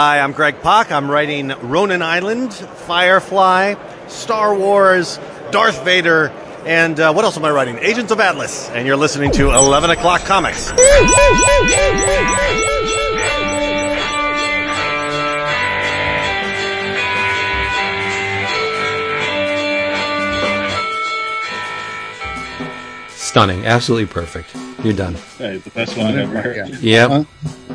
Hi, I'm Greg Pak. I'm writing Ronin Island, Firefly, Star Wars, Darth Vader, and uh, what else am I writing? Agents of Atlas. And you're listening to 11 O'Clock Comics. Stunning. Absolutely perfect. You're done. Hey, the best one I've ever heard. Yep.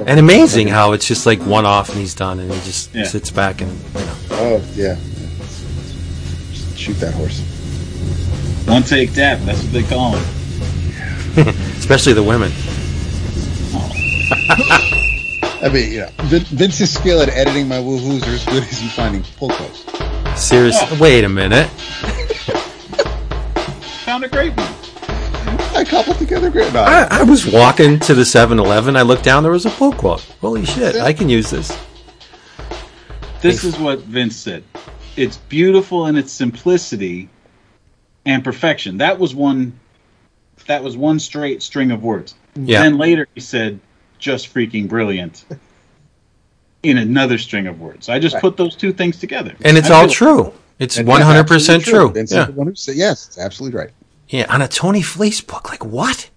And amazing how it's just like one off and he's done and he just Yeah. sits back and, you know. Oh yeah. Just shoot that horse. One take tap. That's what they call him. Especially the women. I mean, you know, Vince's skill at editing my woohoos are as good as you finding pull quotes. Seriously. Oh. Wait a minute. Found a great one. I coupled together great. No, I, I was walking to the 7 Eleven. I looked down, there was a pull quote. Holy shit. I can use this. This is what Vince said. It's beautiful in its simplicity and perfection. That was one. That was one straight string of words. Yeah. Then later he said, "Just freaking brilliant." In another string of words, I just put those two things together, And it's I all true. It's 100% that's absolutely true. Yeah. is the one who said yes. It's absolutely right. Yeah. On a Tony Fleecs book. Like, what?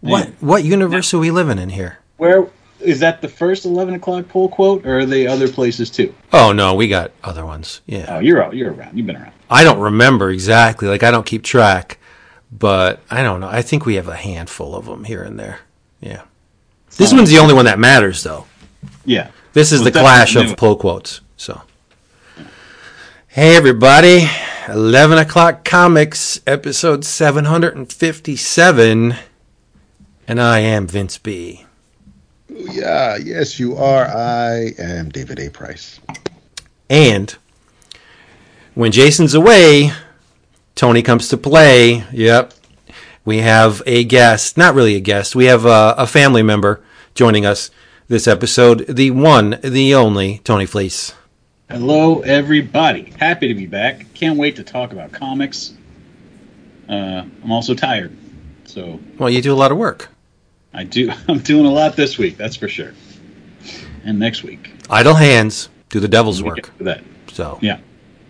What Yeah. what universe are we living in here? Where is that the first eleven o'clock poll quote, or are they other places too? Oh, no, we got other ones. Yeah. Oh, you're out. You're around. You've been around. I don't remember exactly. Like I don't keep track, but I don't know. I think we have a handful of them here and there. Yeah. This oh. one's the only one that matters, though. Yeah. This is Well, the clash of it. pull quotes. So, hey everybody, eleven o'clock comics episode seven hundred and fifty-seven, and I am Vince B. Yeah, yes, you are. I am David A. Price. And when Jason's away, Tony comes to play. Yep. We have a guest, not really a guest, we have a, a family member joining us this episode. The one, the only Tony Fleecs. Hello, everybody. Happy to be back. Can't wait to talk about comics. Uh, I'm also tired, so Well, you do a lot of work. I do. I'm doing a lot this week. That's for sure. And next week. Idle hands do the devil's work. that. So Yeah.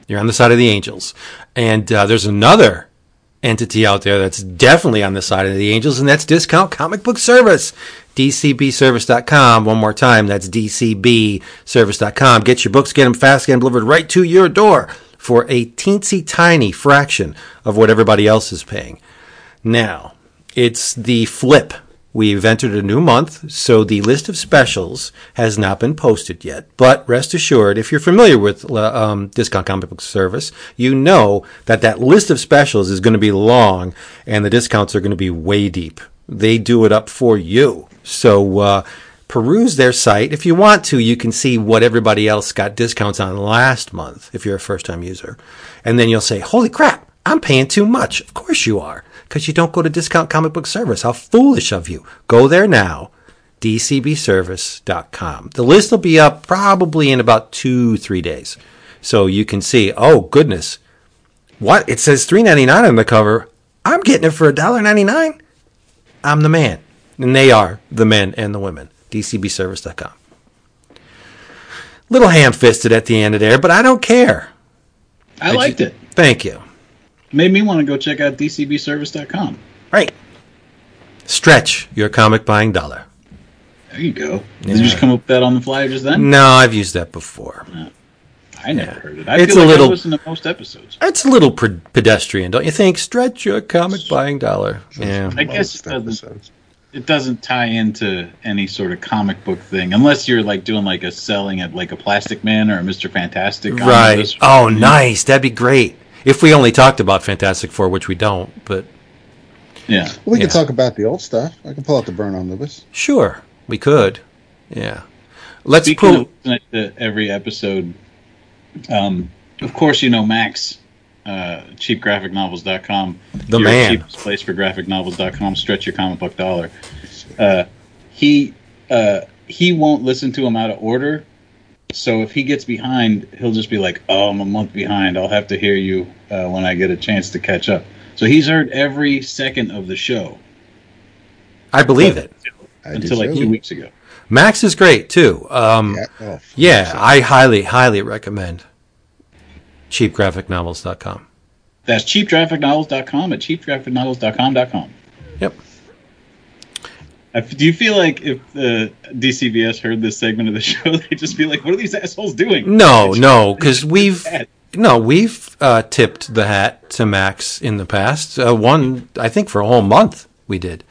you're on the side of the angels. And uh, there's another entity out there that's definitely on the side of the angels, and that's Discount Comic Book Service. DCBService.com. One more time, that's DCBService.com. Get your books, get them fast, get them delivered right to your door for a teensy tiny fraction of what everybody else is paying. Now, it's the flip. We've entered a new month, so the list of specials has not been posted yet. But rest assured, if you're familiar with uh, um, Discount Comic Book Service, you know that that list of specials is going to be long and the discounts are going to be way deep. They do it up for you. So, uh, peruse their site. If you want to, you can see what everybody else got discounts on last month if you're a first time user. And then you'll say, holy crap, I'm paying too much. Of course you are, because you don't go to Discount Comic Book Service. How foolish of you. Go there now, dcbservice.com. The list will be up probably in about two, three days. So you can see, oh, goodness. What? It says $3.99 on the cover. I'm getting it for $1.99. I'm the man. And they are the men and the women. DCBService.com. Little ham fisted at the end of there, but I don't care. I liked it. Thank you. Made me want to go check out DCBService.com. Right. Stretch your comic buying dollar. There you go. Did you just come up with that on the fly just then? No, I've used that before. I never Yeah. heard it. I It's feel a like little- I listen to most episodes. It's a little pre- pedestrian, don't you think? Stretch your comic buying dollar. Yeah. I guess Most it doesn't, episodes. It doesn't tie into any sort of comic book thing unless you're like doing like a selling at like a Plastic Man or a Mister Fantastic. Right. Oh, nice. That'd be great. If we only talked about Fantastic Four, which we don't, but Yeah. well, We can Yeah. talk about the old stuff. I can pull out the Byrne omnibus. sure, we could. Yeah. Let's Speaking pull. of every episode, um, of course, you know Max, uh, cheapgraphicnovels.com. The your man. cheapest place for graphicnovels.com. Stretch your comic book dollar. Uh, he uh, he won't listen to them out of order. So if he gets behind, he'll just be like, "Oh, I'm a month behind. I'll have to hear you uh, when I get a chance to catch up." So he's heard every second of the show I believe it. I until like too. two weeks ago. Max is great too. Um, Yeah. Oh, yeah, I highly, highly recommend cheapgraphicnovels.com. That's cheapgraphicnovels.com at cheapgraphicnovels.com.com. Yep. Do you feel like if the DCBS heard this segment of the show, they'd just be like, "What are these assholes doing?" No, no, because we've no, we've uh, tipped the hat to Max in the past. Uh, one, I think, for a whole month we did,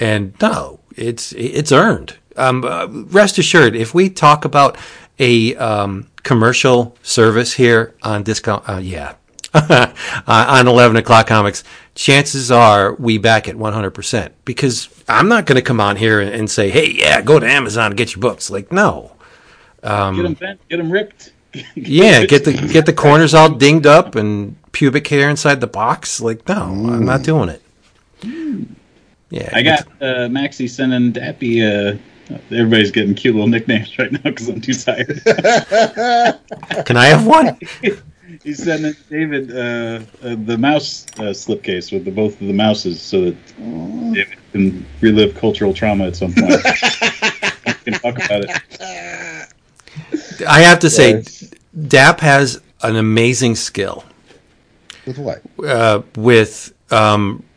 and no, it's it's earned. Um, uh, rest assured, if we talk about a um, commercial service here on discount, uh, yeah, uh, on eleven o'clock comics, chances are we back at one hundred percent because I'm not going to come on here and, and say, hey, yeah, go to Amazon and get your books. Like, no. Get them bent, get them ripped. Yeah, get the get the corners all dinged up and pubic hair inside the box. Like, no, I'm not doing it. Yeah, I got uh, Maxie sending Dappy. Uh, everybody's getting cute little nicknames right now because I'm too tired. Can I have one? He's sending David uh, uh, the Maus uh, slipcase with the both of the Mauses so that David can relive cultural trauma at some point. can talk about it. I have to say, Dap has an amazing skill With what? uh, with um, y-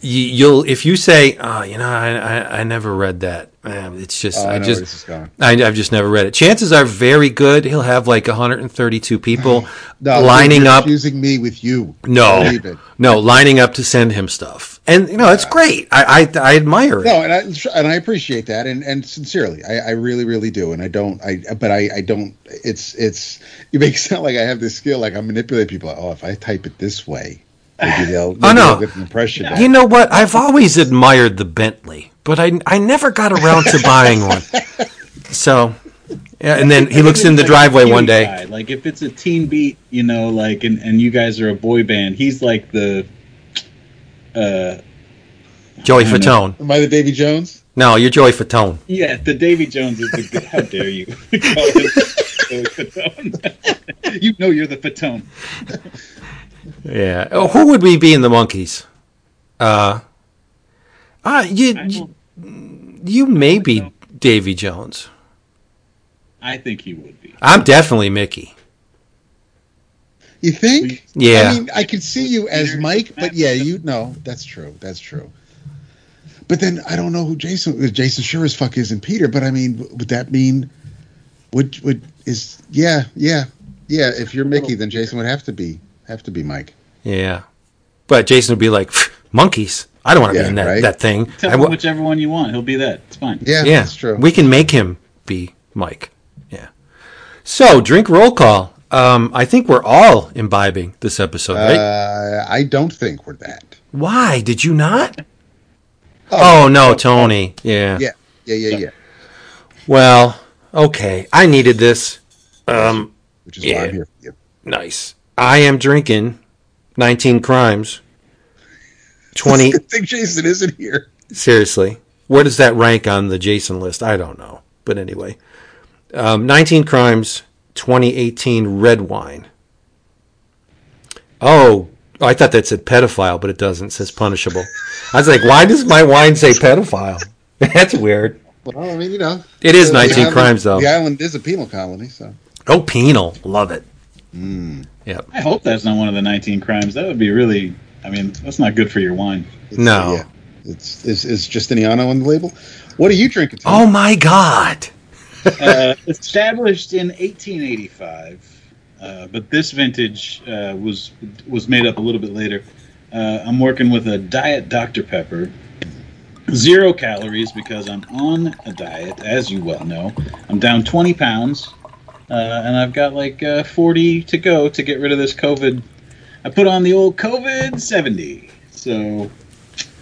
you'll if you say, oh, you know, I, I, I never read that. Man, it's just Oh, I I just where this is going. I, I've just never read it. Chances are very good. He'll have like 132 people No, lining up. Confusing me with you. No, no, lining up to send him stuff, and you know it's great. I I, I admire it. No, and I and I appreciate that, and and sincerely, I, I really really do, and I don't, I but I I don't. It's it's you make it sound like I have this skill, like I manipulate people. Oh, if I type it this way, maybe they'll, maybe Oh, no. they'll get an impression. back. You know what? I've always admired the Bentley, but I I never got around to buying one. So, yeah, and then he looks in the Like driveway one day. guy. Like if it's a teen beat, you know, like and, and you guys are a boy band, he's like the uh Joey I. Fatone. Am I the Davy Jones? No, you're Joey Fatone. yeah, the Davy Jones is the good how dare you call it Joey Fatone. you know you're the Fatone. Yeah. Oh, who would we be in the Monkees? Uh, uh you you, you may be Davy Jones. I think he would be. I'm definitely Mickey. You think? Yeah. I mean, I could see you as Mike, but yeah, you know that's true. That's true. But then I don't know who Jason. Jason sure as fuck isn't Peter. But I mean, would that mean? Would would is yeah yeah yeah? If you're Mickey, then Jason would have to be have to be Mike. Yeah. But Jason would be like, Monkees. I don't want to Yeah, be in that, right? that thing. Tell I him whichever one you want. He'll be that. It's fine. Yeah, yeah, that's true. We can make him be Mike. Yeah. So, drink roll call. Um, I think we're all imbibing this episode, right? uh, I don't think we're that. Why did you not? Oh, no, Tony. Yeah. Yeah, yeah, yeah, yeah. Well, okay. I needed this. Um, Which is Yeah. why I'm here for you. nice. I am drinking 19 crimes. 20 Good thing Jason isn't here. seriously. Where does that rank on the Jason list? I don't know. But anyway. Um, 19 crimes 2018 red wine. Oh, I thought that said pedophile, but it doesn't. It says punishable. I was like, why does my wine say pedophile? That's weird. Well, I mean, you know, It is 19 island- crimes, though. The island is a penal colony, so Oh, penal. Love it. Yep. I hope that's not one of the 19 crimes. That would be really. I mean, that's not good for your wine. it's, No. yeah, it's is is Justiniano on the label. What are you drinking? Tom? Oh, my God. uh, established in 1885, uh, but this vintage uh, was was made up a little bit later. Uh, I'm working with a Diet Dr Pepper, zero calories because I'm on a diet, as you well know. I'm down 20 pounds, uh, and I've got like uh, 40 to go to get rid of this COVID. I put on the old COVID 70, so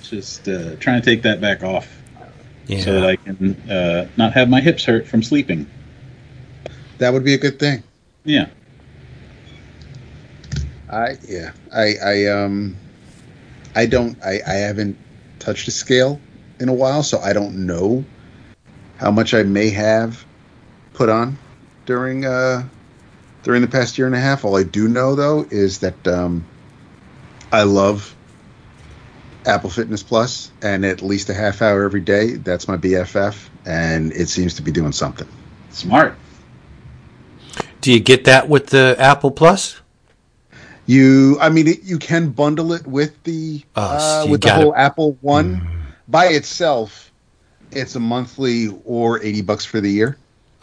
just uh, trying to take that back off Yeah. so that I can uh, not have my hips hurt from sleeping. that would be a good thing. Yeah. I yeah. I I um I don't I I haven't touched a scale in a while, so I don't know how much I may have put on during uh during the past year and a half. All I do know though is that um I love Apple Fitness Plus and at least a half hour every day. That's my BFF and it seems to be doing something. Smart. Do you get that with the Apple Plus? You, I mean, it, you can bundle it with the Oh, uh, you with the gotta- whole Apple One by itself. It's a monthly or eighty bucks for the year.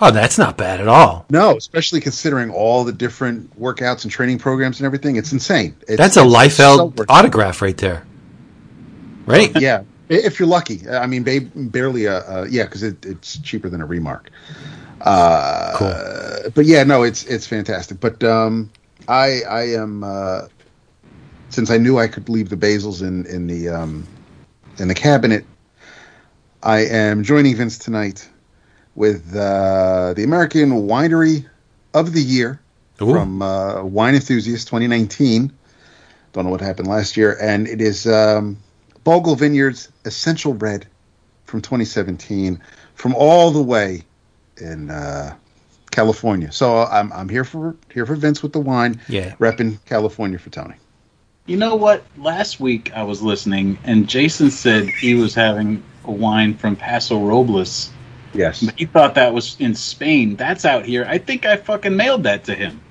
Oh, that's not bad at all. No, especially considering all the different workouts and training programs and everything. It's insane. It's, That's a it's so Liefeld worth it. autograph right there. Right? yeah, if you're lucky. I mean, ba- barely a, a yeah, because it, it's cheaper than a remarque. Uh, Cool. But yeah, no, it's it's fantastic. But um, I I am uh, since I knew I could leave the basils in in the um, in the cabinet. I am joining Vince tonight with uh, the American Winery of the Year Ooh. from uh, Wine Enthusiast 2019. Don't know what happened last year, and it is um, Bogle Vineyards Essential Red from 2017, from all the way in uh, California. So I'm I'm here for here for Vince with the wine, Yeah. repping California for Tony. You know what? Last week I was listening, and Jason said he was having a wine from Paso Robles, Yes. but he thought that was in Spain. That's out here. I think I fucking mailed that to him.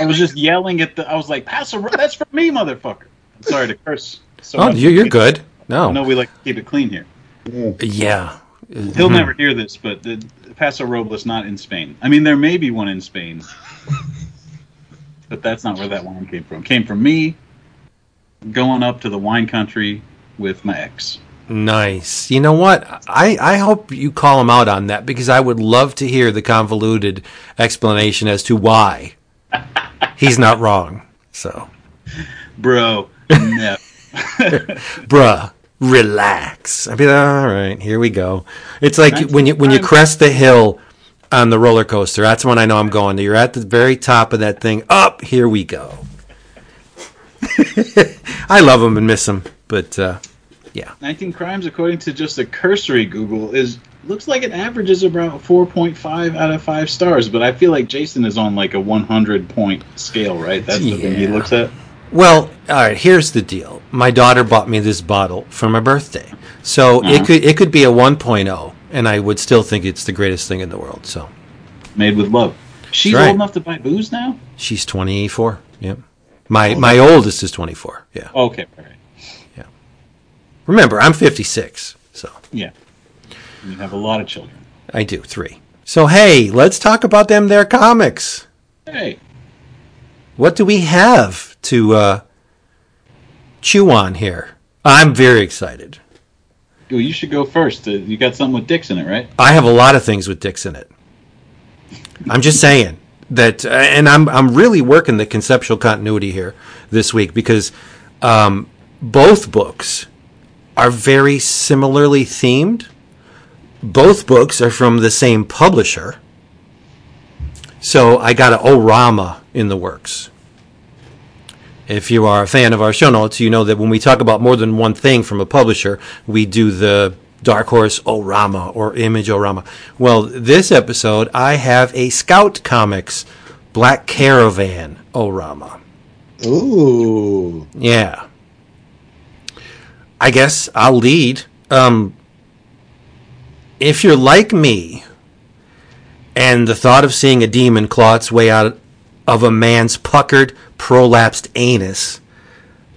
I was just yelling at the. I was like, Paso, Ro- that's for me, motherfucker. I'm sorry to curse. So Oh, you're, you're good. No, No. we like to keep it clean here. Yeah. He'll mm-hmm. never hear this, but the Paso Robles not in Spain. I mean, there may be one in Spain, but that's not where that wine came from. Came from me going up to the wine country with my ex. Nice. You know what? I, I hope you call him out on that because I would love to hear the convoluted explanation as to why he's not wrong. So, Bro, no. bruh, relax. I'd be like, all right, here we go. It's like when you when you crest the hill on the roller coaster. That's when I know I'm going. You're at the very top of that thing. Up, here we go. I love him and miss him, but uh, 19 Crimes, according to just a cursory Google, is looks like it averages about 4.5 out of 5 stars, but I feel like Jason is on like a 100 point scale, right? That's the thing he looks at. Well, all right. Here's the deal. My daughter bought me this bottle for my birthday, so Uh-huh. it could it could be a 1.0, and I would still think it's the greatest thing in the world. So Made with love. She's Right. old enough to buy booze now? she's 24. Yep. My my oldest is 24. Yeah. Okay, all right. Remember, I'm 56, so Yeah. You have a lot of children. I do three. So hey, let's talk about them. Their comics. Hey, What do we have to uh, chew on here? I'm very excited. well, you should go first. Uh, you got something with dicks in it, right? I have a lot of things with dicks in it. I'm just saying that, uh, and I'm I'm really working the conceptual continuity here this week because um, both books are very similarly themed. Both books are from the same publisher, so I got an Orama in the works. If you are a fan of our show notes, you know that when we talk about more than one thing from a publisher, we do the Dark Horse Orama or Image Orama. Well, this episode, I have a Scout Comics Black Caravan Orama. Ooh. Yeah. I guess I'll lead. Um, if you're like me, and the thought of seeing a demon claw its way out of a man's puckered, prolapsed anus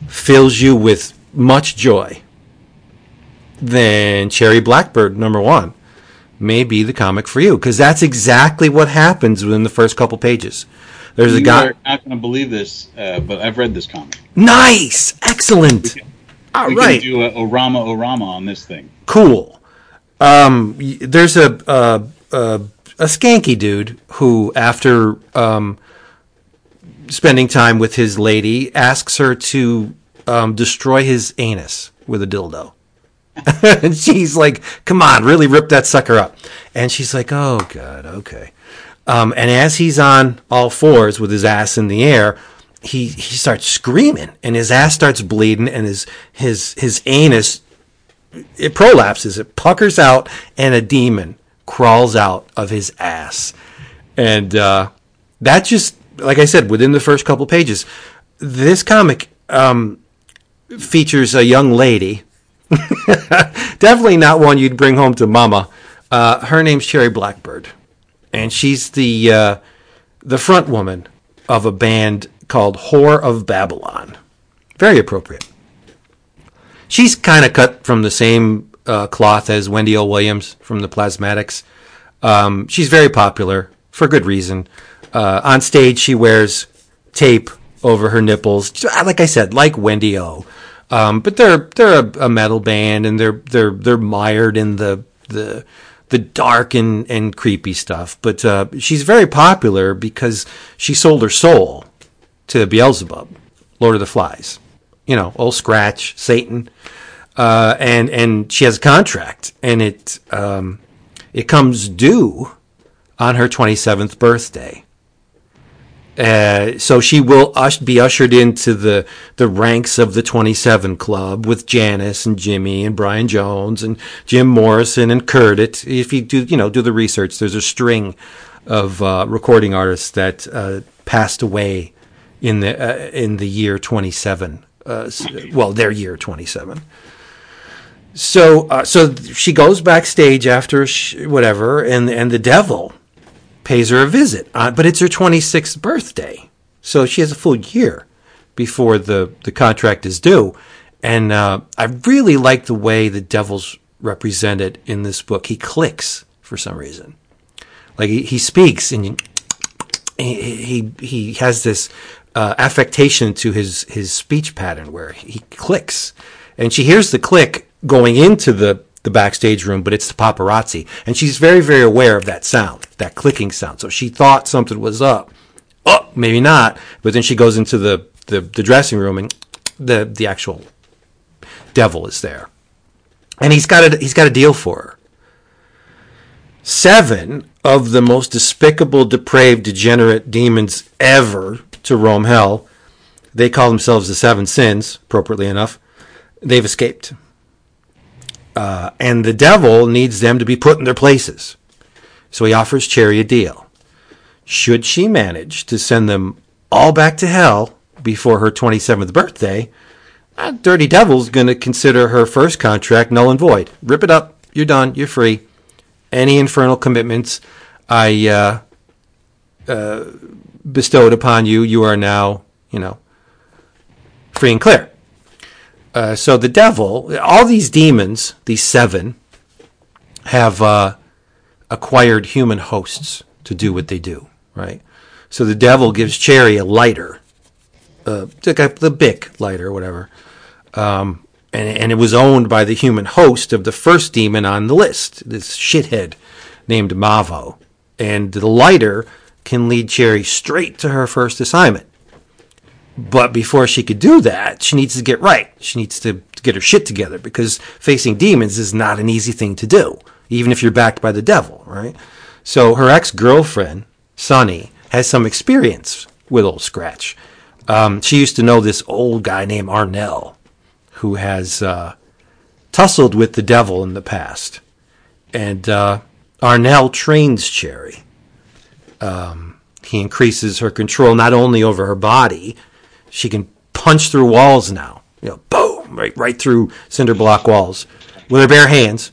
fills you with much joy, then Cherry Blackbird number one may be the comic for you because that's exactly what happens within the first couple pages. There's a you guy. are not going to believe this, uh, but I've read this comic. Nice, excellent. All we right, can do a Orama Orama on this thing. cool. Um, there's a, a a a skanky dude who, after um, spending time with his lady, asks her to um, destroy his anus with a dildo. and she's like, "Come on, really rip that sucker up." And she's like, "Oh God, okay." Um, and as he's on all fours with his ass in the air, he he starts screaming, and his ass starts bleeding, and his his his anus it prolapses, it puckers out, and a demon crawls out of his ass. And uh, that just, like I said, within the first couple pages, this comic um, features a young lady. Definitely not one you'd bring home to mama. Uh, her name's Cherry Blackbird, and she's the uh, the front woman of a band called Whore of Babylon. Very appropriate. She's kind of cut from the same uh, cloth as Wendy O. Williams from the Plasmatics. Um, she's very popular for good reason. Uh, on stage, she wears tape over her nipples, like I said, like Wendy O. Um, but they're they're a, a, metal band, and they're they're they're mired in the the the dark and, and creepy stuff. But uh, she's very popular because she sold her soul to Beelzebub, Lord of the Flies. You know, old Scratch, Satan, uh, and and she has a contract, and it um, it comes due on her twenty seventh birthday. Uh, so she will ush- be ushered into the, the ranks of the 27 Club with Janis and Jimi and Brian Jones and Jim Morrison and Kurt. If you do, you know, do the research, there's a string of uh, recording artists that uh, passed away in the uh, in the year 27. Uh, well, their year 27. So, uh, so she goes backstage after sh- whatever, and and the devil pays her a visit. Uh, but it's her 26th birthday. So she has a full year before the, the contract is due. And uh, I really like the way the devil's represented in this book. He clicks for some reason. Like he, he speaks and he, he, he has this uh, affectation to his, his speech pattern where he clicks. And she hears the click going into the the backstage room, but it's the paparazzi. And she's very, very aware of that sound, that clicking sound. So she thought something was up. Oh, maybe not. But then she goes into the, the, the dressing room and the, the actual devil is there. And he's got a, he's got a deal for her. Seven of the most despicable, depraved, degenerate demons ever to roam hell, they call themselves the seven sins, appropriately enough, they've escaped uh, and the devil needs them to be put in their places. So he offers Cherry a deal. Should she manage to send them all back to hell before her 27th birthday, uh, Dirty Devil's going to consider her first contract null and void. Rip it up. You're done. You're free. Any infernal commitments I uh, uh, bestowed upon you, you are now, you know, free and clear. Uh, so the devil, all these demons, these seven, have uh, acquired human hosts to do what they do, right? So the devil gives Cherry a lighter, uh, the Bic lighter, whatever, um, and, and it was owned by the human host of the first demon on the list, this shithead named Mavo. And the lighter can lead Cherry straight to her first assignment. But before she could do that, she needs to get right. She needs to, get her shit together because facing demons is not an easy thing to do, even if you're backed by the devil, right? So her ex girlfriend, Sunny, has some experience with Old Scratch. Um, she used to know this old guy named Arnell, who has uh, tussled with the devil in the past. And uh, Arnell trains Cherry. Um, he increases her control not only over her body, she can punch through walls now. You know, boom, right, right through cinder block walls with her bare hands.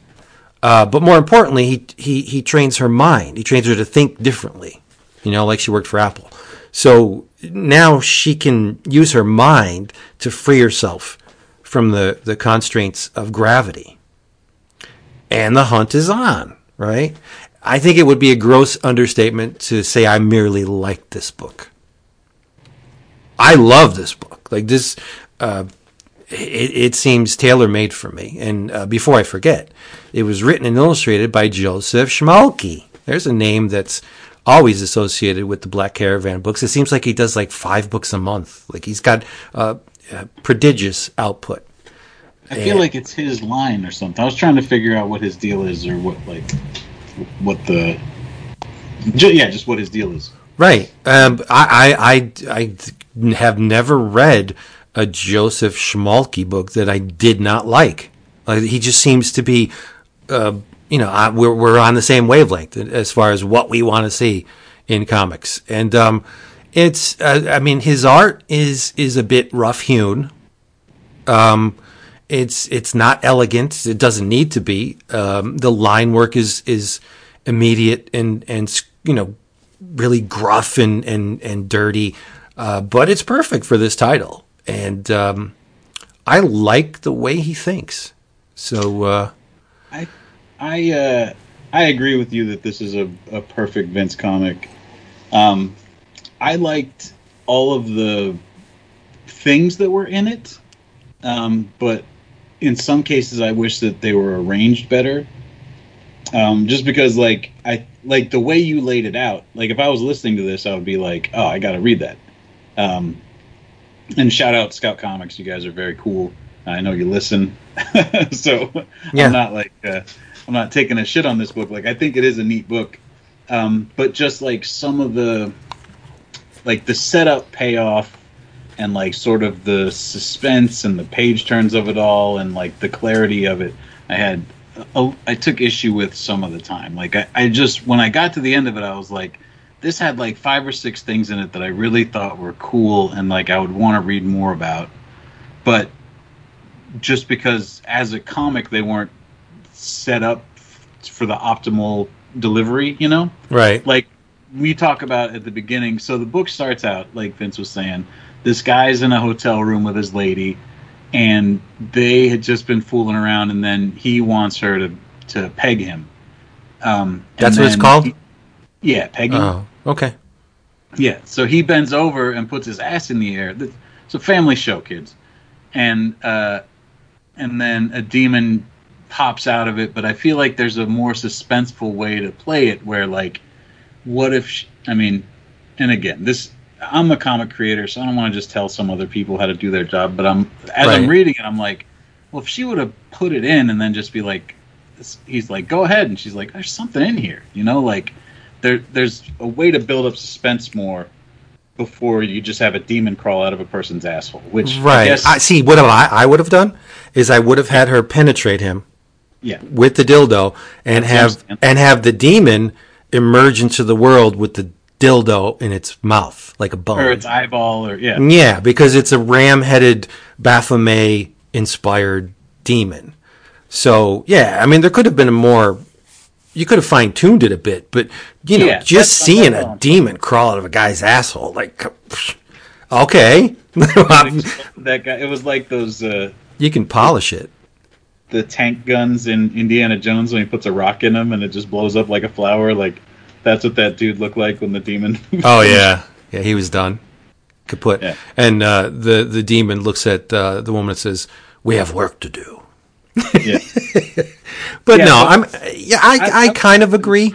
Uh, but more importantly, he, he, he trains her mind. He trains her to think differently, you know, like she worked for Apple. So now she can use her mind to free herself from the, the constraints of gravity. And the hunt is on, right? I think it would be a gross understatement to say I merely like this book. I love this book. Like this, uh, it, it, seems tailor made for me. And uh, before I forget, it was written and illustrated by Joseph Schmalke. There's a name that's always associated with the Black Caravan books. It seems like he does like five books a month. Like he's got uh, prodigious output. I feel and, like it's his line or something. I was trying to figure out what his deal is or what like what the yeah, just what his deal is. Right. Um, I, I, I, I have never read a Joseph Schmalke book that I did not like. Like he just seems to be, uh, you know, I, we're we're on the same wavelength as far as what we want to see in comics, and um, it's. Uh, I mean, his art is is a bit rough hewn, um, it's it's not elegant. It doesn't need to be. Um, the line work is is immediate and and you know really gruff and and and dirty, uh, but it's perfect for this title. And um, I like the way he thinks. So uh, I I uh, I agree with you that this is a, a perfect Vince comic. Um, I liked all of the things that were in it, um, but in some cases, I wish that they were arranged better. Um, just because, like, I like the way you laid it out. Like, if I was listening to this, I would be like, "Oh, I got to read that." Um, and shout out Scout Comics, you guys are very cool. I know you listen, so Yeah. I'm not like uh, I'm not taking a shit on this book. Like, I think it is a neat book, um, but just like some of the like the setup payoff and like sort of the suspense and the page turns of it all and like the clarity of it i had a, i took issue with some of the time like I, I just when i got to the end of it i was like this had like five or six things in it that i really thought were cool and like i would want to read more about but just because as a comic they weren't set up for the optimal delivery you know right, like we talk about at the beginning. So the book starts out like Vince was saying. This guy's in a hotel room with his lady, and they had just been fooling around, and then he wants her to to peg him. Um, That's what it's called? he- yeah, pegging. oh, okay, Yeah, so he bends over and puts his ass in the air. It's a family show, kids, and uh, and then a demon pops out of it. But I feel like there's a more suspenseful way to play it, where like, what if? She, I mean, and again, this I'm a comic creator, so I don't want to just tell some other people how to do their job. But I'm as I'm reading it, I'm like, well, if she would have put it in and then just be like, he's like, go ahead, and she's like, there's something in here, you know, like there there's a way to build up suspense more before you just have a demon crawl out of a person's asshole. Which I right. guess, I see. What I I would have done is I would have had her penetrate him yeah, with the dildo and That's have and have the demon emerge into the world with the dildo in its mouth like a bone. or its eyeball, or yeah, Yeah, because it's a ram-headed Baphomet inspired demon. So yeah, I mean there could have been a more you could have fine tuned it a bit, but you know, Yeah, just seeing a demon crawl out of a guy's asshole, like okay. that guy. It was like those uh, you can polish it. the tank guns in Indiana Jones when he puts a rock in them and it just blows up like a flower. Like that's what that dude looked like when the demon. Oh yeah, yeah, he was done, kaput. Yeah. And uh, the the demon looks at uh, the woman and says, "We have work to do." yeah. But Yeah, no, I'm yeah, I I, I- kind of agree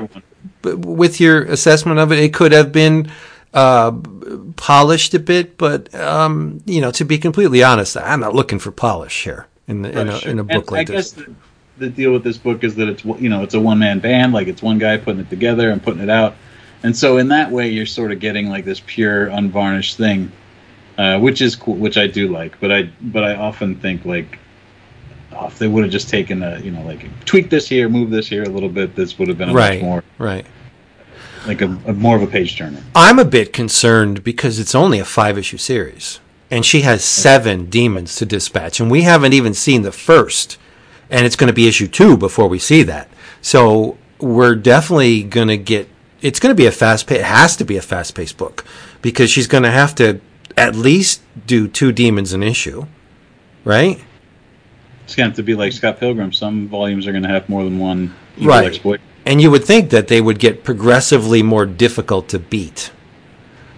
with your assessment of it. It could have been uh, polished a bit, but um, you know, to be completely honest, I'm not looking for polish here in the, in, a, Sure. in a And book like I this. guess the, the deal with this book is that it's you know it's a one man band, like it's one guy putting it together and putting it out, and so in that way you're sort of getting like this pure unvarnished thing, uh, which is cool, which I do like. But I but I often think like. Oh, if they would have just taken a, you know, like tweak this here, move this here a little bit, this would have been a Right, much more right. like a, a more of a page turner. I'm a bit concerned because it's only a five issue series, and she has seven demons to dispatch, and we haven't even seen the first, and it's going to be issue two before we see that. So we're definitely going to get. It's going to be a fast pace. It has to be a fast paced book because she's going to have to at least do two demons an issue, right? It's going to have to be like Scott Pilgrim. Some volumes are going to have more than one evil Right. exploit. And you would think that they would get progressively more difficult to beat.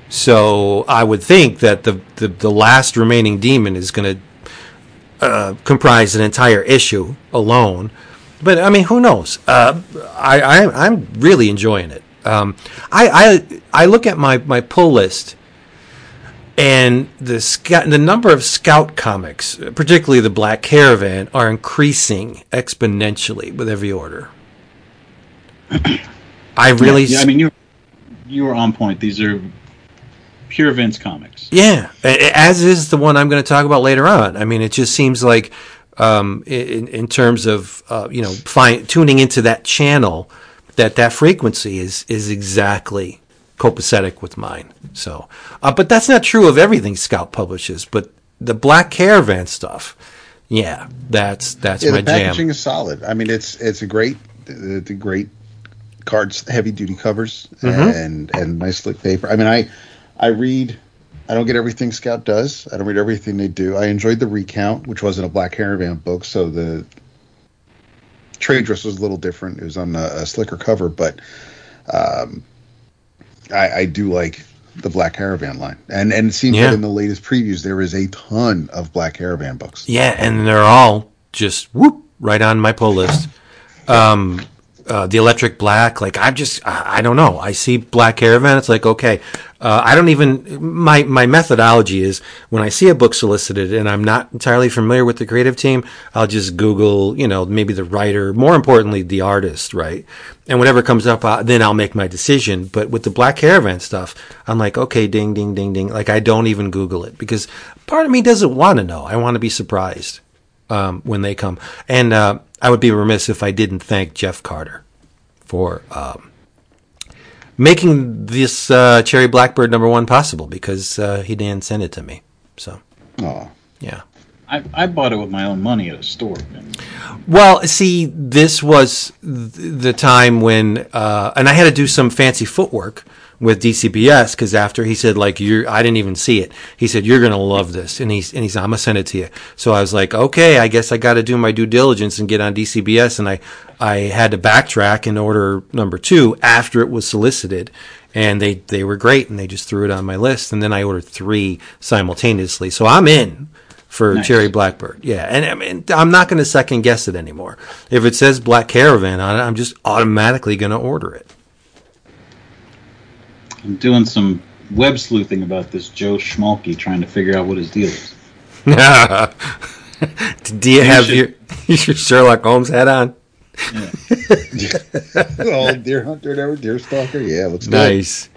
So I would think that the, the, the last remaining demon is going to uh, comprise an entire issue alone. But I mean, who knows? Uh, I, I I'm really enjoying it. Um, I, I I look at my, my pull list, and the scout, the number of scout comics, particularly the Black Caravan, are increasing exponentially with every order. I really, Yeah, I mean, you you were on point. These are pure Vince comics. Yeah, as is the one I'm going to talk about later on. I mean, it just seems like, um, in, in terms of uh, you know, fine tuning into that channel, that that frequency is is exactly copacetic with mine. So, uh, but that's not true of everything Scout publishes. But the Black Caravan stuff, yeah, that's that's Yeah, my the packaging jam. is solid. I mean, it's it's a great, a great cards, heavy duty covers, Mm-hmm. and and nice slick paper. I mean, I I read. I don't get everything Scout does. I don't read everything they do. I enjoyed the recount, which wasn't a Black Caravan book, so the trade dress was a little different. It was on a, a slicker cover, but um, I, I do like the Black Caravan line, and and it seems Yeah. that in the latest previews there is a ton of Black Caravan books. Yeah, and they're all just whoop right on my pull list. Um, uh, the electric black, like I'm just, I, I don't know. I see Black Caravan, it's like okay. Uh, I don't even my my methodology is when I see a book solicited and I'm not entirely familiar with the creative team, I'll just Google, you know, maybe the writer, more importantly, the artist, right? And whatever comes up, uh, then I'll make my decision. But with the Black Caravan stuff, I'm like, okay, ding, ding, ding, ding. Like I don't even Google it because part of me doesn't want to know. I want to be surprised um, when they come. And uh, I would be remiss if I didn't thank Jeff Carter for um, making this uh, Cherry Blackbird number one possible because uh, he didn't send it to me. So, Oh, yeah. I, I bought it with my own money at a store. Well, see, this was th- the time when, uh, and I had to do some fancy footwork with DCBS because after he said like you, I didn't even see it. He said you're gonna love this, and he's and he's I'm gonna send it to you. So I was like, okay, I guess I got to do my due diligence and get on DCBS, and I I had to backtrack and order number two after it was solicited. And they, they were great, and they just threw it on my list. And then I ordered three simultaneously. So I'm in for Nice. Cherry Blackbird. Yeah, and I mean, I'm not going to second guess it anymore. If it says Black Caravan on it, I'm just automatically going to order it. I'm doing some web sleuthing about this Joe Schmalke, trying to figure out what his deal is. Do you have should- your, your Sherlock Holmes hat on? Yeah. oh, deer hunter, never deer stalker. Yeah, let's. Nice.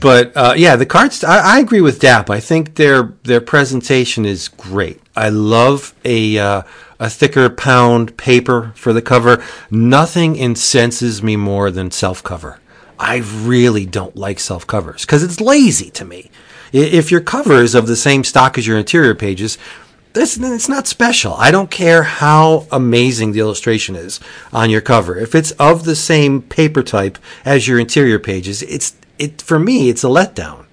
But uh, yeah, the cards. I, I agree with Dap. I think their their presentation is great. I love a uh, a thicker pound paper for the cover. Nothing incenses me more than self cover. I really don't like self covers because it's lazy to me. If your cover is of the same stock as your interior pages, this it's not special. I don't care how amazing the illustration is on your cover. If it's of the same paper type as your interior pages, it's it for me it's a letdown.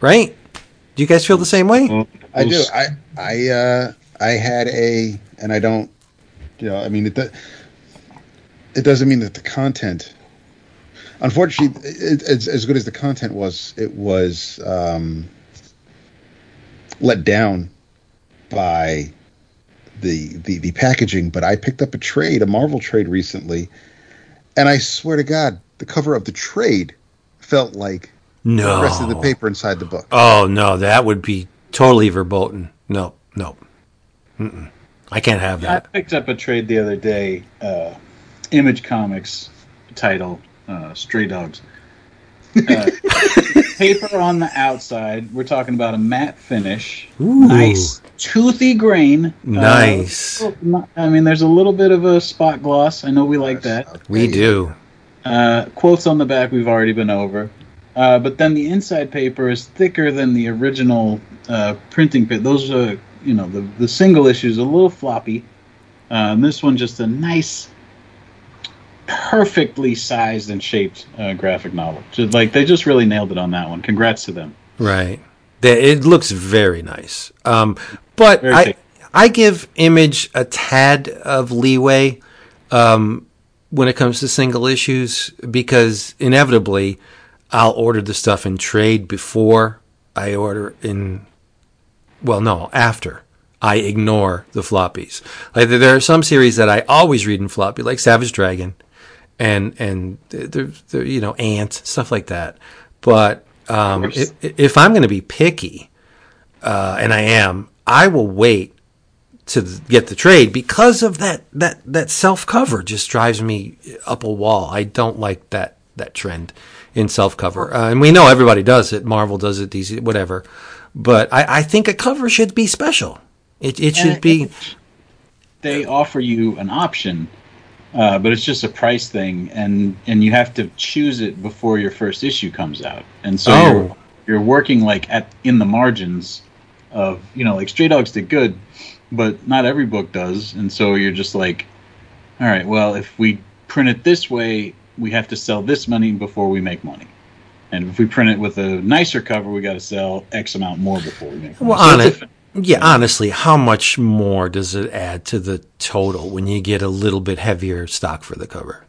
Right? Do you guys feel the same way? I do. I I uh, I had a, and I don't. You know, I mean, it. It doesn't mean that the content. Unfortunately, it, it's as good as the content was. It was um, let down by the, the the packaging. But I picked up a trade, a Marvel trade recently, and I swear to God, the cover of the trade felt like No. the rest of the paper inside the book. Oh no, that would be totally verboten. No, no. Mm-mm. I can't have that. I picked up a trade the other day, uh, Image Comics title, uh, Stray Dogs. Uh, paper on the outside. We're talking about a matte finish. Ooh. Nice, toothy grain. Nice. Uh, I mean, there's a little bit of a spot gloss. I know we like that. We do. Uh, quotes on the back we've already been over. Uh, but then the inside paper is thicker than the original uh, printing paper. Those are, you know, the, the single issues a little floppy. Uh, and this one just a nice, perfectly sized and shaped uh, graphic novel. Just like they just really nailed it on that one. Congrats to them. Right. It looks very nice. Um, but Very I. I give Image a tad of leeway um, when it comes to single issues because inevitably I'll order the stuff in trade before I order in. Well, no, after. I ignore the floppies. Like there are some series that I always read in floppy, like Savage Dragon, and and they're, they're, you know Ant stuff like that. But um, if, if I'm going to be picky, uh, and I am, I will wait to get the trade because of that that that self cover just drives me up a wall. I don't like that that trend in self cover, uh, and we know everybody does it. Marvel does it, DC, whatever. But I, I think a cover should be special. It it should be. They offer you an option, uh, but it's just a price thing, and and you have to choose it before your first issue comes out, and so Oh. you're you're working like at in the margins of you know like Stray Dogs did good, but not every book does, and so you're just like, all right, well if we print it this way, we have to sell this money before we make money. And if we print it with a nicer cover, we got to sell X amount more before we make money. Well, So on it, yeah. Honestly, how much more does it add to the total when you get a little bit heavier stock for the cover?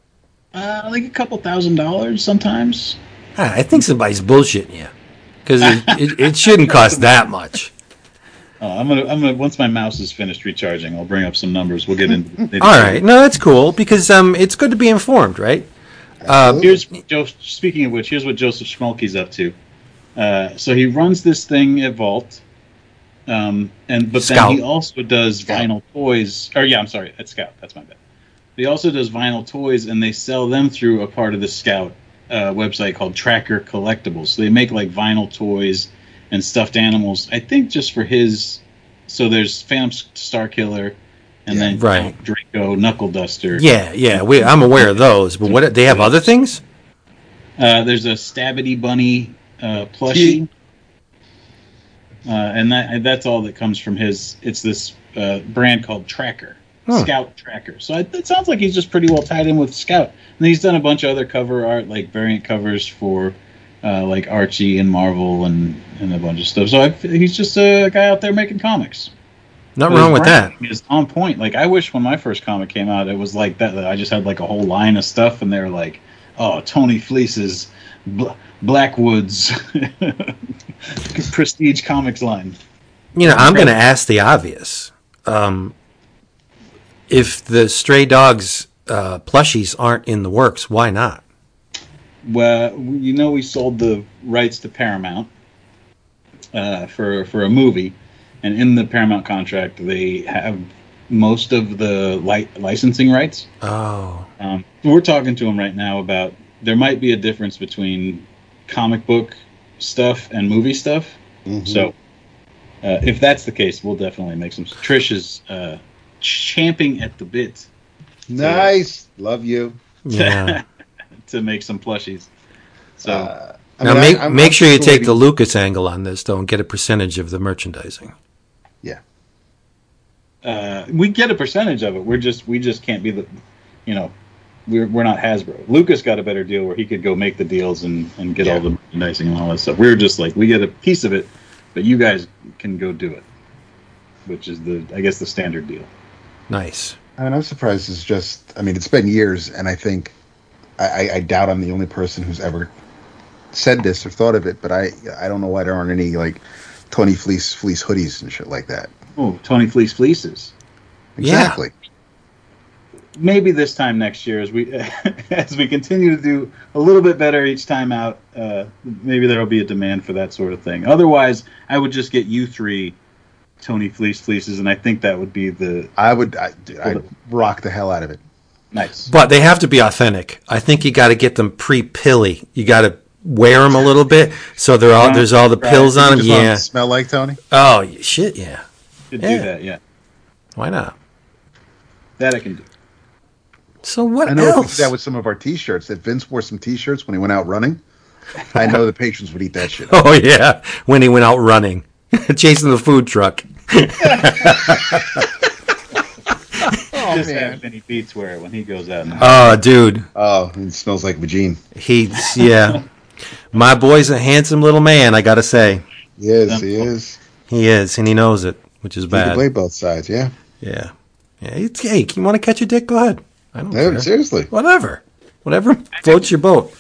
uh, like a couple thousand dollars sometimes. Ah, I think somebody's bullshitting you because it, it, it shouldn't cost that much. Uh, I'm gonna, I'm gonna. Once my mouse is finished recharging, I'll bring up some numbers. We'll get into. All right, no, that's cool because um, it's good to be informed, right? Uh, Here's Joe. Speaking of which, here's what Joseph Schmalke's up to. Uh, so he runs this thing at Vault, um, and but Scout. then he also does vinyl toys. Or yeah, I'm sorry, at Scout. That's my bad. He also does vinyl toys, and they sell them through a part of the Scout uh, website called Tracker Collectibles. So they make like vinyl toys and stuffed animals. I think just for his. So there's Phantom Starkiller, and then Right. Count Draco Knuckle Duster. yeah, yeah, we, I'm aware of those, but what they have other things? Uh, there's a Stabbity Bunny uh, plushie, uh, and that that's all that comes from his. It's this uh, brand called Tracker, Huh. Scout Tracker. So it, it sounds like he's just pretty well tied in with Scout. And he's done a bunch of other cover art, like variant covers for uh, like Archie and Marvel and, and a bunch of stuff. So I, he's just a guy out there making comics. Not But wrong with that. branding on point. Like I wish when my first comic came out, it was like that. that I just had like a whole line of stuff, and they were like, "Oh, Tony Fleecs's Bl- Blackwoods Prestige Comics line." You know, I'm going to ask the obvious. Um, if the stray dogs uh, plushies aren't in the works, why not? Well, you know, we sold the rights to Paramount uh, for for a movie, and in the Paramount contract, they have most of the li- licensing rights. Oh, Um, we're talking to them right now about there might be a difference between comic book stuff and movie stuff. Mhm. So, uh, if that's the case, we'll definitely make some. Trish is uh, champing at the bit nice, love you. yeah. to make some plushies. So, Uh, I now mean, make I- I'm- make I'm sure you take the Lucas angle on this, though, and get a percentage of the merchandising. Yeah, uh, we get a percentage of it. We're just we just can't be the, you know, we're we're not Hasbro. Lucas got a better deal where he could go make the deals and and get Yeah. all the merchandising and all that stuff. We're just like we get a piece of it, but you guys can go do it, which is the I guess the standard deal. Nice. I mean, I'm surprised. It's just. I mean, it's been years, and I think I, I, I doubt I'm the only person who's ever said this or thought of it. But I I don't know why there aren't any like Tony Fleecs fleece hoodies and shit like that. Oh, Tony Fleecs fleeces. Exactly. Maybe this time next year, as we as we continue to do a little bit better each time out, uh, maybe there will be a demand for that sort of thing. Otherwise, I would just get you three Tony Fleecs fleeces, and I think that would be the I would. I, I'd rock the hell out of it. nice. But they have to be authentic. I think you got to get them pre-pilly. You got to wear them a little bit so they're all there's all the Right. pills on them. Just want 'em Yeah. to smell like Tony. Oh shit, yeah. Could Yeah. do that, yeah. Why not? That I can do. So what I know if we else? did that with some of our T-shirts. That Vince wore some T-shirts when he went out running. I know the patrons would eat that shit. oh yeah, when he went out running, chasing the food truck. Oh Just have Vinny Beats wear it when he goes out. And Oh, dude, Oh, it smells like Vagine. he's yeah. My boy's a handsome little man. I gotta say, Yes. He is. he is, and he knows it, which is bad. He can bad. play both sides. Yeah. Yeah, yeah. It's, hey, you want to catch a dick? Go ahead. I don't No, care. seriously. Whatever, whatever floats your boat.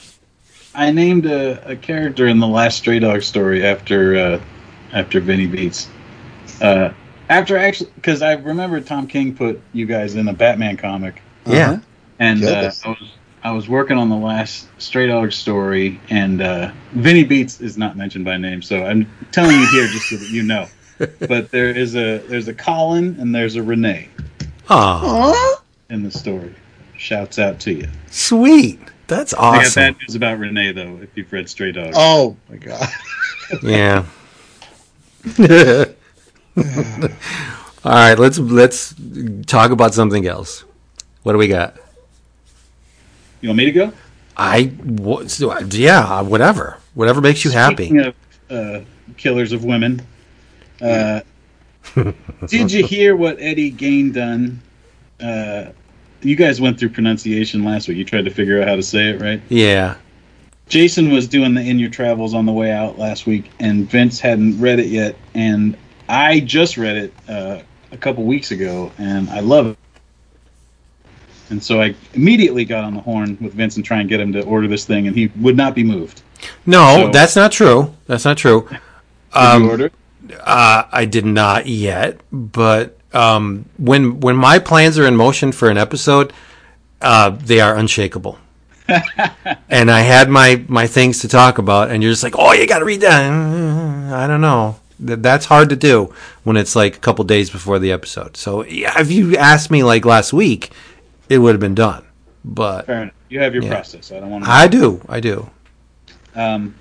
I named a, a character in the last Stray Dog story after uh, after Vinny Beats. Uh, after actually, because I remember Tom King put you guys in a Batman comic, Yeah. and uh. I was I was working on the last Stray Dog story, and uh, Vinny Beats is not mentioned by name, so I'm telling you here just so that you know. But there is a there's a Colin and there's a Renee Oh, in the story. Shouts out to you. sweet. That's awesome. I got awesome. bad news about Renee though. If you've read Stray Dogs, Oh my god. Yeah. All right, let's let's talk about something else. What do we got? you want me to go? I what, yeah, whatever, whatever makes you happy. Of uh, killers of women, Uh, did you hear what Eddie Gein done? Uh, you guys went through pronunciation last week. You tried to figure out how to say it, right? Yeah. Jason was doing the In Your Travels on the way out last week, and Vince hadn't read it yet, and I just read it uh, a couple weeks ago, and I love it. And so I immediately got on the horn with Vince and try and get him to order this thing, and he would not be moved. No, So- that's not true. That's not true. Did Um, you order? Uh, I did not yet, but um, when when my plans are in motion for an episode, uh, they are unshakable. and I had my my things to talk about, and you're just like, oh, you got to read that. I don't know. That's hard to do when it's like a couple days before the episode. So yeah, if you asked me like last week, it would have been done. But Fair enough. You have your Yeah. process. I don't want to. I do, I do. Um,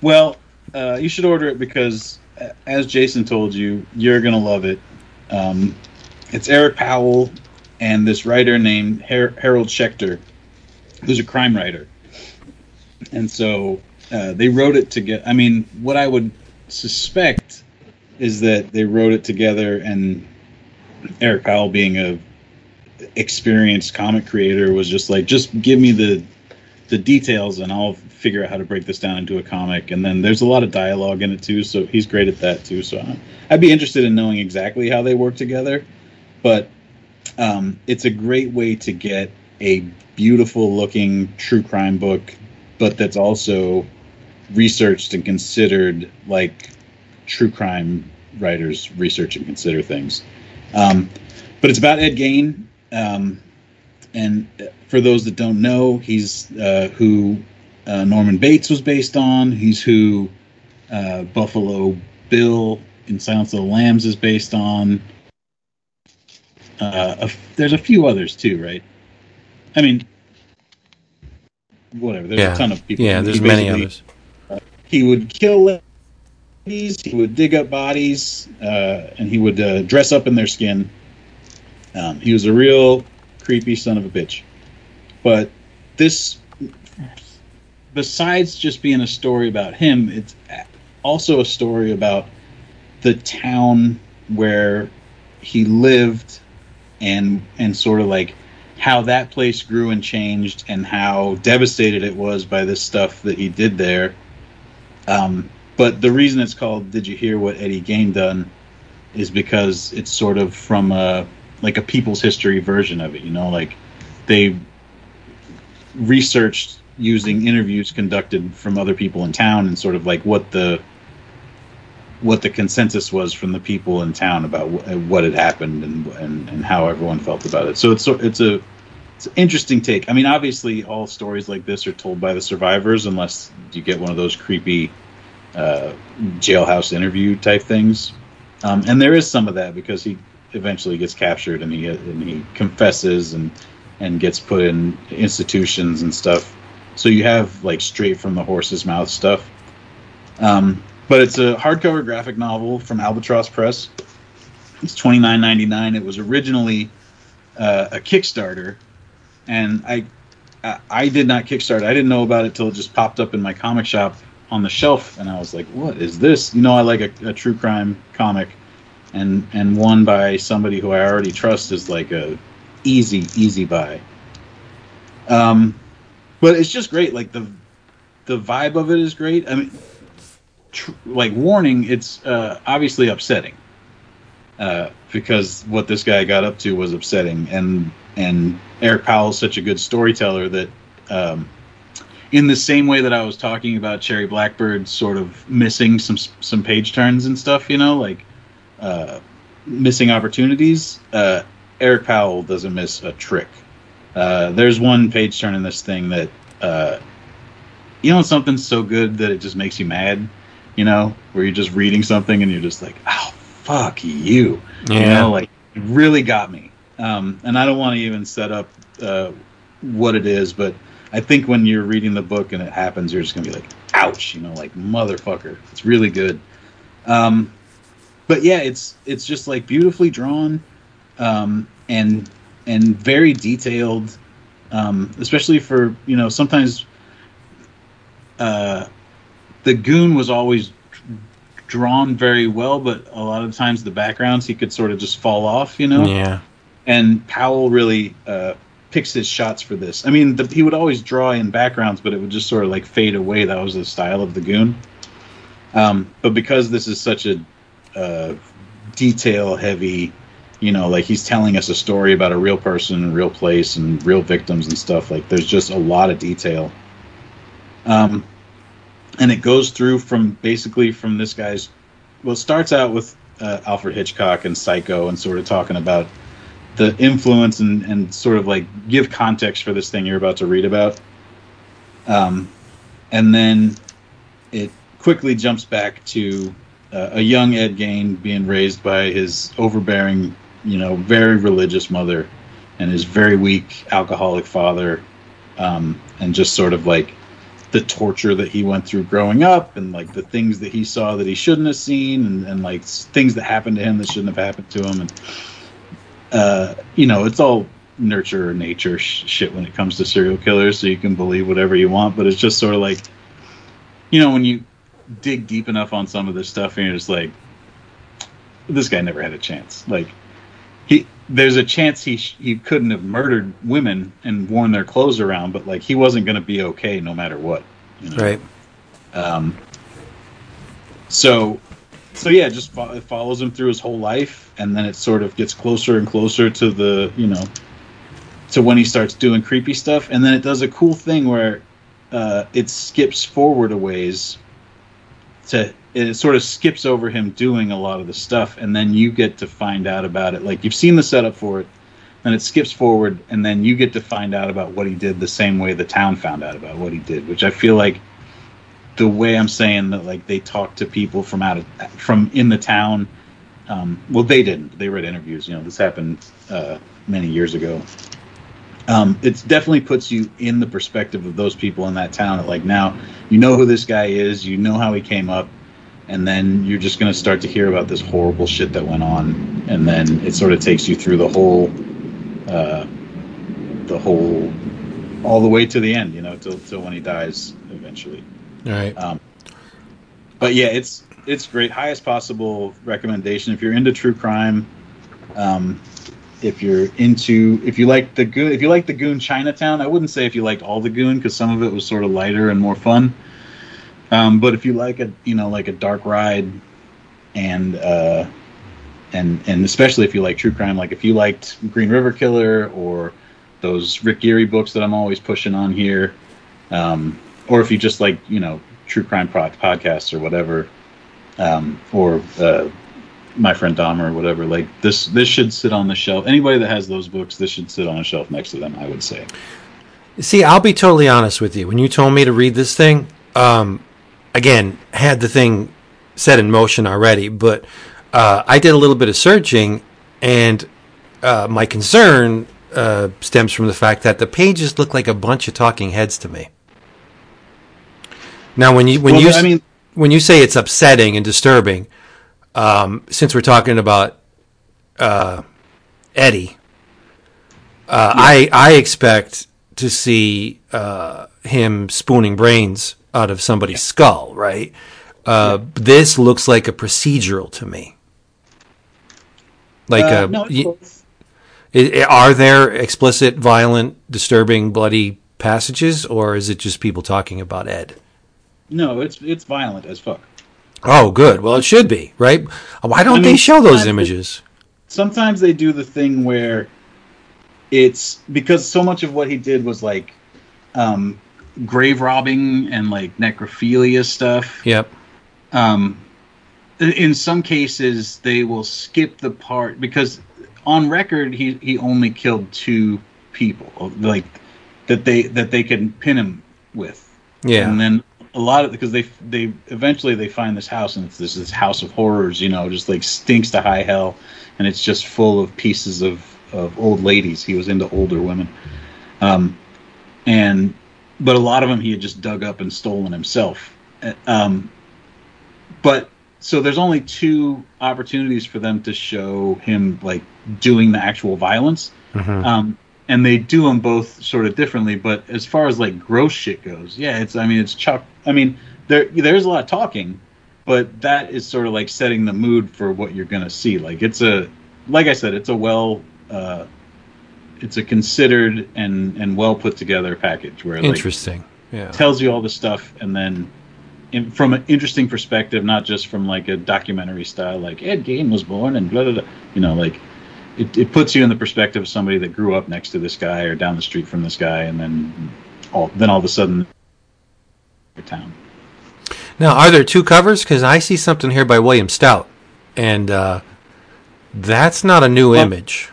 well, uh, you should order it because, as Jason told you, you're gonna love it. Um, it's Eric Powell and this writer named Har- Harold Schechter, who's a crime writer, and so uh, they wrote it together. I mean, what I would suspect is that they wrote it together, and Eric Powell, being a experienced comic creator, was just like, just give me the the details and I'll figure out how to break this down into a comic. And then there's a lot of dialogue in it too, so he's great at that too. So I- I'd be interested in knowing exactly how they work together. But um, it's a great way to get a beautiful looking true crime book, but that's also researched and considered like true crime writers research and consider things. Um, but it's about Ed Gein. Um, and for those that don't know, he's uh, who uh, Norman Bates was based on. He's who uh, Buffalo Bill in Silence of the Lambs is based on. Uh, a, there's a few others too, right? I mean, whatever. There's Yeah, a ton of people. yeah. There's many others. he would kill ladies, he would dig up bodies, uh, and he would uh, dress up in their skin. Um, he was a real creepy son of a bitch. But this, besides just being a story about him, it's also a story about the town where he lived and and sort of like how that place grew and changed and how devastated it was by this stuff that he did there um, but the reason it's called "Did you hear what Eddie Gein done?" is because it's sort of from a like a people's history version of it. You know, like they researched using interviews conducted from other people in town and sort of like what the what the consensus was from the people in town about wh- what had happened and, and and how everyone felt about it. So it's it's a it's an interesting take. I mean, obviously, all stories like this are told by the survivors, unless you get one of those creepy uh, jailhouse interview type things. Um, and there is some of that because he eventually gets captured and he and he confesses and and gets put in institutions and stuff. So you have like straight from the horse's mouth stuff. Um, but it's a hardcover graphic novel from Albatross Press. It's twenty nine ninety nine. It was originally uh, a Kickstarter, and I, I did not Kickstart. I didn't know about it till it just popped up in my comic shop on the shelf, and I was like, "What is this?" You know, I like a, a true crime comic, and and one by somebody who I already trust is like a easy easy buy. Um, but it's just great. Like the the vibe of it is great. I mean, tr- like warning, it's uh, obviously upsetting uh, because what this guy got up to was upsetting, and and Eric Powell's such a good storyteller that. Um, in the same way that I was talking about Cherry Blackbird sort of missing some some page turns and stuff, you know, like uh, missing opportunities. Uh, Eric Powell doesn't miss a trick. Uh, there's one page turn in this thing that uh, you know something's so good that it just makes you mad. You know, where you're just reading something and you're just like, "Oh, fuck you," you Yeah. know, like it really got me. Um, and I don't want to even set up uh, what it is, but I think when you're reading the book and it happens, you're just gonna be like, "Ouch!" You know, like motherfucker. It's really good. Um, but yeah, it's it's just like beautifully drawn, um, and and very detailed, um, especially for you know sometimes. Uh, the goon was always drawn very well, but a lot of times the backgrounds he could sort of just fall off, you know. Yeah. And Powell really uh, picks his shots for this. I mean, the, he would always draw in backgrounds, but it would just sort of like fade away. That was the style of the Goon. Um, but because this is such a uh, detail heavy, you know, like he's telling us a story about a real person, real place, and real victims and stuff. Like there's just a lot of detail. Um, and it goes through from basically from this guy's. Well, it starts out with uh, Alfred Hitchcock and Psycho, and sort of talking about the influence and, and sort of like give context for this thing you're about to read about. Um, and then it quickly jumps back to uh, a young Ed Gein being raised by his overbearing, you know, very religious mother and his very weak alcoholic father, um, and just sort of like the torture that he went through growing up and like the things that he saw that he shouldn't have seen and, and like things that happened to him that shouldn't have happened to him. And uh, you know it's all nurture or nature sh- shit when it comes to serial killers so you can believe whatever you want but it's just sort of like you know when you dig deep enough on some of this stuff and you're just like this guy never had a chance. Like he there's a chance he sh- he couldn't have murdered women and worn their clothes around but like he wasn't going to be okay no matter what you know? Right. Um, so, so yeah, just fo- it follows him through his whole life, and then it sort of gets closer and closer to the you know to when he starts doing creepy stuff, and then it does a cool thing where uh, it skips forward a ways to it sort of skips over him doing a lot of the stuff, and then you get to find out about it. Like you've seen the setup for it, and it skips forward, and then you get to find out about what he did the same way the town found out about what he did, which I feel like the way I'm saying that like they talked to people from out of from in the town. Um, well, they didn't. They read interviews. You know, this happened uh, many years ago. Um, it definitely puts you in the perspective of those people in that town. Like now you know who this guy is, you know how he came up, and then you're just going to start to hear about this horrible shit that went on, and then it sort of takes you through the whole, uh, the whole, all the way to the end. You know, till till when he dies eventually. All right. Um, but yeah, it's it's great. Highest possible recommendation if you're into true crime. Um, if you're into if you like the goon if you like the goon Chinatown, I wouldn't say if you liked all the goon because some of it was sort of lighter and more fun. Um, but if you like a you know like a dark ride, and uh, and and especially if you like true crime, like if you liked Green River Killer or those Rick Geary books that I'm always pushing on here, um, or if you just like you know true crime pod- podcasts or whatever, um, or uh, my friend Dahmer or whatever, like this this should sit on the shelf. Anybody that has those books, this should sit on a shelf next to them. I would say. See, I'll be totally honest with you. When you told me to read this thing, um, again, had the thing set in motion already, but uh, I did a little bit of searching, and uh, my concern uh, stems from the fact that the pages look like a bunch of talking heads to me. Now, when you when Well, you I mean, when you say it's upsetting and disturbing, um, since we're talking about uh, Eddie, uh, I I expect to see uh, him spooning brains out of somebody's skull, right? Uh, This looks like a procedural to me. Like, uh, uh, no, y- both. i- i- are there explicit, violent, disturbing, bloody passages, or is it just people talking about Ed? no, it's it's violent as fuck. Oh, good. Well, it should be, right? Why don't I they show those images? sometimes they do the thing where it's because so much of what he did was like um, grave robbing and like necrophilia stuff. Yep. Um, in some cases, they will skip the part because on record he he only killed two people, like that they that they can pin him with. Yeah. And then a lot of because they they eventually they find this house and it's this this house of horrors, you know, just like stinks to high hell, and it's just full of pieces of of old ladies. He was into older women, um, and but a lot of them he had just dug up and stolen himself. Um, but so there's only two opportunities for them to show him like doing the actual violence. Mhm. Um, and they do them both sort of differently. But as far as like gross shit goes, yeah, it's I mean it's chuck. I mean there there's a lot of talking, but that is sort of like setting the mood for what you're gonna see. Like it's a, like I said, it's a well, uh, it's a considered and and well put together package where like Interesting. Yeah. tells you all the stuff and then in, from an interesting perspective, not just from like a documentary style, like Ed Gein was born and blah blah blah. You know, like it, it puts you in the perspective of somebody that grew up next to this guy or down the street from this guy, and then all then all of a sudden, town. Now, are there two covers? Because I see something here by William Stout, and uh, that's not a new Well, image.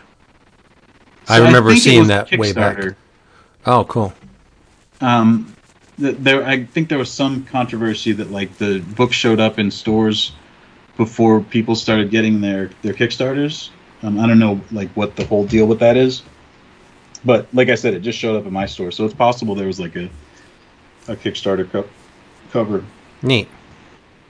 I remember it seeing that way back. Oh, cool. Um, th- there, I think there was some controversy that like the book showed up in stores before people started getting their their Kickstarters. Um, I don't know like what the whole deal with that is, but like I said, it just showed up in my store, so it's possible there was like a a Kickstarter co- cover. Neat.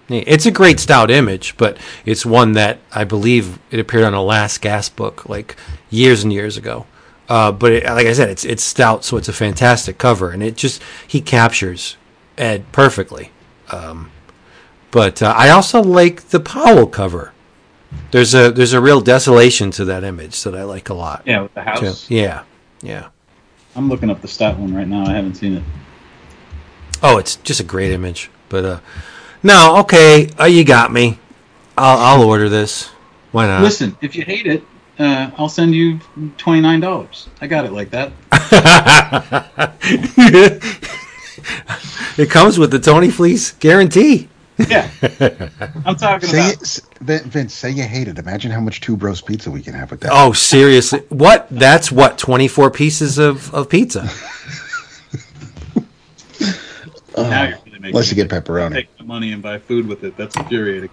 It's a great stout image, but it's one that I believe it appeared on a Last Gasp book like years and years ago. Uh, but it, like I said, it's it's stout, so it's a fantastic cover, and it just he captures Ed perfectly. Um, but uh, I also like the Powell cover. There's a there's a real desolation to that image that I like a lot. Yeah, with the too. house. Yeah, yeah. I'm looking up the stat one right now. I haven't seen it. Oh, it's just a great image. But uh, no, okay, uh, you got me. I'll I'll order this. Why not? Listen, if you hate it, uh, I'll send you twenty nine dollars. I got it like that. it comes with the Tony Fleecs guarantee. Yeah, I'm talking Say about. it, Vince, say you hate it. Imagine how much Two Bros pizza we can have with that. Oh, seriously? What? That's what? Twenty four pieces of, of pizza? Now you're really making Unless you get pepperoni. take the money and buy food with it. That's infuriating.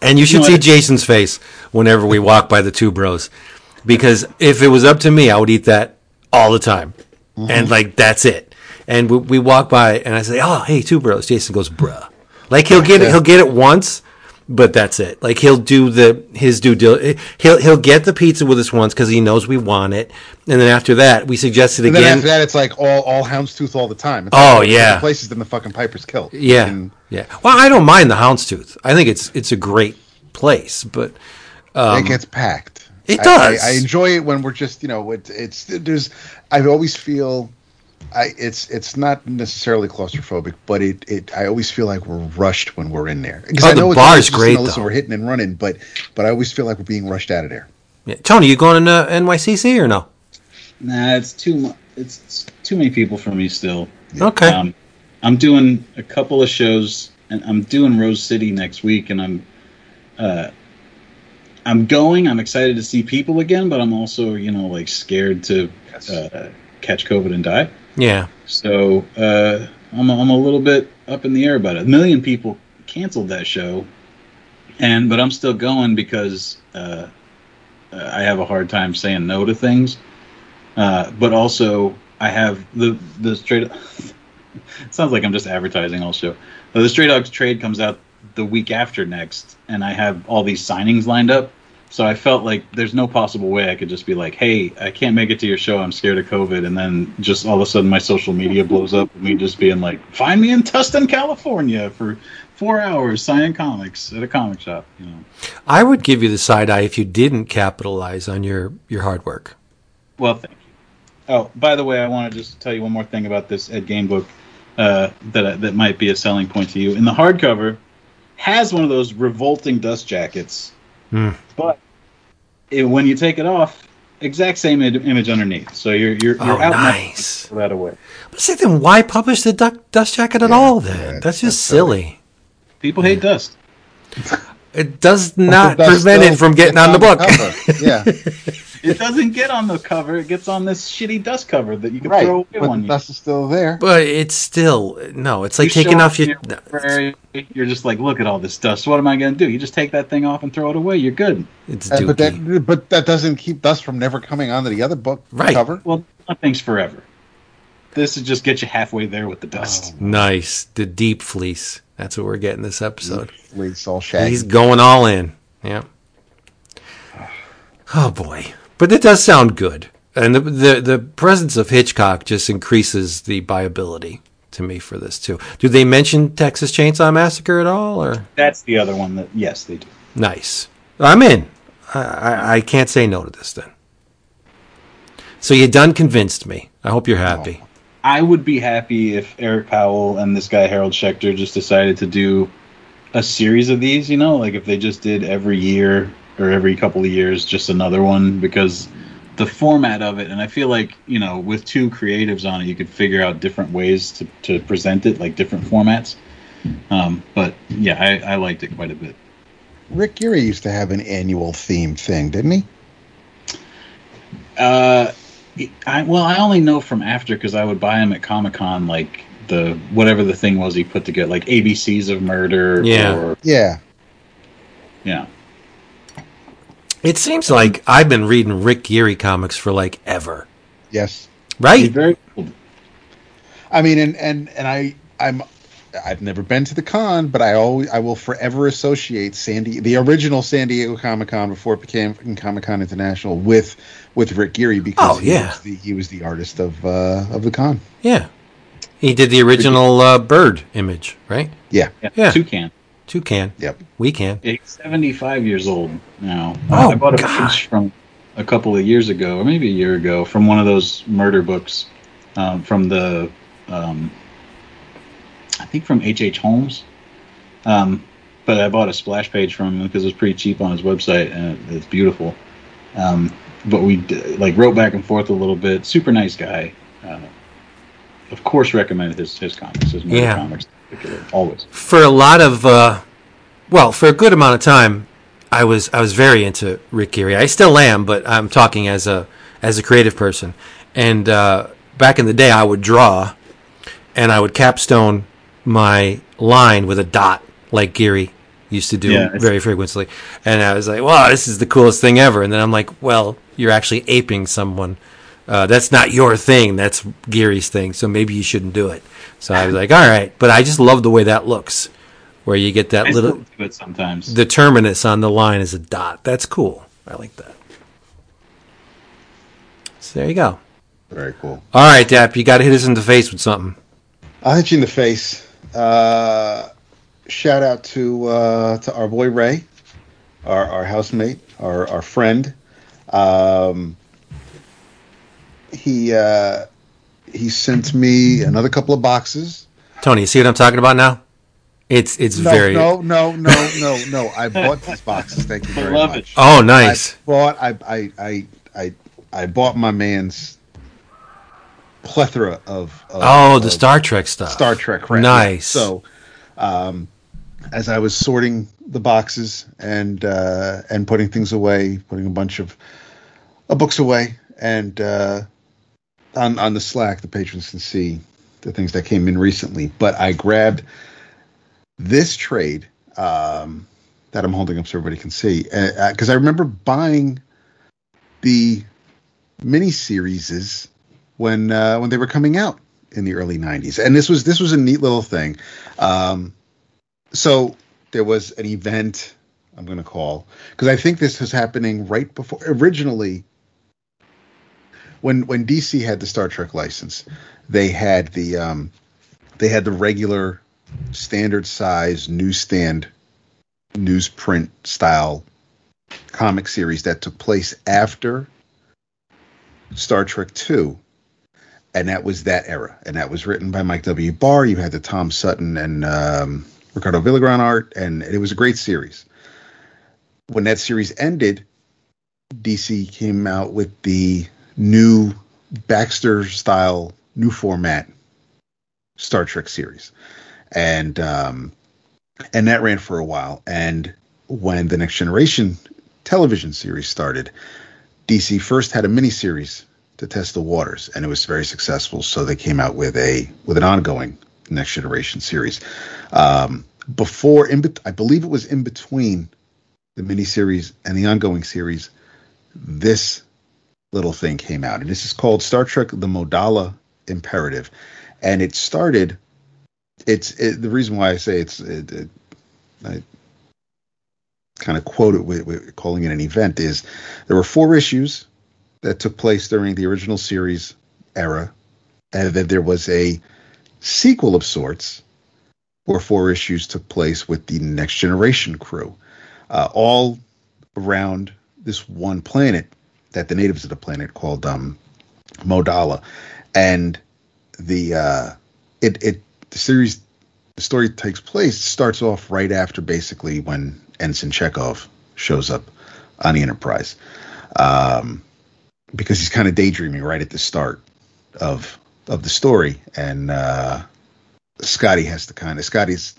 And you should know see what? Jason's face whenever we walk by the two bros, because if it was up to me, I would eat that all the time, mm-hmm. and like that's it. And we, we walk by, and I say, "Oh, hey, two bros." Jason goes, "Bruh," like he'll get it. He'll get it once, but that's it. Like he'll do the his due deal. He'll he'll get the pizza with us once because he knows we want it, and then after that, we suggest it And then again. after that, it's like all all houndstooth all the time. It's Oh, like, yeah. places than the fucking Piper's Kilt. Yeah, And yeah. Well, I don't mind the Houndstooth. I think it's it's a great place, but it um, gets packed. it I- does. I, I enjoy it when we're just you know it, it's there's. I always feel. I, it's it's not necessarily claustrophobic, but it, it I always feel like we're rushed when we're in there. Because Oh, I the know it's bar's only great, know, listen, though. We're hitting and running, but but I always feel like we're being rushed out of there. Yeah. Tony, you going to uh, NYCC or no? Nah, it's too mu- it's, it's too many people for me still. Okay. Um, I'm doing a couple of shows, and I'm doing Rose City next week, and I'm uh, I'm going. I'm excited to see people again, but I'm also you know like scared to uh, catch COVID and die. Yeah. So uh, I'm I'm a little bit up in the air about it. A million people canceled that show, and but I'm still going because uh, uh, I have a hard time saying no to things. Uh, but also I have the the straight. sounds like I'm just advertising all show. Uh, the Stray Dogs trade comes out the week after next, and I have all these signings lined up. So I felt like there's no possible way I could just be like, "Hey, I can't make it to your show. I'm scared of COVID," and then just all of a sudden my social media blows up me just being like, "Find me in Tustin, California for four hours signing comics at a comic shop." You know. I would give you the side eye if you didn't capitalize on your, your hard work. Well, thank you. Oh, by the way, I want to just tell you one more thing about this Ed Gein book uh, that that might be a selling point to you. In the hardcover, has one of those revolting dust jackets, Hmm. but it, when you take it off, exact same Im- image underneath. So you're you're, you're Oh, out nice. throw that away. But see, then why publish the duck, dust jacket at Yeah, all then? yeah, that's that's just silly. silly. People hate dust. It does not prevent it from getting on the book. yeah, It doesn't get on the cover. It gets on this shitty dust cover that you can right. throw away But one the year. dust is still there. but it's still, no, it's like You show taking off in your. You're just like, look at all this dust. What am I going to do? You just take that thing off and throw it away. You're good. It's Uh, but that but that doesn't keep dust from never coming onto the other book Right. cover. Well, nothing's forever. This is just get you halfway there with the dust. Nice. The deep fleece. That's what we're getting this episode. It's all shaggy. He's going all in. Yeah. Oh boy, but it does sound good, and the the, the presence of Hitchcock just increases the buyability to me for this too. Do they mention Texas Chainsaw Massacre at all? Or That's the other one that yes they do. nice, I'm in. I, I, I can't say no to this then. So you done convinced me. I hope you're happy. I would be happy if Eric Powell and this guy Harold Schechter just decided to do a series of these. You know, like if they just did every year or every couple of years, just another one because the format of it, and I feel like you know, with two creatives on it, you could figure out different ways to to present it, like different formats. Um, but yeah, I, I liked it quite a bit. Rick Geary used to have an annual theme thing, didn't he? Uh, I well, I only know from after because I would buy him at Comic Con, like the whatever the thing was he put together, like ABCs of Murder. Yeah. Or, Yeah. yeah. It seems like I've been reading Rick Geary comics for like ever, Yes. He's right? very cool. I mean, and and and I I'm I've never been to the con, but I always I will forever associate Sandy the original San Diego Comic Con before it became Comic Con International with with Rick Geary because Oh, he yeah. was the, he was the artist of uh, of the con. Yeah, he did the original uh, bird image, right? Yeah. Yeah. Yeah. Toucan. Two can, Yep. we can. He's 75 years old now. Oh, I bought a God. page from a couple of years ago, or maybe a year ago, from one of those murder books um, from the, um, I think from H.H. H. Holmes. Um, but I bought a splash page from him because it was pretty cheap on his website, and it's beautiful. Um, but we d- like wrote back and forth a little bit. Super nice guy. Uh, of course, recommended his his comics, his murder Yeah. comics, in particular, always. For a lot of, uh, well, for a good amount of time, I was I was very into Rick Geary. I still am, but I'm talking as a as a creative person. And uh, back in the day, I would draw, and I would capstone my line with a dot, like Geary used to do Yeah, very frequently. And I was like, "Wow, this is the coolest thing ever." And then I'm like, "Well, you're actually aping someone. Uh, that's not your thing. That's Geary's thing. So maybe you shouldn't do it." So I was like, "All right," but I just love the way that looks, where you get that I little still do it sometimes. the terminus on the line is a dot. That's cool. I like that. So there you go. Very cool. All right, Dap, you got to hit us in the face with something. I'll hit you in the face. Uh, shout out to uh, to our boy Ray, our our housemate, our our friend. Um, he uh, he sent me another couple of boxes. Tony, you see what I'm talking about now? It's it's No, very no, no, no, no, no. I bought these boxes. Thank you I very love much. it. Oh, nice. I bought. I I I I I bought my man's plethora of. of Oh, the of Star Trek stuff. Star Trek. crap. Nice. So, um, as I was sorting the boxes and uh, and putting things away, putting a bunch of uh, books away, and uh, on on the Slack, the patrons can see the things that came in recently. But I grabbed this trade um, that I'm holding up so everybody can see because I remember buying the mini series when uh, when they were coming out in the early 90s and this was this was a neat little thing um, so there was an event i'm going to call because i think this was happening right before originally when when dc had the star trek license they had the um, they had the regular standard size newsstand newsprint style comic series that took place after Star Trek 2 and that was that era. And that was written by Mike W. Barr. You had the Tom Sutton and um, Ricardo Villagran art. And it was a great series. When that series ended DC came out with the new Baxter style new format Star Trek series and um, and that ran for a while. And when the Next Generation television series started, DC first had a miniseries to test the waters, and it was very successful. So they came out with a with an ongoing Next Generation series. Um, before, in I believe it was in between the miniseries and the ongoing series. This little thing came out, and this is called Star Trek: The Modala Imperative, and it started it's it, the reason why I say it's it, it, I kind of quote it with, with calling it an event is there were four issues that took place during the original series era, and then there was a sequel of sorts, where four issues took place with the Next Generation crew, uh, all around this one planet that the natives of the planet called um, Modala, and the uh, it it the series the story takes place starts off right after basically when Ensign Chekov shows up on the Enterprise, um, because he's kind of daydreaming right at the start of of the story, and uh, Scotty has to kind of Scotty's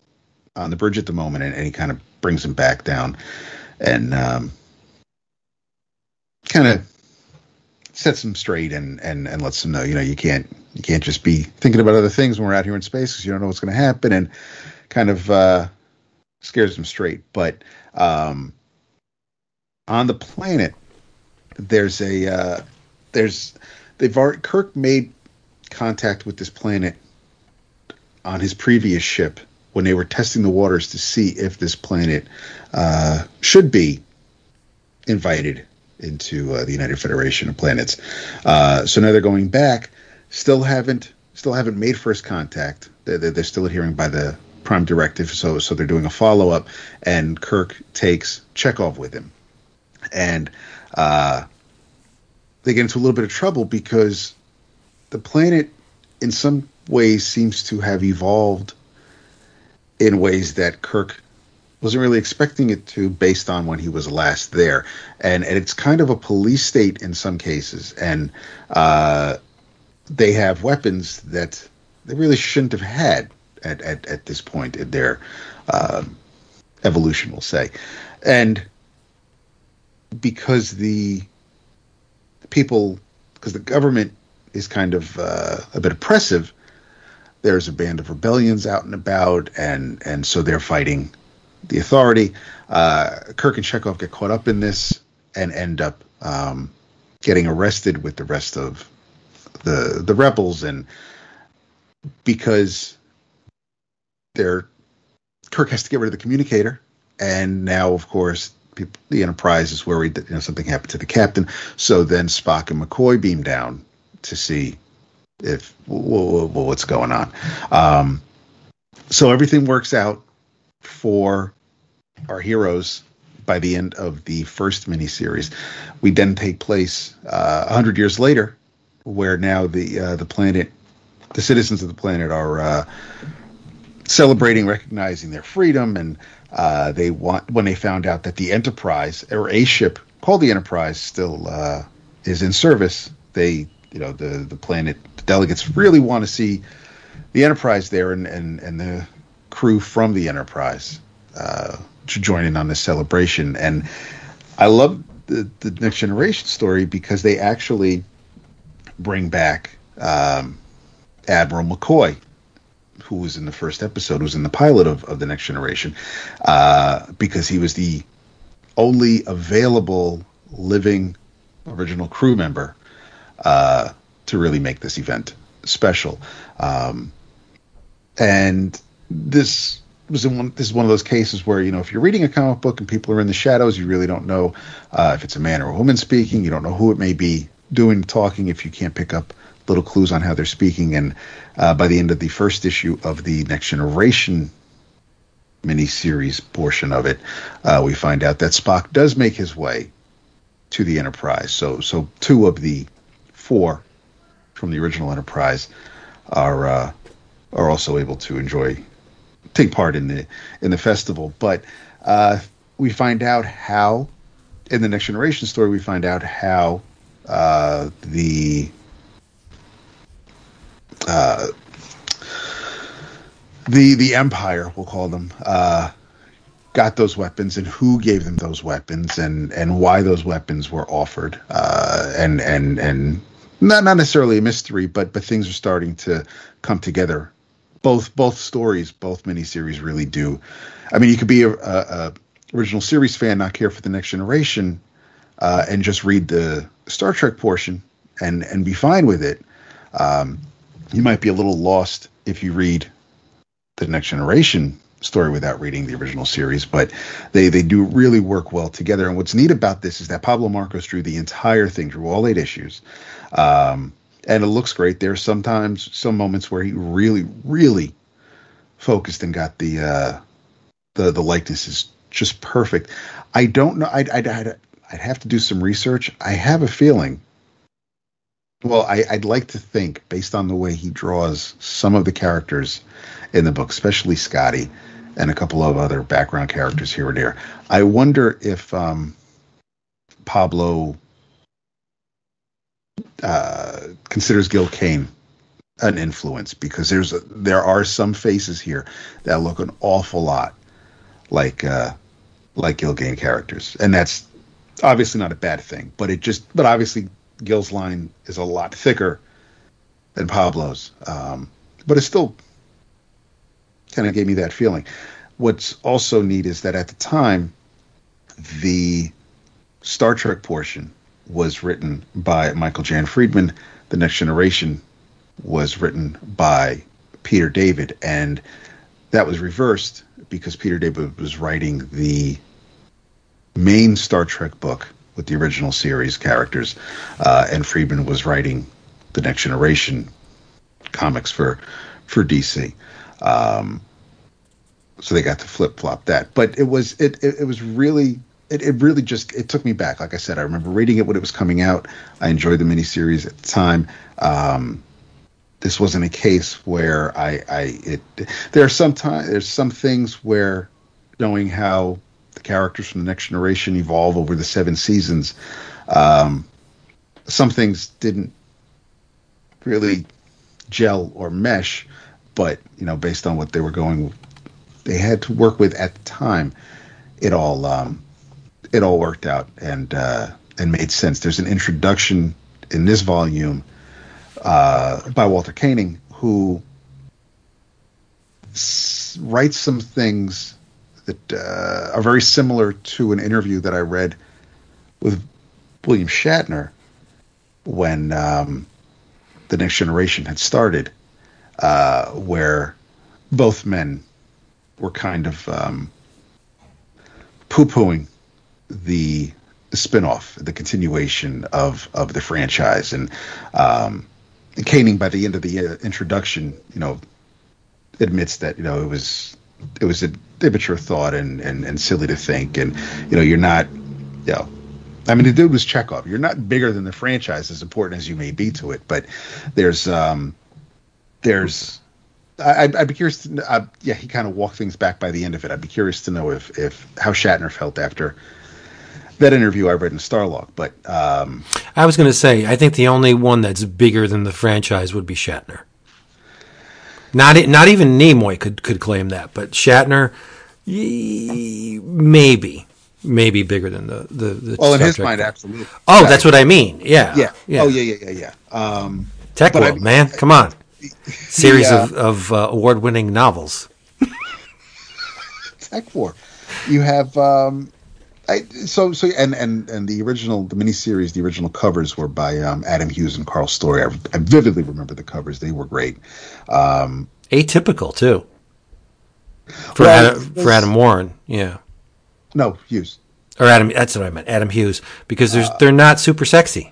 on the bridge at the moment, and, and he kind of brings him back down, and um, kind of sets them straight and and and lets them know, you know, you can't you can't just be thinking about other things when we're out here in space because you don't know what's going to happen, and kind of uh, scares them straight. But um, on the planet, there's a uh, there's they've already Kirk made contact with this planet on his previous ship when they were testing the waters to see if this planet uh, should be invited into uh, the United Federation of Planets. Uh, so now they're going back, still haven't still haven't made first contact. They're, they're still adhering by the prime directive. So so they're doing a follow up, and Kirk takes Chekov with him, and uh, they get into a little bit of trouble because the planet, in some ways, seems to have evolved in ways that Kirk wasn't really expecting it to based on when he was last there. And, and it's kind of a police state in some cases. And uh, they have weapons that they really shouldn't have had at, at, at this point in their um, evolution we'll say. And because the people because the government is kind of uh, a bit oppressive there's a band of rebellions out and about and and so they're fighting the authority. Uh, Kirk and Chekov get caught up in this and end up um, getting arrested with the rest of the the rebels, and because they're Kirk has to get rid of the communicator, and now of course people, the Enterprise is worried that you know something happened to the captain. So then Spock and McCoy beam down to see if what's going on. Um, so everything works out for our heroes by the end of the first miniseries. We then take place uh, 100 years later, where now the uh, the planet, the citizens of the planet are uh, celebrating, recognizing their freedom, and uh, they want when they found out that the Enterprise or a ship called the Enterprise still uh, is in service. They, you know, the the planet the delegates really want to see the Enterprise there, and and and the crew from the Enterprise uh, to join in on this celebration. And I love the, the Next Generation story because they actually bring back um, Admiral McCoy, who was in the first episode, was in the pilot of, of the Next Generation, uh, because he was the only available living original crew member uh, to really make this event special. Um, and this was one. This is one of those cases where you know if you're reading a comic book and people are in the shadows, you really don't know uh, if it's a man or a woman speaking. You don't know who it may be doing talking if you can't pick up little clues on how they're speaking. And uh, by the end of the first issue of the Next Generation miniseries portion of it, uh, we find out that Spock does make his way to the Enterprise. So so two of the four from the original Enterprise are uh, are also able to enjoy take part in the in the festival. But uh, we find out how in the next generation story we find out how uh, the uh, the the empire we'll call them uh, got those weapons and who gave them those weapons and and why those weapons were offered uh, and and and not not necessarily a mystery but but things are starting to come together both both stories, both miniseries really do. I mean, you could be a, a, a original series fan, not care for the next generation, uh, and just read the Star Trek portion and and be fine with it. Um, you might be a little lost if you read the next generation story without reading the original series, but they they do really work well together. And what's neat about this is that Pablo Marcos drew the entire thing, drew all eight issues. Um, and it looks great. There's sometimes some moments where he really, really focused and got the uh, the the likeness is just perfect. I don't know. I'd, I'd, I'd, I'd have to do some research. I have a feeling. Well, I, I'd like to think, based on the way he draws some of the characters in the book, especially Scotty and a couple of other background characters here and there. I wonder if um, Pablo uh, considers Gil Kane an influence because there's a, there are some faces here that look an awful lot like uh, like Gil Kane characters, and that's obviously not a bad thing. But it just but obviously Gil's line is a lot thicker than Pablo's, um, but it still kind of gave me that feeling. What's also neat is that at the time, the Star Trek portion was written by Michael Jan Friedman. The Next Generation was written by Peter David, and that was reversed because Peter David was writing the main Star Trek book with the original series characters, uh, and Friedman was writing the Next Generation comics for for DC. Um, so they got to flip flop that, but it was it, it, it was really it, it really just it took me back. Like I said, I remember reading it when it was coming out. I enjoyed the miniseries at the time. Um, this wasn't a case where I, I it there are some time there's some things where knowing how the characters from the next generation evolve over the seven seasons, um, some things didn't really gel or mesh, but you know based on what they were going, they had to work with at the time, it all um, it all worked out and uh, and made sense. There's an introduction in this volume uh, by Walter Koenig, who s- writes some things that uh, are very similar to an interview that I read with William Shatner when um, the Next Generation had started, uh, where both men were kind of um, poo-pooing the the spin-off, the continuation of of the franchise, and um, Koenig by the end of the uh, introduction, you know, admits that you know it was it was a immature thought and, and and silly to think, and you know you're not, you know, I mean the dude was Chekov. You're not bigger than the franchise, as important as you may be to it, but there's um there's I, I'd, I'd be curious. To, uh, yeah, he kind of walked things back by the end of it. I'd be curious to know if if how Shatner felt after that interview I read in Starlog. But um, I was going to say, I think the only one that's bigger than the franchise would be Shatner. Not not even Nimoy could could claim that, but Shatner, maybe maybe bigger than the the. the well, in his Trek mind, fan. absolutely. Oh, Right. that's what I mean. Yeah. Yeah. Yeah. Oh, yeah, yeah, yeah, yeah. Um, Tech but I- World, man, come on. Series uh, of of uh, award winning novels. TekWar. You have um, I, so so and and and the original the miniseries the original covers were by um, Adam Hughes and Karl Story. I, I vividly remember the covers; they were great. Um, Atypical too. For Well, Adam, for Adam Warren, yeah. no, Hughes. Or Adam, that's what I meant. Adam Hughes, because Uh, there's they're not super sexy.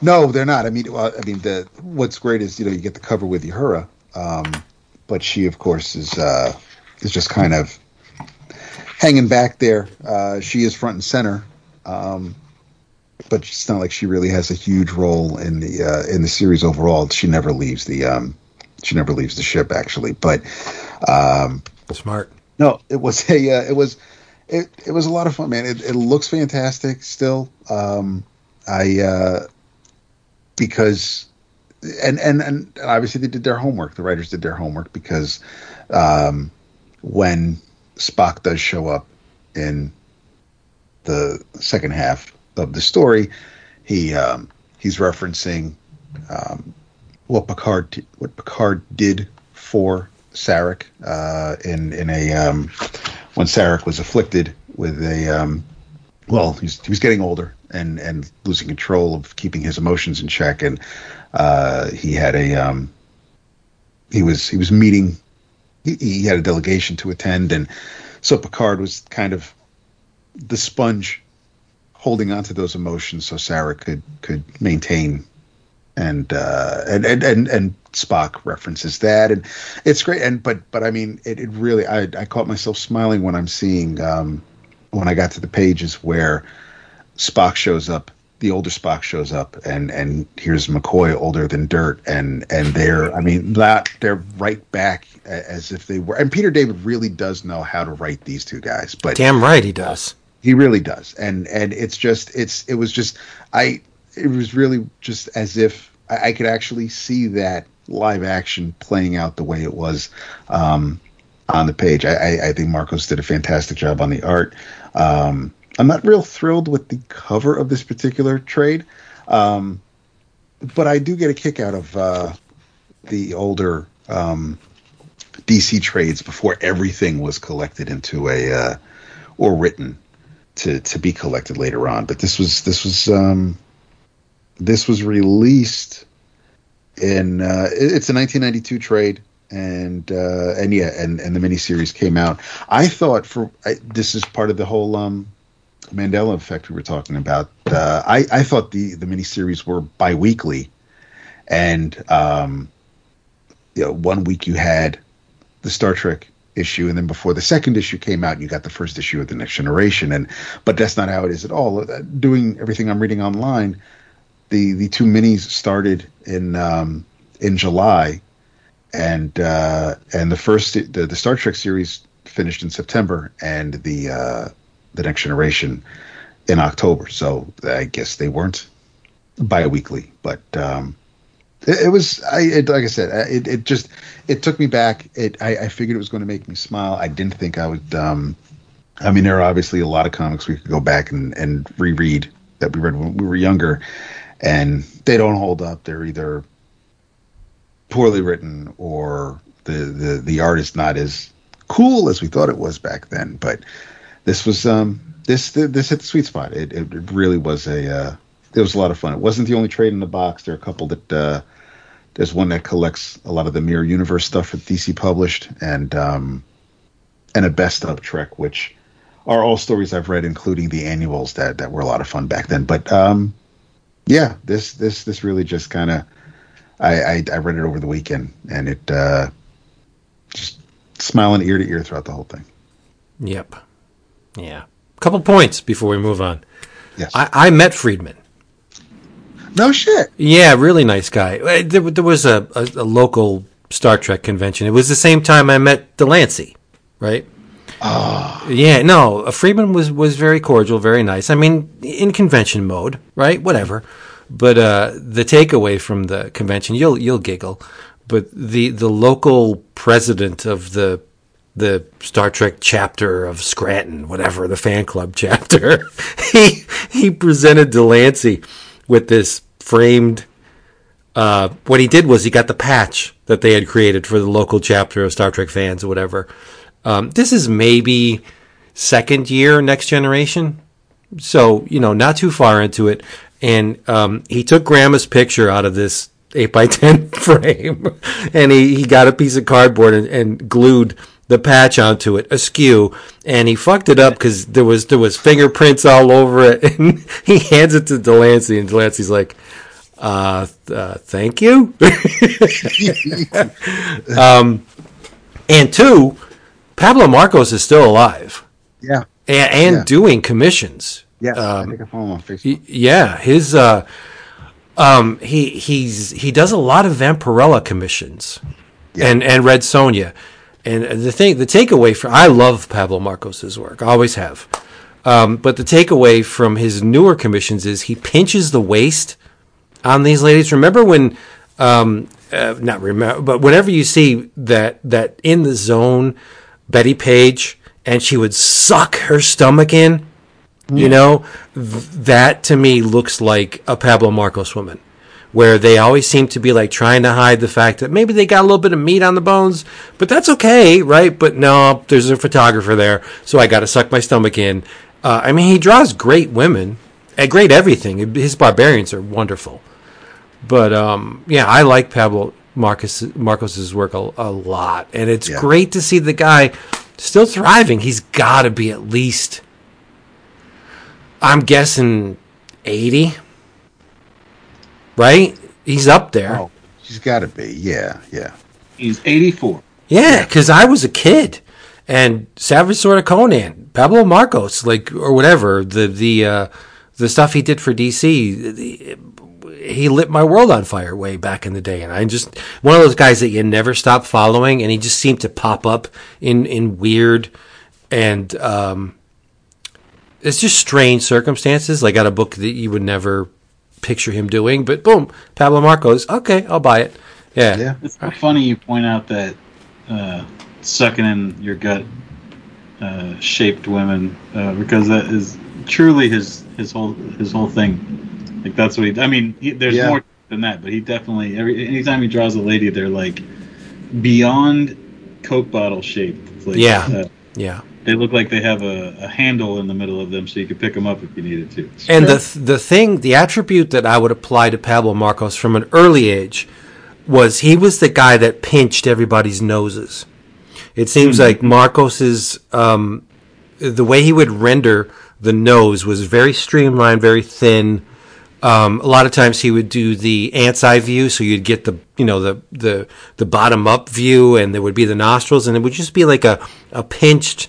No, they're not. I mean, well, I mean, the what's great is you know you get the cover with Uhura, um, but she of course is uh, is just kind of hanging back there. Uh, she is front and center, um, but it's not like she really has a huge role in the uh, in the series overall. She never leaves the um, she never leaves the ship actually, but. Um, Smart. no, it was a uh, it was it, it was a lot of fun, man. It, it looks fantastic still. Um, I uh, because and and and obviously they did their homework. The writers did their homework because um, when Spock does show up in the second half of the story, he um, he's referencing um, what Picard what Picard did for Sarek uh, in in a um, when Sarek was afflicted with a um, well he was getting older and and losing control of keeping his emotions in check. And uh, he had a um, he was he was meeting he, he had a delegation to attend and so Picard was kind of the sponge holding on to those emotions so Sarek could could maintain and uh, and, and and and Spock references that, and it's great. And but but I mean, it, it really I I caught myself smiling when I'm seeing um, when I got to the pages where Spock shows up. The older Spock shows up, and and here's McCoy, older than dirt, and and they're I mean that they're right back as if they were. And Peter David really does know how to write these two guys, but Damn right he does. he really does, and and it's just it's it was just I it was really just as if I, I could actually see that live action playing out the way it was um, on the page. I, I, I think Marcos did a fantastic job on the art. Um, I'm not real thrilled with the cover of this particular trade, um, but I do get a kick out of uh, the older um, DC trades before everything was collected into a uh, or written to to be collected later on. But this was this was um, this was released in uh, it's a 1992 trade, and uh, and yeah, and and the miniseries came out. I thought for I, this is part of the whole um, Mandela effect we were talking about. Uh, I I thought the the miniseries were biweekly, and um, you know, one week you had the Star Trek issue, and then before the second issue came out, you got the first issue of the Next Generation. And but that's not how it is at all. Uh, Doing everything I'm reading online, the the two minis started in um, in July, and uh, and the first the, the Star Trek series finished in September, and the uh, the Next Generation in October. So I guess they weren't bi-weekly, but um, it, it was I it, like I said it, it just it took me back. It I, I figured it was going to make me smile. I didn't think I would. Um, I mean, there are obviously a lot of comics we could go back and, and reread that we read when we were younger, and they don't hold up. They're either poorly written or the the the art is not as cool as we thought it was back then. But this was um this this hit the sweet spot. It it really was a uh, it was a lot of fun. It wasn't the only trade in the box. There are a couple that uh, there's one that collects a lot of the Mirror Universe stuff that DC published, and um, and a best of Trek, which are all stories I've read, including the annuals that that were a lot of fun back then. But um, yeah, this this this really just kind of I, I I read it over the weekend, and it uh, just smiling ear to ear throughout the whole thing. Yep. Yeah. A Couple points before we move on. Yes. I, I met Friedman. no shit. Yeah, really nice guy. Uh, There, there was a, a, a local Star Trek convention. It was the same time I met de Lancie, right? Yeah, no, uh, Friedman was, was very cordial, very nice. I mean, in convention mode, right? Whatever. But uh, the takeaway from the convention, you'll you'll giggle, but the the local president of the the Star Trek chapter of Scranton, whatever the fan club chapter, he he presented de Lancie with this framed. Uh, what he did was he got the patch that they had created for the local chapter of Star Trek fans or whatever. Um, this is maybe second year Next Generation, so you know not too far into it. And um, he took Grandma's picture out of this eight by ten frame, and he, he got a piece of cardboard and, and glued the patch onto it askew, and he fucked it up because there was there was fingerprints all over it, and he hands it to de Lancie, and de Lancie's like, uh, uh thank you. um, and two, Pablo Marcos is still alive Yeah. and, and Yeah. doing commissions. Yeah. Um, I think I follow him on Yeah, his uh, um, he he's he does a lot of Vampirella commissions, and and Red Sonja, and the thing the takeaway from I love Pablo Marcos's work, I always have, um, but the takeaway from his newer commissions is he pinches the waist on these ladies. Remember when? Um, uh, not remember, but whenever you see that that in the zone, Bettie Page, and she would suck her stomach in. You know, th- that to me looks like a Pablo Marcos woman, where they always seem to be like trying to hide the fact that maybe they got a little bit of meat on the bones, but that's okay, right? But no, there's a photographer there, so I got to suck my stomach in. Uh, I mean, he draws great women and great everything. His barbarians are wonderful, but um, yeah, I like Pablo Marcos Marcos's work a, a lot, and it's Yeah. great to see the guy still thriving. He's got to be at least. I'm guessing 80. Right? He's up there. Oh, she's got to be. Yeah, yeah. He's 84. Yeah, because I was a kid, and Savage Sword of Conan, Pablo Marcos, like or whatever the the uh, the stuff he did for DC, the, he lit my world on fire way back in the day, and I just one of those guys that you never stop following, and he just seemed to pop up in in weird and um, it's just strange circumstances. Like got a book that you would never picture him doing, but boom, Pablo Marcos. Okay, I'll buy it. Yeah, Yeah. It's so funny you point out that uh, sucking in your gut uh, shaped women uh, because that is truly his his whole his whole thing. Like that's what he. I mean, he, there's Yeah. more than that, but he definitely every anytime he draws a lady, they're like beyond Coke bottle shaped. Like, Yeah. uh, yeah. They look like they have a, a handle in the middle of them, so you could pick them up if you needed to. And the the thing, the attribute that I would apply to Pablo Marcos from an early age was he was the guy that pinched everybody's noses. It seems like Marcos's um, the way he would render the nose was very streamlined, very thin. Um, a lot of times he would do the ant's eye view, so you'd get the you know the the the bottom up view, and there would be the nostrils, and it would just be like a a pinched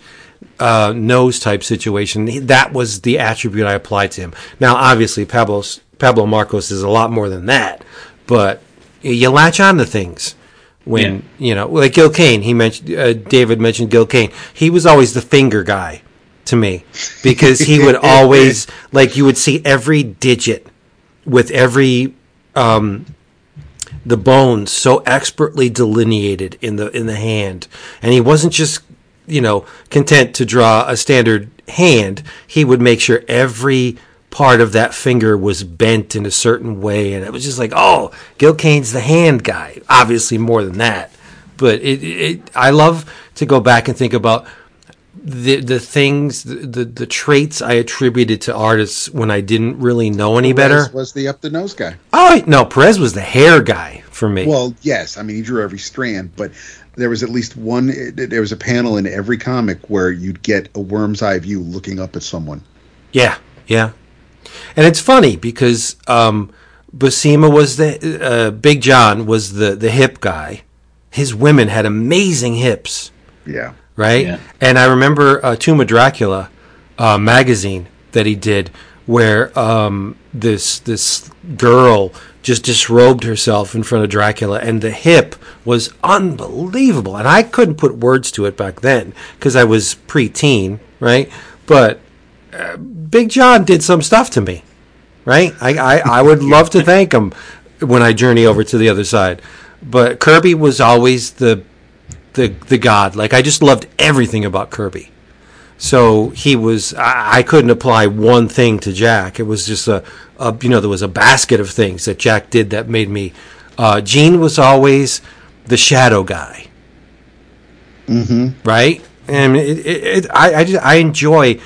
uh, nose type situation. That was the attribute I applied to him. Now, obviously, Pablo's Pablo Marcos is a lot more than that, but you latch on to things when you know, like Gil Kane. He mentioned uh, David mentioned Gil Kane. He was always the finger guy to me because he would always like you would see every digit with every um, the bones so expertly delineated in the in the hand, and he wasn't just you know content to draw a standard hand. He would make sure every part of that finger was bent in a certain way, and it was just like, oh, Gil Kane's the hand guy. Obviously, more than that, but it, it I love to go back and think about the the things the, the the traits I attributed to artists when I didn't really know any better. Perez was the up the nose guy. Oh no, Perez was the hair guy for me. Well, yes. I mean, he drew every strand, but there was at least one. There was a panel in every comic where you'd get a worm's eye view looking up at someone. Yeah, yeah. And it's funny because um, Buscema was the uh, Big John was the the hip guy. His women had amazing hips, Yeah. right? Yeah. And I remember uh, Tomb of Dracula uh, magazine that he did, where um, this this girl just disrobed herself in front of Dracula, and the hip was unbelievable. And I couldn't put words to it back then because I was preteen, right? But uh, Big John did some stuff to me, right? I, I, I would love to thank him when I journey over to the other side. But Kirby was always the the the god. Like I just loved everything about Kirby. So he was. I, I couldn't apply one thing to Jack. It was just a, a you know there was a basket of things that Jack did that made me. Uh, Gene was always the shadow guy Mm-hmm. right? And it, it, it, I, I, just, I enjoy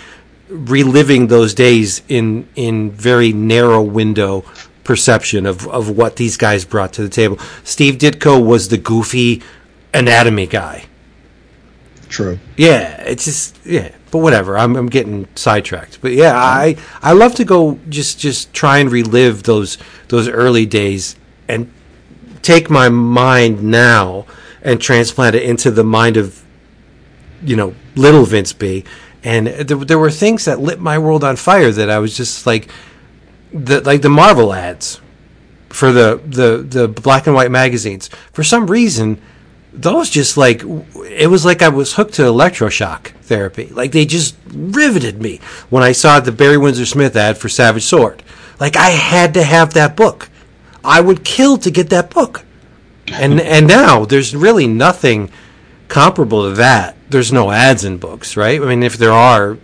reliving those days in in very narrow window perception of, of what these guys brought to the table. Steve Ditko was the goofy anatomy guy. True. Yeah, it's just yeah, but whatever. I'm I'm getting sidetracked. But yeah, I I love to go just just try and relive those those early days and take my mind now and transplant it into the mind of you know little Vince B. And there, there were things that lit my world on fire that I was just like the like the Marvel ads for the the the black and white magazines. For some reason, those just like it was like I was hooked to electroshock therapy. Like they just riveted me when I saw the Barry Windsor Smith ad for Savage Sword. Like I had to have that book. I would kill to get that book. And and now there's really nothing comparable to that. There's no ads in books, right? I mean, if there are,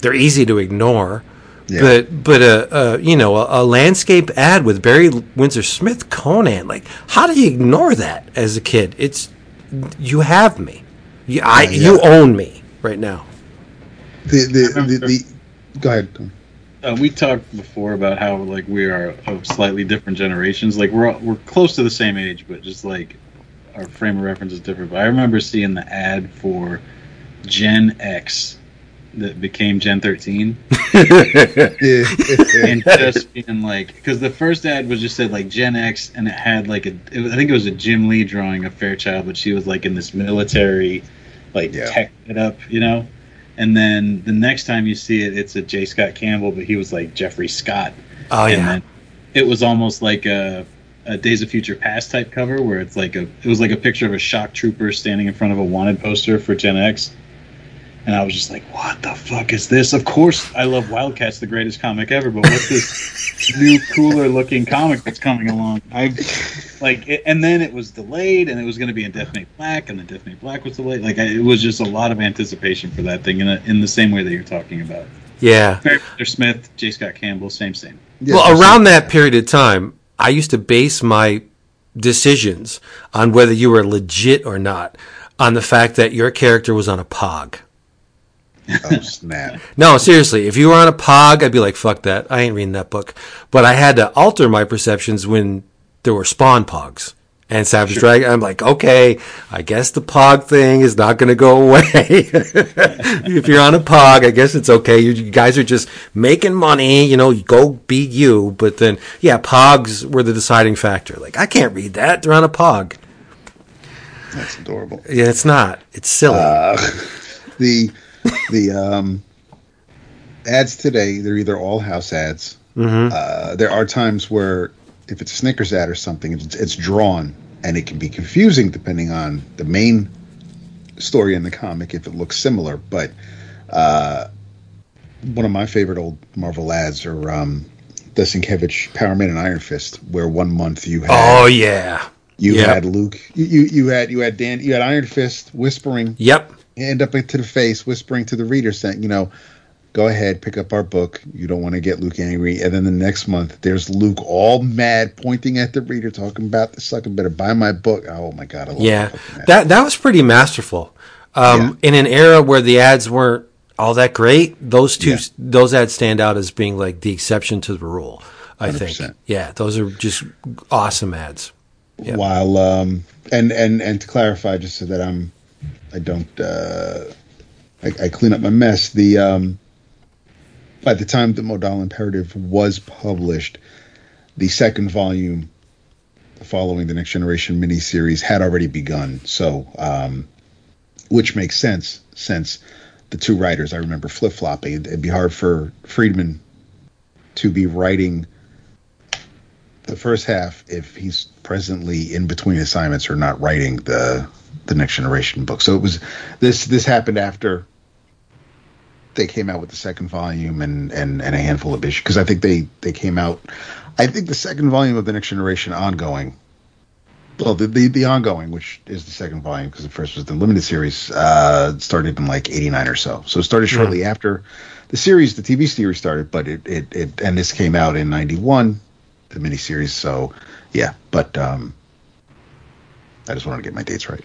they're easy to ignore. Yeah. But but a, a you know a, a landscape ad with Barry Windsor Smith Conan like how do you ignore that as a kid? It's you have me, you, I Yeah, you own me right now. The the, the, the go ahead. Tom. Uh, we talked before about how like we are of slightly different generations. Like we're all, we're close to the same age, but just like our frame of reference is different. But I remember seeing the ad for Gen X that became Gen 13 and just being like, because the first ad was just said like Gen X, and it had like a, it was, I think it was a Jim Lee drawing of Fairchild, but she was like in this military, like Yeah. tech it up, you know. And then the next time you see it, it's a J. Scott Campbell, but he was like Jeffrey Scott. Oh yeah. then it was almost like a, a Days of Future Past type cover, where it's like a, it was like a picture of a shock trooper standing in front of a wanted poster for Gen X. And I was just like, "What the fuck is this?" Of course, I love Wildcats, the greatest comic ever. But what's this new, cooler looking comic that's coming along? I like, it, and then it was delayed, and it was going to be in Definite Black, and then Definite Black was delayed. Like, I, it was just a lot of anticipation for that thing, in a, in the same way that you're talking about. Yeah. Barry Smith, J. Scott Campbell, same, same. Yeah, well, just- around that period of time, I used to base my decisions on whether you were legit or not on the fact that your character was on a pog. Oh snap! No, seriously, if you were on a pog, I'd be like, fuck that. I ain't reading that book. But I had to alter my perceptions when there were spawn pogs. And Savage Dragon, I'm like, okay, I guess the pog thing is not going to go away. if you're on a pog, I guess it's okay. You, you guys are just making money, you know, go be you. But then, yeah, pogs were the deciding factor. Like, I can't read that. They're on a pog. That's adorable. Yeah, it's not. It's silly. Uh, the the um, ads today they're either all house ads. Uh, there are times where if it's a Snickers ad or something, it's, it's drawn and it can be confusing depending on the main story in the comic if it looks similar. But uh, one of my favorite old Marvel ads are um, the Sienkiewicz Power Man and Iron Fist, where one month you had oh, yeah. you yeah. had Luke, you you had you had Dan, you had Iron Fist whispering Yep. End up into the face, whispering to the reader, saying, you know, go ahead, pick up our book. You don't want to get Luke angry. And then the next month, there's Luke all mad, pointing at the reader, talking about the sucker better buy my book. Oh my god, I love Yeah, that that that was pretty masterful. Um, In an era where the ads weren't all that great, those two Yeah. those ads stand out as being like the exception to the rule. I think. 100%. Yeah, those are just awesome ads. yeah. While um and and and to clarify, just so that I'm I don't uh I, I clean up my mess. The um by the time the Modala Imperative was published, the second volume following the Next Generation miniseries had already begun. So, um, which makes sense since the two writers I remember flip flopping. It'd, it'd be hard for Friedman to be writing the first half if he's presently in between assignments or not writing the the Next Generation book. So it was this this happened after they came out with the second volume and and, and a handful of issues because I think they they came out. I think the second volume of the Next Generation ongoing. Well, the, the, the ongoing, which is the second volume, because the first was the limited series, uh, started in like '89 or so. So it started shortly after the series, the TV series started, but it, it, it and this came out in '91, the miniseries. So yeah, but um, I just wanted to get my dates right.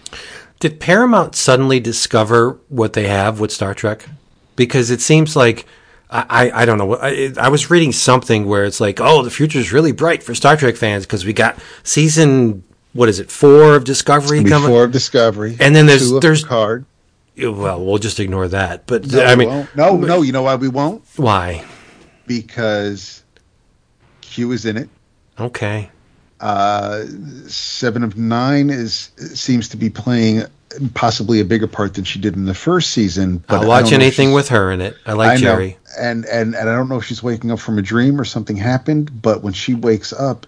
Did Paramount suddenly discover what they have with Star Trek? Because it seems like I, I, I don't know. I, I was reading something where it's like, oh, the future is really bright for Star Trek fans because we got season what is it four of Discovery coming. Before Discovery, And then there's- of there's- card. Well, we'll just ignore that. But No, I mean, won't. no, no. You know why we won't? why? Because Q is in it. Okay. Uh, Seven of Nine is seems to be playing possibly a bigger part than she did in the first season. But I'll I watch don't know if anything with her in it. I like I know. Jerry. And, and and I don't know if she's waking up from a dream or something happened, but when she wakes up,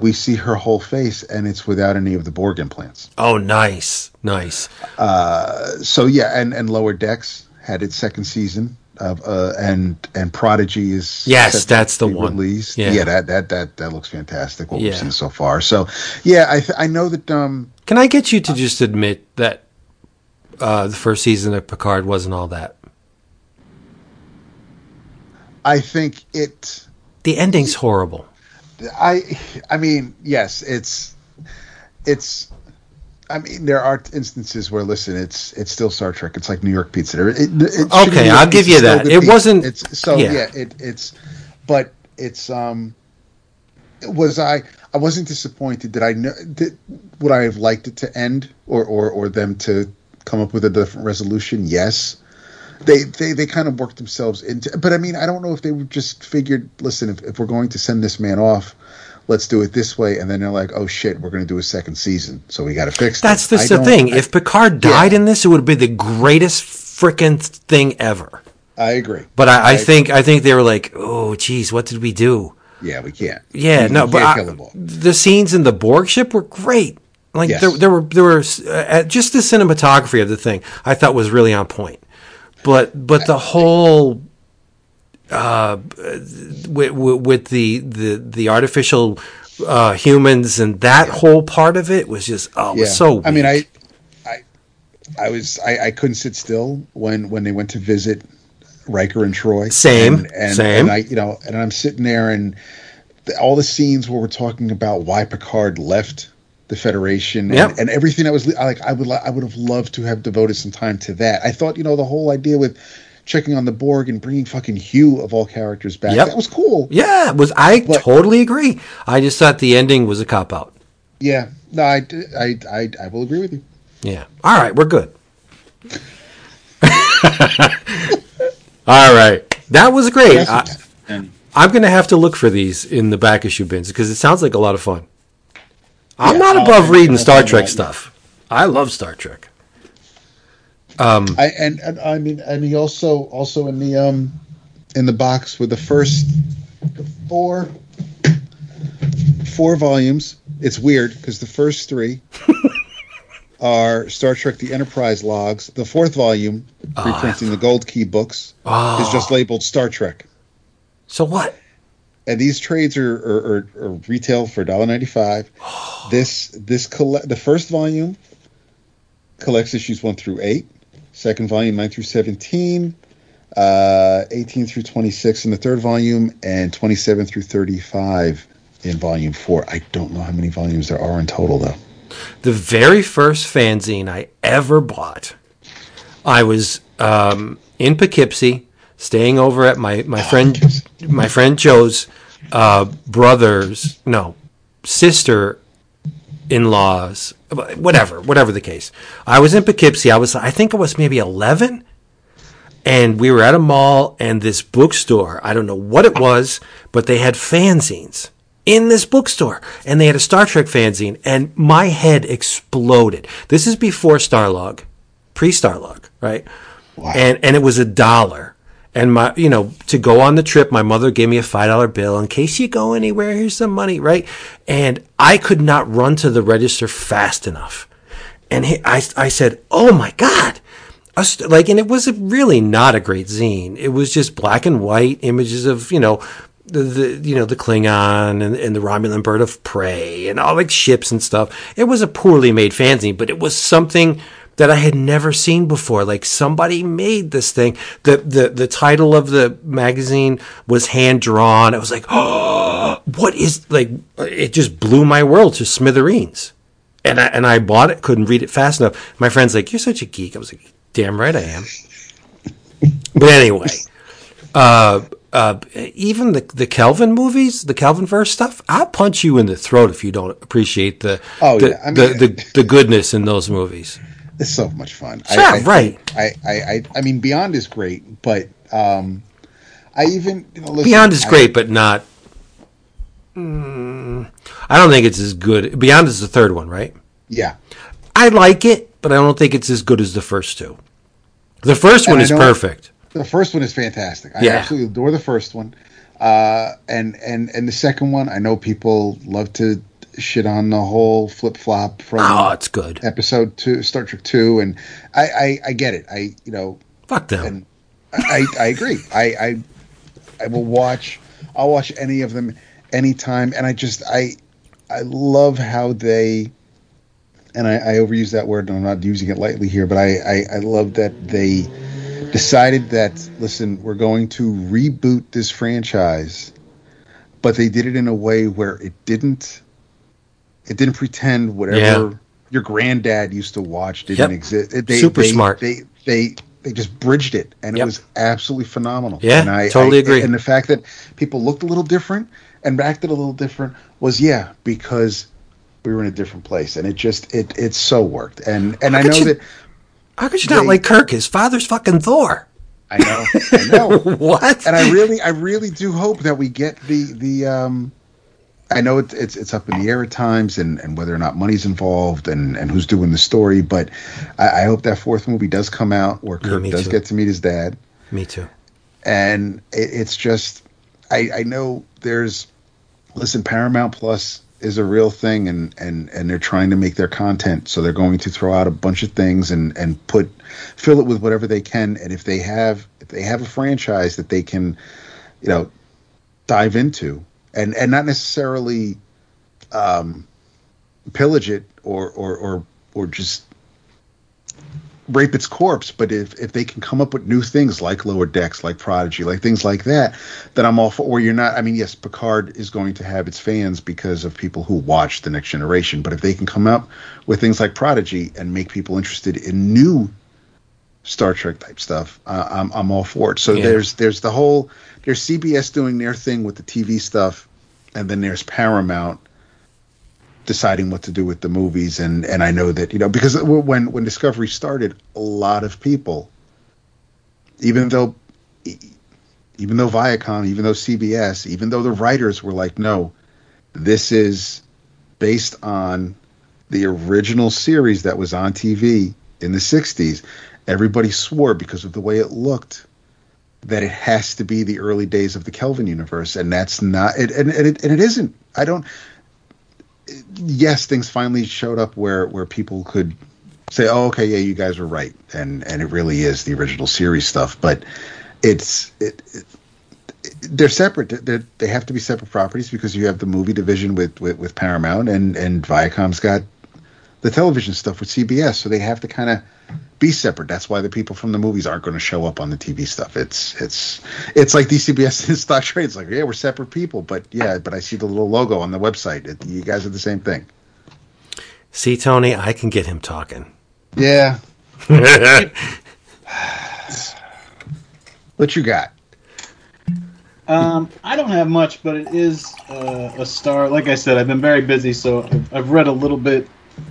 we see her whole face, and it's without any of the Borg implants. Oh, nice, nice. Uh, So yeah, and and Lower Decks had its second season of uh, and and Prodigy is Yes, that's the one. released. Yeah. Yeah. that that that that looks fantastic. What Yeah. we've seen so far. So yeah, I th- I know that um Can I get you to just admit that uh, the first season of Picard wasn't all that? I think it. The ending's horrible. I I mean, yes, it's it's. I mean, there are instances where listen, it's it's still Star Trek. It's like New York Pizza. It, it, Okay, I'll give you that. It pizza. wasn't- It's so yeah. yeah. it, it's, but it's um. Was I? I wasn't disappointed. Did I know? Did, would I have liked it to end, or or or them to come up with a different resolution? Yes, they, they they kind of worked themselves into. But I mean, I don't know if they were just figured, listen, if, if we're going to send this man off, let's do it this way, and then they're like, oh shit, we're going to do a second season, so we got to fix. It. That's this. the, I thing. I, if Picard died Yeah. in this, it would be the greatest freaking thing ever. I agree, But I, I think I think they were like, oh, geez, what did we do? yeah, we can't. Yeah, We no, can't but I- kill them all. the scenes in the Borg ship were great. Like Yes. there, there were there were uh, just the cinematography of the thing I thought was really on point. But but the whole uh, with, with the the the artificial uh, humans and that whole part of it was just oh it was so. I mean. I, I, I was, I, I couldn't sit still when when they went to visit Riker and Troi. Same, and, and, same. And I, you know, and I'm sitting there, and the, all the scenes where we're talking about why Picard left the Federation and, Yep. and everything that was like, I would, I would have loved to have devoted some time to that. I thought, you know, the whole idea with checking on the Borg and bringing fucking Hugh of all characters back, Yep. that was cool. yeah, it was I But- totally agree. I just thought the ending was a cop out. Yeah, no, I, I, I, I will agree with you. Yeah. All right, we're good. All right. That was great. Yes, I, And I'm going to have to look for these in the back issue bins because it sounds like a lot of fun. I'm Yeah, not I'll- above reading I'll Star Trek stuff. I love Star Trek. Um, I and, and I mean and he also also in the um in the box with the first four four volumes. It's weird because the first three are Star Trek: The Enterprise logs. The fourth volume, ah. reprinting the Gold Key books, is just ah. labeled Star Trek. So what? And these trades are are, are, are retail for $1.95. this this colle- the first volume collects issues one through eight. Second volume nine through seventeen. Uh, 18 through 26 in the third volume and 27 through 35 in volume four. I don't know how many volumes there are in total though. The very first fanzine I ever bought, I was um, in Poughkeepsie, staying over at my, my friend my friend Joe's uh, brother's no sister in laws, whatever, whatever the case. I was in Poughkeepsie. I was I think I was maybe eleven, and we were at a mall and this bookstore. I don't know what it was, but they had fanzines in this bookstore, and they had a Star Trek fanzine, and my head exploded. This is before Starlog, pre Starlog, right? Wow. And and it was a dollar. And my, you know, to go on the trip, my mother gave me a five dollar bill in case you go anywhere. Here's some money, right? And I could not run to the register fast enough. And he, I, I said, "Oh my god!" St- like, and it was really not a great zine. It was just black and white images of, you know, the, the you know the Klingon and, and the Romulan bird of prey and all like ships and stuff. It was a poorly made fanzine, but it was something that I had never seen before. Like somebody made this thing. The the the title of the magazine was hand drawn. I was like, oh, what is like? It just blew my world to smithereens. And I and I bought it. Couldn't read it fast enough. My friend's like, "You're such a geek." I was like, "Damn right I am." but anyway, uh, uh, even the the Kelvin movies, the Kelvin verse stuff, I'll punch you in the throat if you don't appreciate the Oh, the, yeah, I the, the the goodness in those movies. It's so much fun. Yeah, right. I, I, I, I mean, Beyond is great, but um, I even you know, listen, Beyond is I- great, but not. Mm, I don't think it's as good. Beyond is the third one, right? yeah, I like it, but I don't think it's as good as the first two. The first And one I is perfect. the first one is fantastic. I Yeah. absolutely adore the first one. Uh, and and and the second one, I know people love to shit on the whole flip flop from Oh, it's good. episode two, Star Trek two, and I, I I get it. I you know Fuck them. and I, I agree. I, I I will watch. I'll watch any of them anytime, and I just I I love how they. And I, I overuse that word, and I'm not using it lightly here, but I, I, I love that they decided that listen, we're going to reboot this franchise, but they did it in a way where it didn't it didn't pretend whatever Yeah. your granddad used to watch didn't Yep. exist. It- They, Super they- smart. They they they just bridged it, and Yep. it was absolutely phenomenal. Yeah, and I, totally I- agree. And the fact that people looked a little different and acted a little different was yeah because we were in a different place, and it just it it so worked. And and How I know you- that How could you not like Kirk? His father's fucking Thor. I know. I know. what? and I really, I really do hope that we get the the. Um, I know it's it's it's up in the air at times, and, and whether or not money's involved, and, and who's doing the story. But I, I hope that fourth movie does come out where Yeah, Kirk me does too. get to meet his dad, Me too. and it, it's just, I I know there's, listen, Paramount Plus is a real thing, and and and they're trying to make their content, so they're going to throw out a bunch of things and and put fill it with whatever they can, and if they have if they have a franchise that they can, you know, dive into and and not necessarily um pillage it or or or or just rape its corpse but if if they can come up with new things like lower decks like prodigy like things like that then i'm all for or you're not i mean yes picard is going to have its fans because of people who watch the next generation but if they can come up with things like prodigy and make people interested in new Star Trek type stuff. Uh, I'm I'm all for it. So Yeah. there's there's the whole there's CBS doing their thing with the TV stuff, and then there's Paramount deciding what to do with the movies. And and I know that you know because when when Discovery started, a lot of people, even though even though Viacom, even though CBS, even though the writers were like, no, this is based on the original series that was on TV in the 60s, everybody swore because of the way it looked that it has to be the early days of the Kelvin universe, and that's not it, and, and it, and it isn't. I don't. Yes, things finally showed up where where people could say, "Oh, okay, yeah, you guys were right," and and it really is the original series stuff, but it's it, it they're separate. They're, they have to be separate properties because you have the movie division with, with, with Paramount and and Viacom's got the television stuff with CBS, so they have to kind of be separate. That's why the people from the movies aren't going to show up on the TV stuff. It's it's it's like DCBS and Stock Trade. It's like yeah, we're separate people, but yeah, but I see the little logo on the website. It, you guys are the same thing. See, Tony, I can get him talking. Yeah. what you got? Um, I don't have much, but it is uh, a star. Like I said, I've been very busy, so I've, I've read a little bit.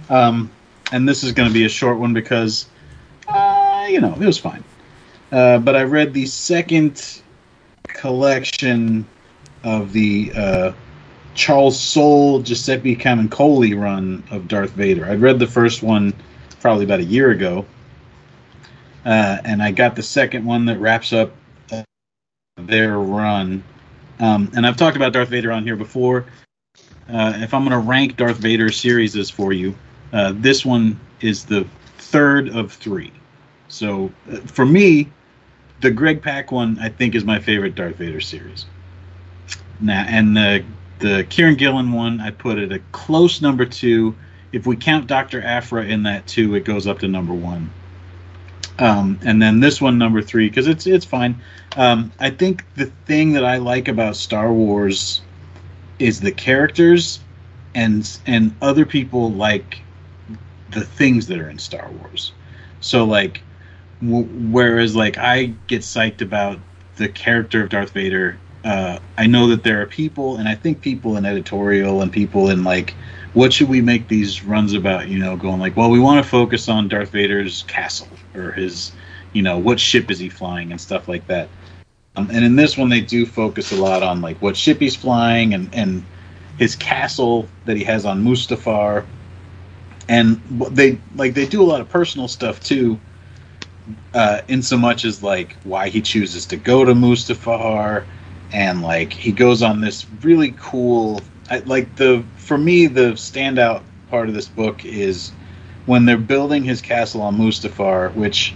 Um, and this is going to be a short one because, you know, it was fine. Uh, but I read the second collection of the uh, Charles Soule Giuseppe Camuncoli run of Darth Vader. I'd read the first one probably about a year ago, uh, and I got the second one that wraps up uh, their run. Um, and I've talked about Darth Vader on here before. Uh, if I'm going to rank Darth Vader series for you, uh, this one is the third of three. So uh, for me, the Greg Pak one I think is my favorite Darth Vader series. Now, and the the Kieron Gillen one I put at a close number two. If we count Doctor Aphra in that too, it goes up to number one. Um, and then this one number three because it's it's fine. Um, I think the thing that I like about Star Wars is the characters, and and other people like the things that are in Star Wars. So like, whereas like I get psyched about the character of Darth Vader, uh, I know that there are people, and I think people in editorial and people in like, what should we make these runs about? You know, going like, well, we want to focus on Darth Vader's castle or his, you know, what ship is he flying and stuff like that. Um, and in this one, they do focus a lot on like what ship he's flying and and his castle that he has on Mustafar, and they like they do a lot of personal stuff too. Uh, in so much as like why he chooses to go to Mustafar, and like he goes on this really cool. I, like the for me the standout part of this book is when they're building his castle on Mustafar, which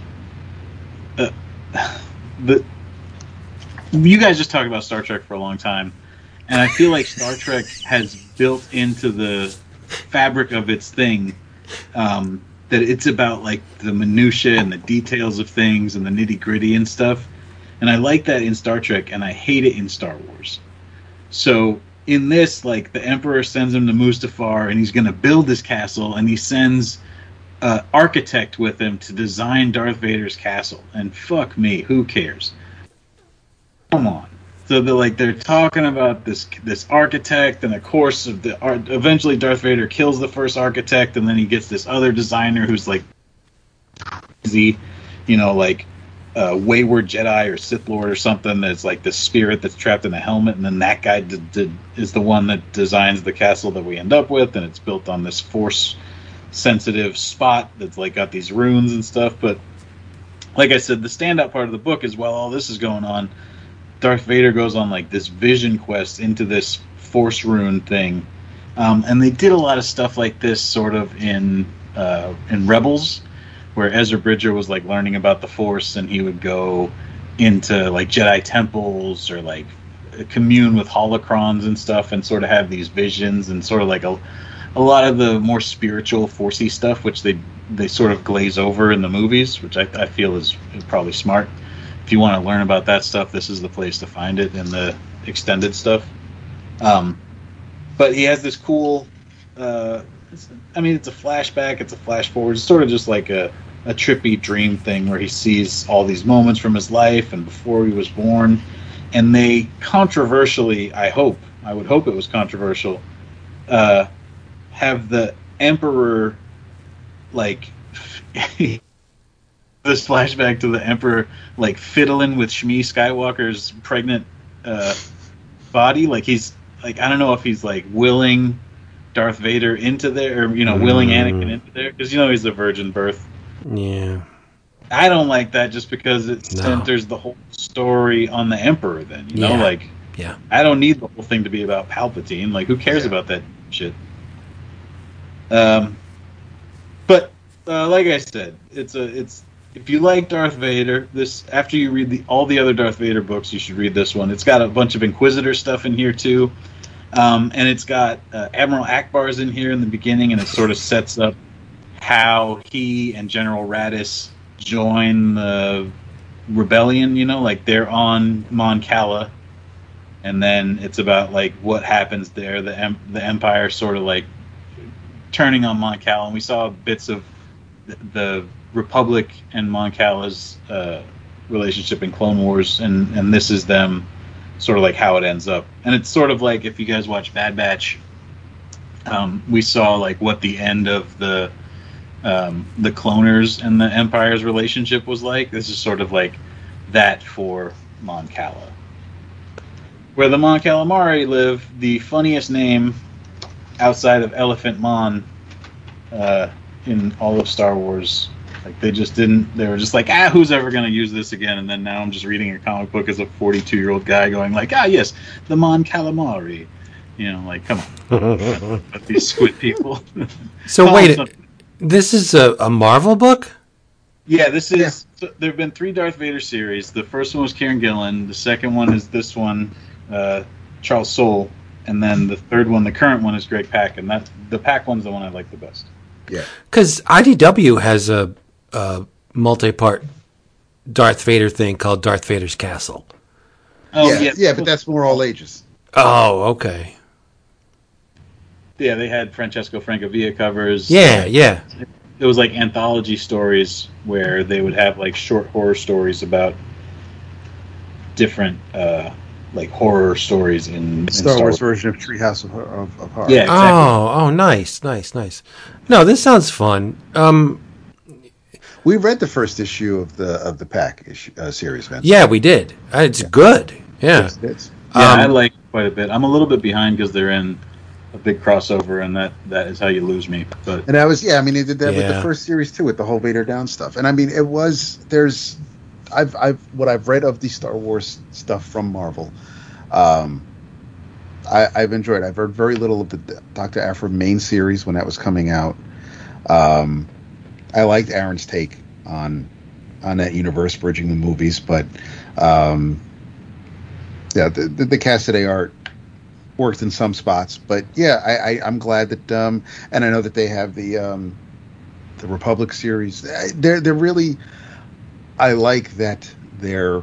uh, the you guys just talked about Star Trek for a long time, and I feel like Star Trek has built into the fabric of its thing um, that it's about like the minutia and the details of things and the nitty gritty and stuff. And I like that in Star Trek, and I hate it in Star Wars. So in this, like the Emperor sends him to Mustafar, and he's going to build this castle, and he sends uh, architect with him to design Darth Vader's castle. And fuck me, who cares? Come on. So they're like they're talking about this this architect, and of course, of the art eventually Darth Vader kills the first architect, and then he gets this other designer who's like crazy, you know, like uh, wayward Jedi or Sith Lord or something that's like the spirit that's trapped in a helmet, and then that guy is the one that designs the castle that we end up with, and it's built on this force sensitive spot that's like got these runes and stuff. But like I said, the standout part of the book is while all this is going on, Darth Vader goes on like this vision quest into this force rune thing, um, and they did a lot of stuff like this sort of in uh, in Rebels, where Ezra Bridger was like learning about the Force, and he would go into like Jedi temples or like commune with holocrons and stuff, and sort of have these visions and sort of like a a lot of the more spiritual forcey stuff, which they they sort of glaze over in the movies, which I, I feel is probably smart. If you want to learn about that stuff, this is the place to find it in the extended stuff. Um, but he has this cool. Uh, I mean, it's a flashback. It's a flash forward. It's sort of just like a a trippy dream thing where he sees all these moments from his life and before he was born, and they controversially, I hope, I would hope it was controversial, uh, have the emperor like this flashback to the emperor like fiddling with Shmi Skywalker's pregnant uh, body, like he's like I don't know if he's like willing Darth Vader into there, or you know, willing Anakin into there, because you know he's a virgin birth. Yeah. I don't like that just because it No. centers the whole story on the Emperor. Then you know, Yeah. like Yeah. I don't need the whole thing to be about Palpatine. Like, who cares Yeah. about that shit? Um, but uh, like I said, it's a it's if you like Darth Vader, this after you read the all the other Darth Vader books, you should read this one. It's got a bunch of Inquisitor stuff in here too, um, and it's got uh, Admiral Ackbar's in here in the beginning, and it sort of sets up how he and General Raddus join the rebellion. You know, like they're on Mon Cala and then it's about like what happens there. The em- the Empire sort of like turning on Mon Cala, and we saw bits of the, the Republic and Mon Cala's uh, relationship in Clone Wars, and and this is them sort of like how it ends up. And it's sort of like if you guys watch Bad Batch, um, we saw like what the end of the um, the cloners and the Empire's relationship was like. This is sort of like that for Mon Cala where the Mon Calamari live, the funniest name outside of Elephant Mon uh, in all of Star Wars. Like they just didn't. They were just like, ah, who's ever going to use this again? And then now I'm just reading a comic book as a 42 year old guy going like, ah, yes, the Mon Calamari. You know, like come on, but these squid people. So wait, something. this is a, a Marvel book? Yeah, this is. So there have been three Darth Vader series. The first one was Kieron Gillen. The second one is this one, uh, Charles Soule, and then the third one, the current one, is Greg Pak, and that the Pak one's the one I like the best. Yeah. Because IDW has a, a multi-part Darth Vader thing called Darth Vader's Castle. Oh yeah, yeah, but that's more all ages. Oh, okay. yeah. They had Francesco Francavilla covers. Yeah, yeah. it was like anthology stories where they would have like short horror stories about different uh, like horror stories in, in Star, Wars version of Treehouse of, of, of Horror. Yeah, exactly. Oh, oh, nice, nice, nice. No, this sounds fun. Um, we read the first issue of the of the Pak issue, uh, series, Vince. yeah, we did. Uh, It's good. Yeah. It's- it's- Yeah, I Um, like it quite a bit. I'm a little bit behind because they're in a big crossover, and that that is how you lose me. But And I was, yeah, I mean, they did that with the first series too, with the whole Vader down stuff. And I mean, it was there's, I've, I've, what I've read of the Star Wars stuff from Marvel, um, I, I've enjoyed. I've heard very little of the Doctor Aphra main series when that was coming out. Um, I liked Aaron's take on on that universe bridging the movies, but um, yeah, the, the, the Cassaday art worked in some spots, but yeah, I, I, I'm glad that, um, and I know that they have the um, the Republic series. They're they're really, I like that they're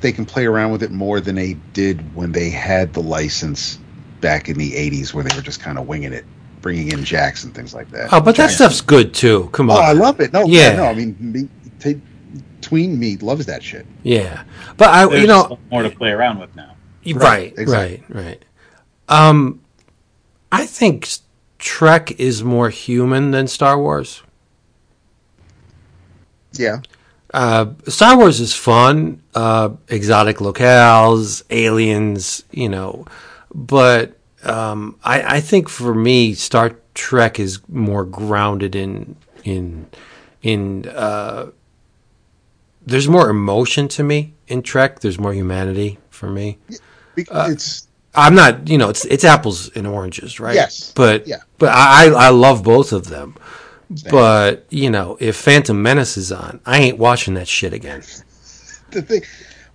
they can play around with it more than they did when they had the license back in the '80s, where they were just kind of winging it, bringing in jacks and things like that. Oh, but that stuff's good too. Come Oh, on. I love it. No, Yeah. yeah, no, I mean, me, t- tween me loves that shit. Yeah, but I, there's you know, more to play around with now. right, right, exactly. right. Um, I think Trek is more human than Star Wars. Yeah, Uh, Star Wars is fun, uh, exotic locales, aliens, you know, but um, I, I think for me, Star Trek is more grounded in in in. Uh, there's more emotion to me in Trek. There's more humanity for me. Be- it's I'm not, you know, it's it's apples and oranges, right? Yes. But Yeah. but I I I love both of them. But you know, if Phantom Menace is on, I ain't watching that shit again. the thing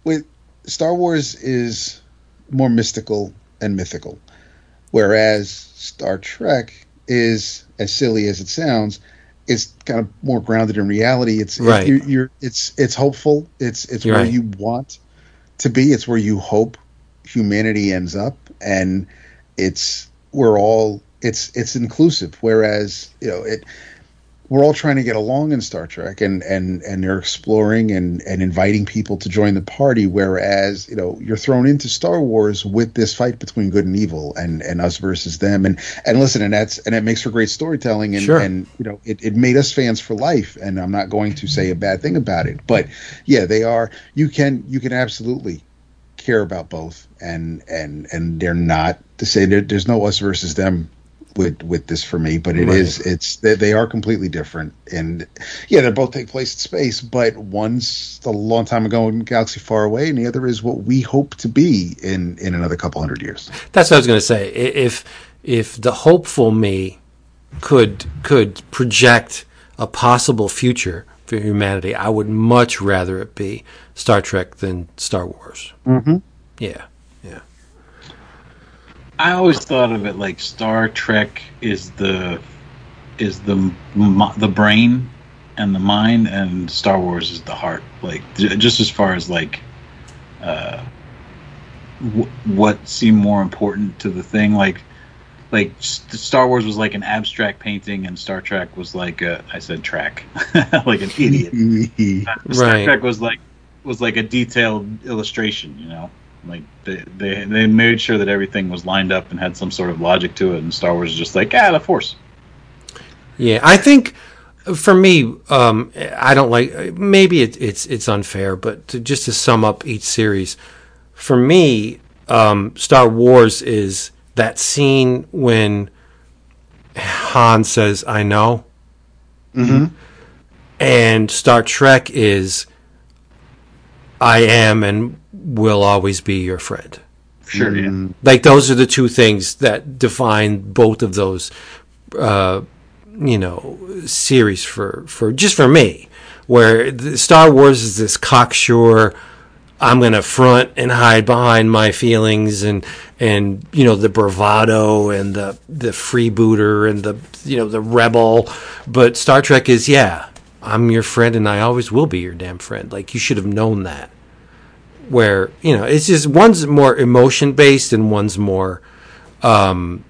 with Star Wars is more mystical and mythical, whereas Star Trek is as silly as it sounds. It's kind of more grounded in reality. It's it- Right. you're, you're it's it's hopeful. It's it's You're where right. you want to be. It's where you hope humanity ends up, and it's we're all it's it's inclusive. Whereas you know it we're all trying to get along in Star Trek, and and and they're exploring and and inviting people to join the party. Whereas you know you're thrown into Star Wars with this fight between good and evil, and and us versus them. And and listen, and that's and it makes for great storytelling. And Sure. and you know it it made us fans for life. And I'm not going to say a bad thing about it, but yeah, they are. You can you can absolutely care about both, and and and they're not to say there, there's no us versus them with with this for me, but it Right. is it's they, they are completely different, and yeah, they both take place in space, but one's a long time ago in galaxy far away, and the other is what we hope to be in in another couple hundred years. That's what I was going to say. If if the hopeful me could could project a possible future for humanity, I would much rather it be Star Trek than Star Wars. Mm-hmm. Yeah. I always thought of it like Star Trek is the is the the brain and the mind, and Star Wars is the heart. Like just as far as like uh, w- what seemed more important to the thing, like like Star Wars was like an abstract painting, and Star Trek was like a I said track, like an idiot. Star Right. Trek was like was like a detailed illustration, you know. Like they, they they made sure that everything was lined up and had some sort of logic to it, and Star Wars is just like ah, the Force. Yeah, I think for me, um, I don't like. Maybe it, it's it's unfair, but to, just to sum up each series, for me, um, Star Wars is that scene when Han says, "I know," and Star Trek is, "I am and will always be your friend." Sure, yeah. like those are the two things that define both of those uh you know series for for just for me where the star wars is this cocksure i'm going to front and hide behind my feelings and and you know the bravado and the the freebooter and the you know the rebel but star trek is yeah i'm your friend and i always will be your damn friend like you should have known that where you know it's just one's more emotion based and one's more um,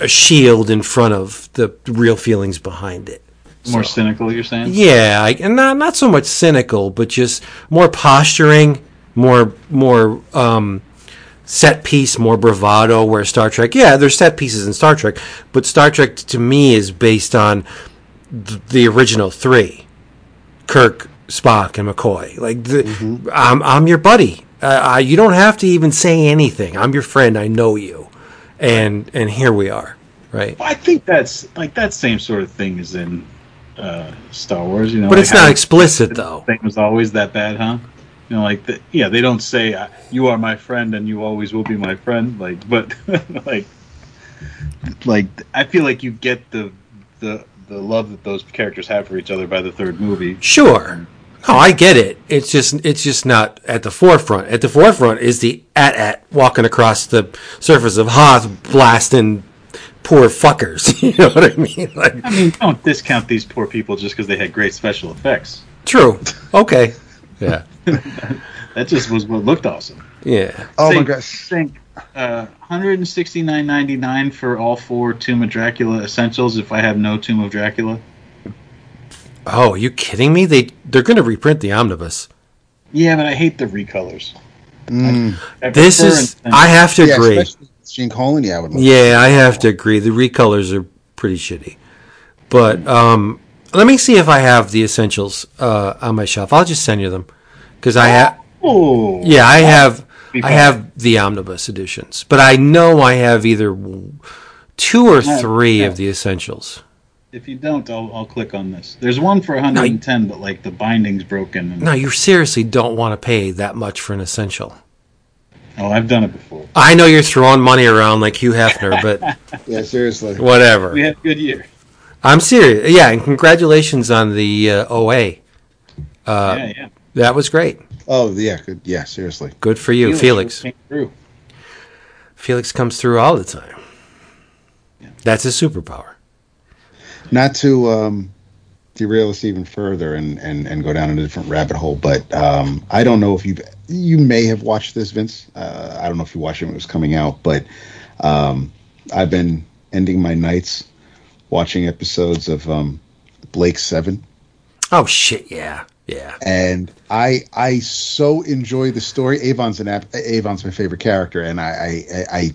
a shield in front of the real feelings behind it. More cynical, you're saying? Yeah, I, and not not so much cynical, but just more posturing, more more um, set piece, more bravado. Where Star Trek, yeah, there's set pieces in Star Trek, but Star Trek to me is based on th- the original three: Kirk, Spock, and McCoy. Like, the, I'm I'm your buddy. Uh, I, you don't have to even say anything. I'm your friend. I know you, and and here we are, right? I think that's like that same sort of thing is in uh, Star Wars. You know, But like it's not how explicit the though. Thing was always that bad, huh? You know, like the, yeah, they don't say uh, you are my friend and you always will be my friend. Like, but like, like I feel like you get the the the love that those characters have for each other by the third movie. Sure. No, I get it. It's just it's just not at the forefront. At the forefront is the at at walking across the surface of Hoth blasting poor fuckers. You know what I mean? Like I mean, don't discount these poor people just because they had great special effects. true. Okay. Yeah. That just was what looked awesome. Yeah. Oh my gosh. Think uh, 169.99 for all four Tomb of Dracula essentials. If I have no Tomb of Dracula, Oh, are you kidding me? They they're going to reprint the omnibus. yeah, but I hate the recolors. Mm. I This is I have to Yeah, agree. Gene Colan. Yeah, I would. Love Yeah, I have to agree. The recolors are pretty shitty. But um, Let me see if I have the essentials uh, on my shelf. I'll just send you them because I have. Oh, Yeah, I have. I have the omnibus editions, but I know I have either two or Yeah, three yeah. of the essentials. If you don't, I'll, I'll click on this. There's one for 110, but like the binding's broken. And, No, you seriously don't want to pay that much for an essential. Oh, I've done it before. I know you're throwing money around like Hugh Hefner, but Yeah, seriously. whatever. We had a good year. I'm serious. Yeah, and congratulations on the uh, OA. Uh, yeah, yeah. That was great. Oh, yeah, good. Yeah, seriously. Good for you, Felix. came through. Felix comes through all the time. That's his superpower. Not to um, derail us even further and, and, and go down a different rabbit hole, but um, I don't know if you've you may have watched this, Vince. Uh, I don't know if you watched it when it was coming out, but um, I've been ending my nights watching episodes of um, Blake Seven. Oh shit! Yeah, yeah. and I I so enjoy the story. Avon's an ap- Avon's my favorite character, and I I, I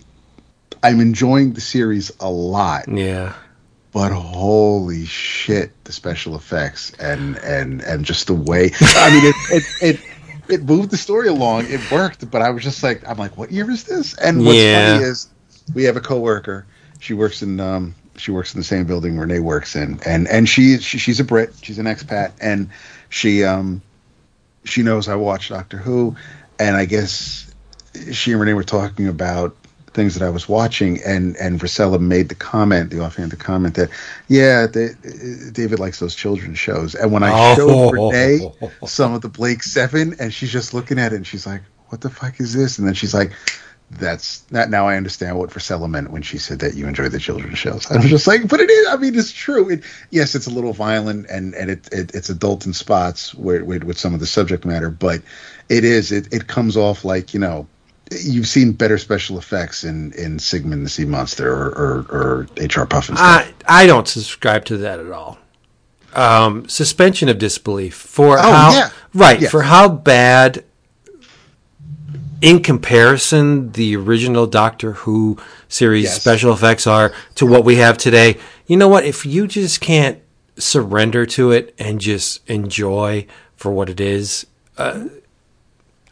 I'm enjoying the series a lot. Yeah. But holy shit, the special effects and and and just the way I mean it it it, it moved the story along. It worked, but I was just like I'm like, what year is this? And what's Yeah. funny is we have a coworker. She works in um she works in the same building Renee works in, and and she, she she's a Brit. She's an expat, and she um she knows I watch Doctor Who, and I guess she and Renee were talking about things that I was watching, and and Priscilla made the comment, the offhanded comment that, yeah, they, David likes those children's shows, and when I Oh. showed Renee some of the Blake Seven, and she's just looking at it, and she's like, "What the fuck is this?" And then she's like. That's that. Now I understand what Priscilla meant when she said that you enjoy the children's shows. I was just like, but it is. I mean, it's true. It, yes, it's a little violent and and it, it it's adult in spots where, with with some of the subject matter, but it is. It it comes off like you know you've seen better special effects in in Sigmund the Sea Monster or or, or H.R. Pufnstuf. I I don't subscribe to that at all. Um, suspension of disbelief for Oh, how yeah. right Yeah. for how bad, in comparison, the original Doctor Who series Yes. special effects are to what we have today. You know what? If you just can't surrender to it and just enjoy for what it is, uh,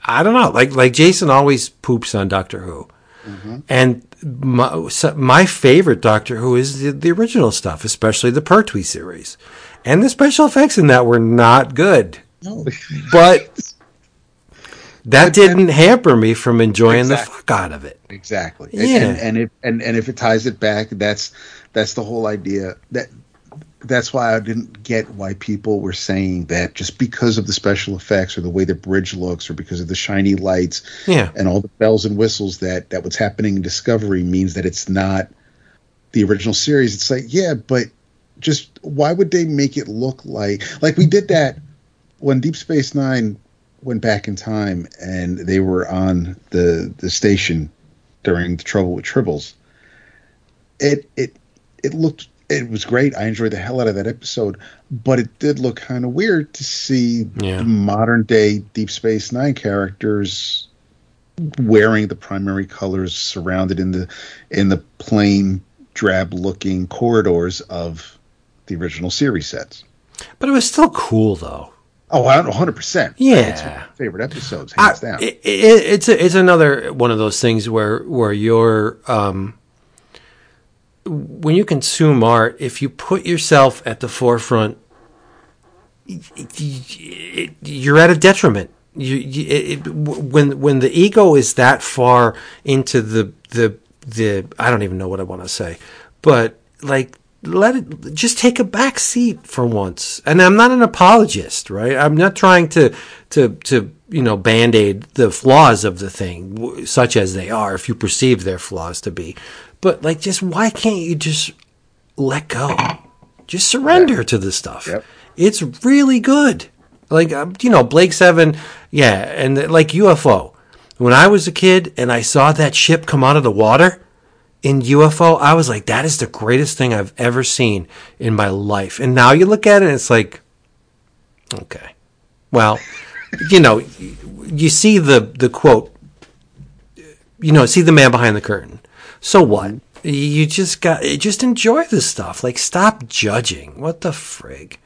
I don't know. Like like Jason always poops on Doctor Who. Mm-hmm. And my, so my favorite Doctor Who is the, the original stuff, especially the Pertwee series. And the special effects in that were not good. no. But that didn't hamper me from enjoying Exactly. the fuck out of it. Exactly. Yeah. And, and if and, and if it ties it back, that's that's the whole idea. That that's why I didn't get why people were saying that just because of the special effects or the way the bridge looks or because of the shiny lights Yeah. and all the bells and whistles that that what's happening in Discovery means that it's not the original series. It's like, yeah, but just why would they make it look like like we did that when Deep Space Nine went back in time and they were on the the station during the trouble with Tribbles. It it it looked it was great. I enjoyed the hell out of that episode, but it did look kind of weird to see Yeah. modern day Deep Space Nine characters wearing the primary colors surrounded in the in the plain drab looking corridors of the original series sets. But it was still cool, though. Oh, I don't know, 100%. Yeah. It's my favorite episodes, hands I- down. it, it, it's a, it's another one of those things where where you're um, when you consume art, if you put yourself at the forefront, you're at a detriment. You, it, when when the ego is that far into the the the I don't even know what I want to say, but like let it just take a back seat for once. And I'm not an apologist, right? I'm not trying to to to you know band-aid the flaws of the thing, such as they are, if you perceive their flaws to be. But like, just why can't you just let go? Just surrender to this stuff. Yep. It's really good. Like um, you know, Blake Seven, yeah, and uh, like UFO. When I was a kid and I saw that ship come out of the water in UFO, I was like, that is the greatest thing I've ever seen in my life. And now you look at it and it's like, okay, well, you know, you see the the quote, you know, see the man behind the curtain. So what? You just got just enjoy this stuff. Like, stop judging. What the frig?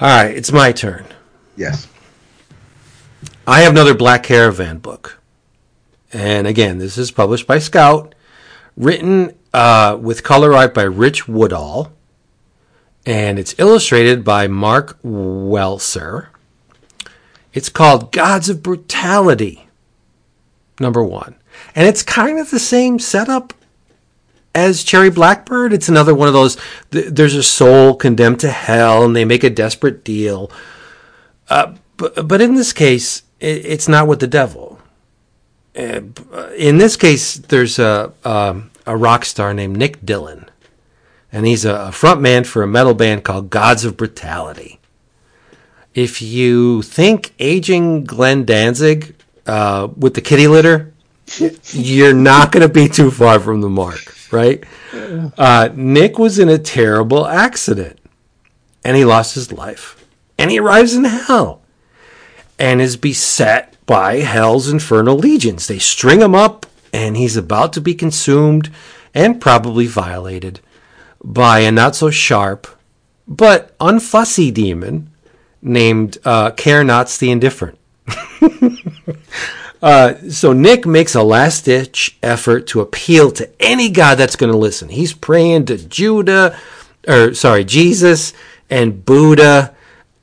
All right, it's my turn. Yes. I have another Black Caravan book. And again, this is published by Scout, written uh, with color art by Rich Woodall, and it's illustrated by Mark Welser. It's called Gods of Brutality, number one. And it's kind of the same setup as Cherry Blackbird. It's another one of those. Th- there's a soul condemned to hell, and they make a desperate deal. Uh, but, but in this case, it, it's not with the devil. Uh, in this case, there's a um, a rock star named Nick Dillon, and he's a front man for a metal band called Gods of Brutality. If you think aging Glenn Danzig uh, with the kitty litter, you're not going to be too far from the mark, right? Uh, Nick was in a terrible accident, and he lost his life, and he arrives in hell, and is beset by hell's infernal legions. They string him up, and he's about to be consumed and probably violated by a not so sharp but unfussy demon named uh, Care Nots the Indifferent. uh, so Nick makes a last ditch effort to appeal to any god that's going to listen. He's praying to Judah, or sorry, Jesus and Buddha,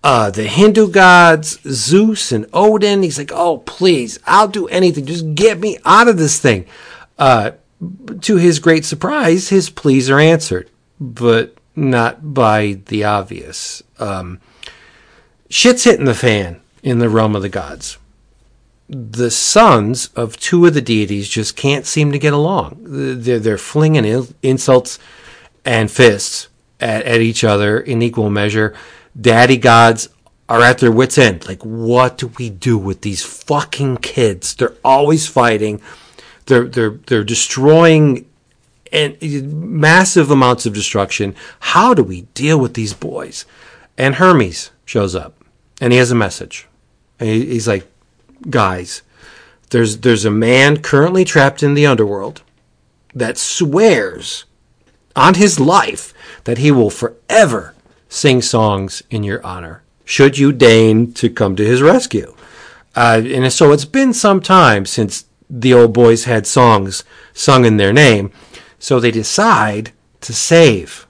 uh, the Hindu gods, Zeus and Odin. He's like, oh, please, I'll do anything. Just get me out of this thing. Uh, to his great surprise, his pleas are answered, but not by the obvious. Um, shit's hitting the fan in the realm of the gods. The sons of two of the deities just can't seem to get along. They're, they're flinging in, insults and fists at, at each other in equal measure. Daddy gods are at their wits' end. Like, what do we do with these fucking kids? They're always fighting. They're they're they're destroying and massive amounts of destruction. How do we deal with these boys? And Hermes shows up, and he has a message. And he, he's like, guys, there's there's a man currently trapped in the underworld that swears on his life that he will forever sing songs in your honor. Should you deign to come to his rescue? Uh, and so it's been some time since the old boys had songs sung in their name. So they decide to save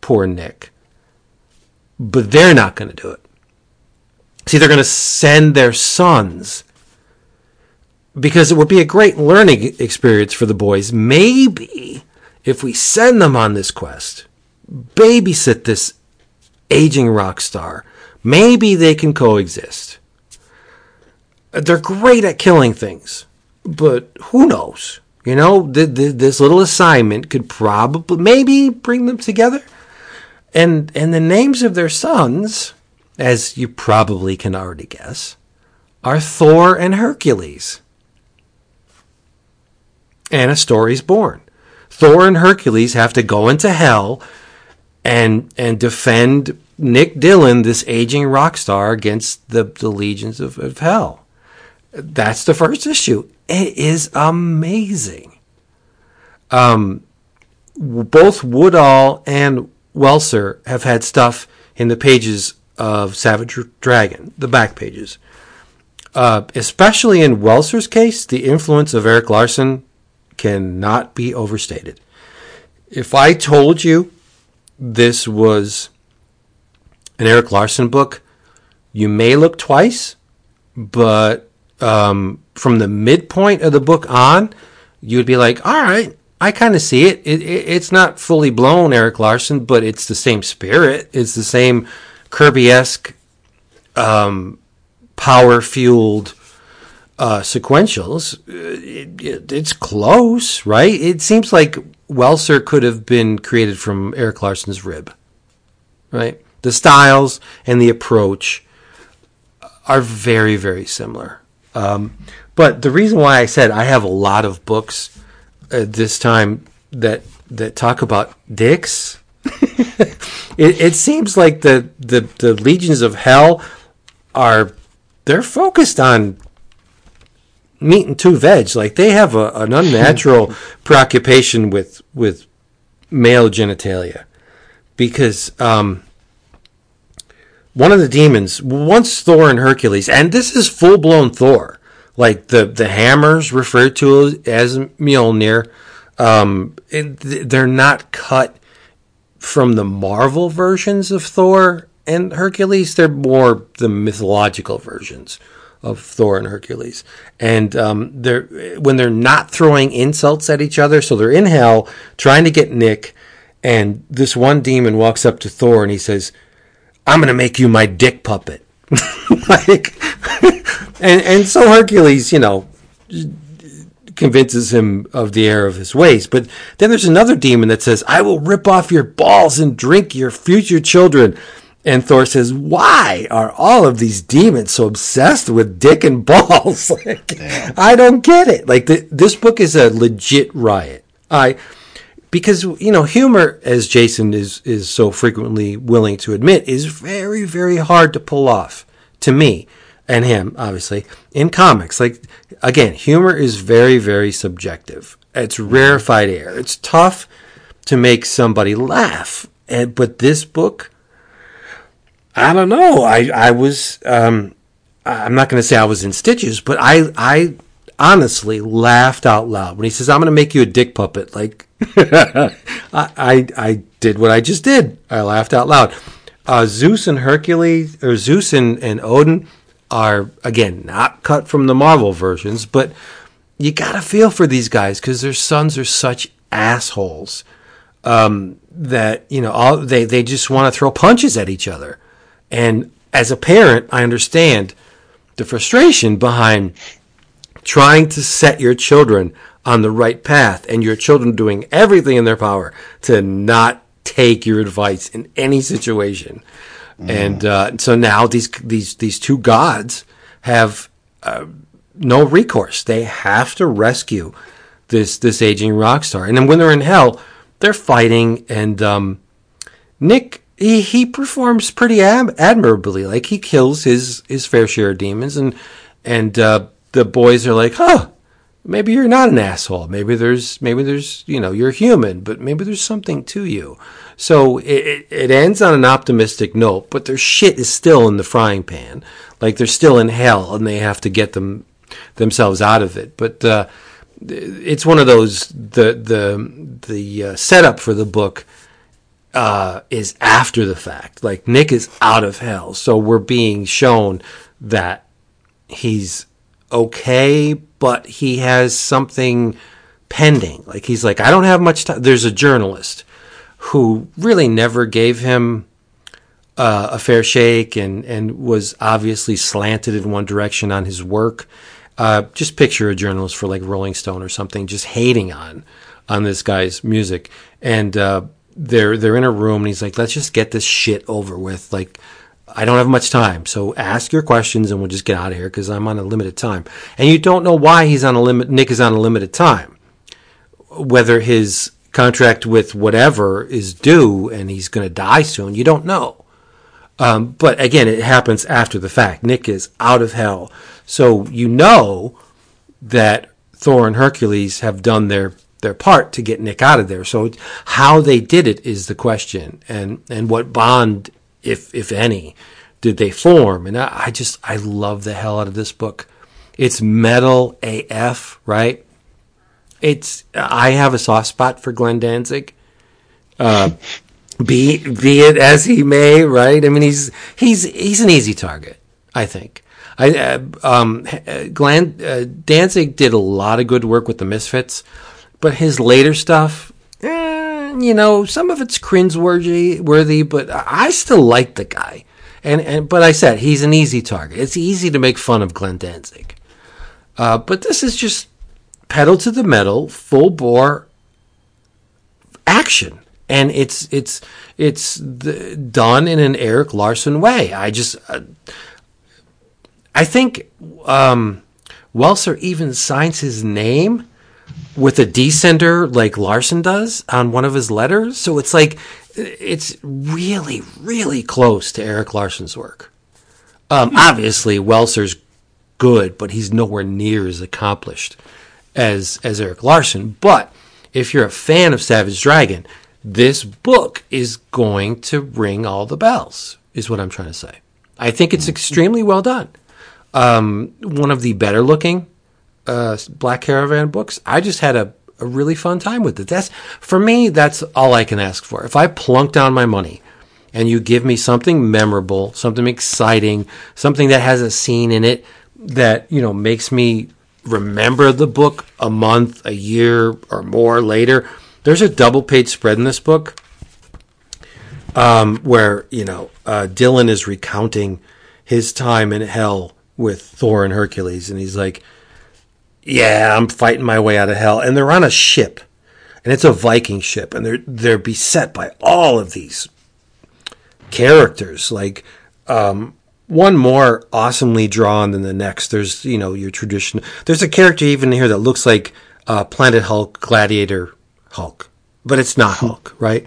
poor Nick. But they're not going to do it. See, they're going to send their sons because it would be a great learning experience for the boys. Maybe if we send them on this quest, babysit this aging rock star, maybe they can coexist. They're great at killing things, but who knows? You know, th- th- this little assignment could probably, maybe bring them together. And and the names of their sons, as you probably can already guess, are Thor and Hercules. And a story's born. Thor and Hercules have to go into hell and and defend Nick Dillon, this aging rock star, against the, the legions of, of hell. That's the first issue. It is amazing. Um, both Woodall and Welser have had stuff in the pages of Savage Dragon, the back pages. Uh, especially in Welser's case, the influence of Erik Larsen cannot be overstated. If I told you this was an Erik Larsen book, you may look twice, but um, from the midpoint of the book on, you'd be like, all right, I kind of see it. It, it. It's not fully blown Erik Larsen, but it's the same spirit. It's the same Kirby esque, um, power fueled uh, sequentials. It, it, it's close, right? It seems like Welser could have been created from Erik Larsen's rib, right? The styles and the approach are very, very similar. Um, but the reason why I said I have a lot of books at this time that that talk about dicks, it, it seems like the, the the legions of hell are they're focused on meat and two veg. Like they have a, an unnatural preoccupation with with male genitalia, because um, one of the demons, once Thor and Hercules, and this is full blown Thor, like the the hammers referred to as Mjolnir, um, they're not cut from the Marvel versions of Thor and Hercules. They're more the mythological versions of Thor and Hercules. And um, they're when they're not throwing insults at each other, so they're in hell trying to get Nick. And this one demon walks up to Thor and he says, "I'm going to make you my dick puppet." like, and and so Hercules, you know, convinces him of the error of his ways. But then there's another demon that says, "I will rip off your balls and drink your future children." And Thor says, "Why are all of these demons so obsessed with dick and balls? like, I don't get it. Like the, this book is a legit riot. I because you know humor, as Jason is is so frequently willing to admit, is very very hard to pull off. To me and him, obviously, in comics. Like again, humor is very very subjective. It's mm-hmm. rarefied air. It's tough to make somebody laugh. And but this book I don't know. I I was um, I'm not going to say I was in stitches, but I I honestly laughed out loud when he says, "I'm going to make you a dick puppet." Like I, I, I did what I just did. I laughed out loud. Uh, Zeus and Hercules, or Zeus and, and Odin, are again not cut from the Marvel versions, but you gotta feel for these guys because their sons are such assholes um, that you know all they they just want to throw punches at each other. And as a parent, I understand the frustration behind trying to set your children on the right path and your children doing everything in their power to not take your advice in any situation. Mm. And uh, so now these these these two gods have uh, no recourse. They have to rescue this this aging rock star. And then when they're in hell, they're fighting. And um, Nick he, he performs pretty ab- admirably. Like he kills his his fair share of demons, and and uh, the boys are like, huh, maybe you're not an asshole. Maybe there's maybe there's you know you're human, but maybe there's something to you. So it, it ends on an optimistic note, but their shit is still in the frying pan. Like they're still in hell, and they have to get them themselves out of it. But uh, it's one of those the the the uh, setup for the book uh, is after the fact. Like Nick is out of hell, so we're being shown that he's okay, but he has something pending. Like he's like, I don't have much time. There's a journalist who really never gave him uh, a fair shake and and was obviously slanted in one direction on his work. Uh, just picture a journalist for like Rolling Stone or something, just hating on on this guy's music and. They're they're in a room and he's like, let's just get this shit over with. Like, I don't have much time, so ask your questions and we'll just get out of here because I'm on a limited time. And you don't know why he's on a limit. Nick is on a limited time, whether his contract with whatever is due and he's going to die soon. You don't know. Um, but again, it happens after the fact. Nick is out of hell, so you know that Thor and Hercules have done their their part to get Nick out of there. So how they did it is the question, and and what bond, if if any, did they form? And I, I just I love the hell out of this book. It's metal AF, right? It's I have a soft spot for Glenn Danzig. Uh, be be it as he may, right? I mean, he's he's he's an easy target, I think. I uh, um, Glenn uh, Danzig did a lot of good work with the Misfits. But his later stuff, eh, you know, some of it's cringeworthy, worthy, but I still like the guy. And, and but I said he's an easy target. It's easy to make fun of Glenn Danzig. Uh, but this is just pedal to the metal, full bore action, and it's it's it's the, done in an Erik Larsen way. I just uh, I think um, Welser even signs his name with a descender like Larsen does on one of his letters. So it's like it's really, really close to Erik Larsen's work. Um, obviously, Welser's good, but he's nowhere near as accomplished as as Erik Larsen. But if you're a fan of Savage Dragon, this book is going to ring all the bells. is what I'm trying to say. I think it's extremely well done. Um, one of the better looking uh, Black Caravan books. I just had a, a really fun time with it. That's for me. That's all I can ask for. If I plunk down my money and you give me something memorable, something exciting, something that has a scene in it that you know makes me remember the book a month, a year, or more later. There's a double page spread in this book um, where you know uh, Dylan is recounting his time in hell with Thor and Hercules, and he's like, "Yeah, I'm fighting my way out of hell," and they're on a ship, and it's a Viking ship, and they're they're beset by all of these characters, like um, one more awesomely drawn than the next. There's you know your tradition. There's a character even here that looks like uh, Planet Hulk, Gladiator Hulk, but it's not Hulk, right?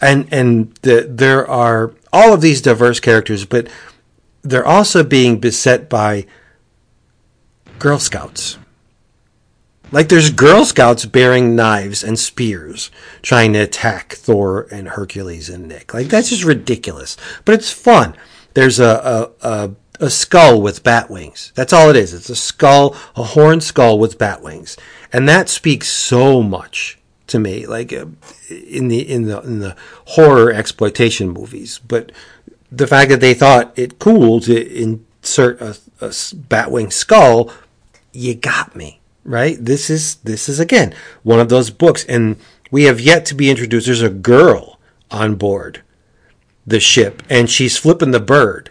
And and the, there are all of these diverse characters, but they're also being beset by Girl Scouts. Like there's Girl Scouts bearing knives and spears trying to attack Thor and Hercules and Nick. Like that's just ridiculous. But it's fun. There's a a, a, a skull with bat wings. That's all it is. It's a skull, a horned skull with bat wings. And that speaks so much to me, like uh, in the in the in the horror exploitation movies. But the fact that they thought it cool to insert a, a batwing skull, you got me right. This is this is again one of those books, and we have yet to be introduced. There's a girl on board the ship, and she's flipping the bird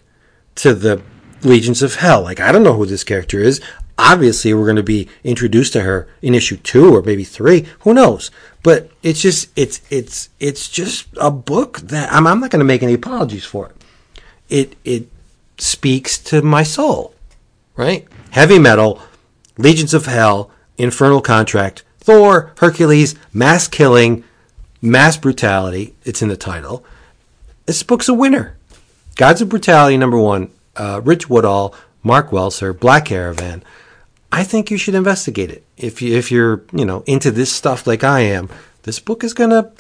to the legions of hell. Like I don't know who this character is obviously we're going to be introduced to her in issue two or maybe three. Who knows? But it's just it's it's it's just a book that I'm, I'm not going to make any apologies for it. It it speaks to my soul, right? Heavy metal, legions of hell, infernal contract, Thor, Hercules, mass killing, mass brutality. It's in the title. This book's a winner. Gods of Brutality number one. Uh, Rich Woodall, Mark Welser, Black Caravan. I think you should investigate it. If you if you're you know into this stuff like I am, this book is gonna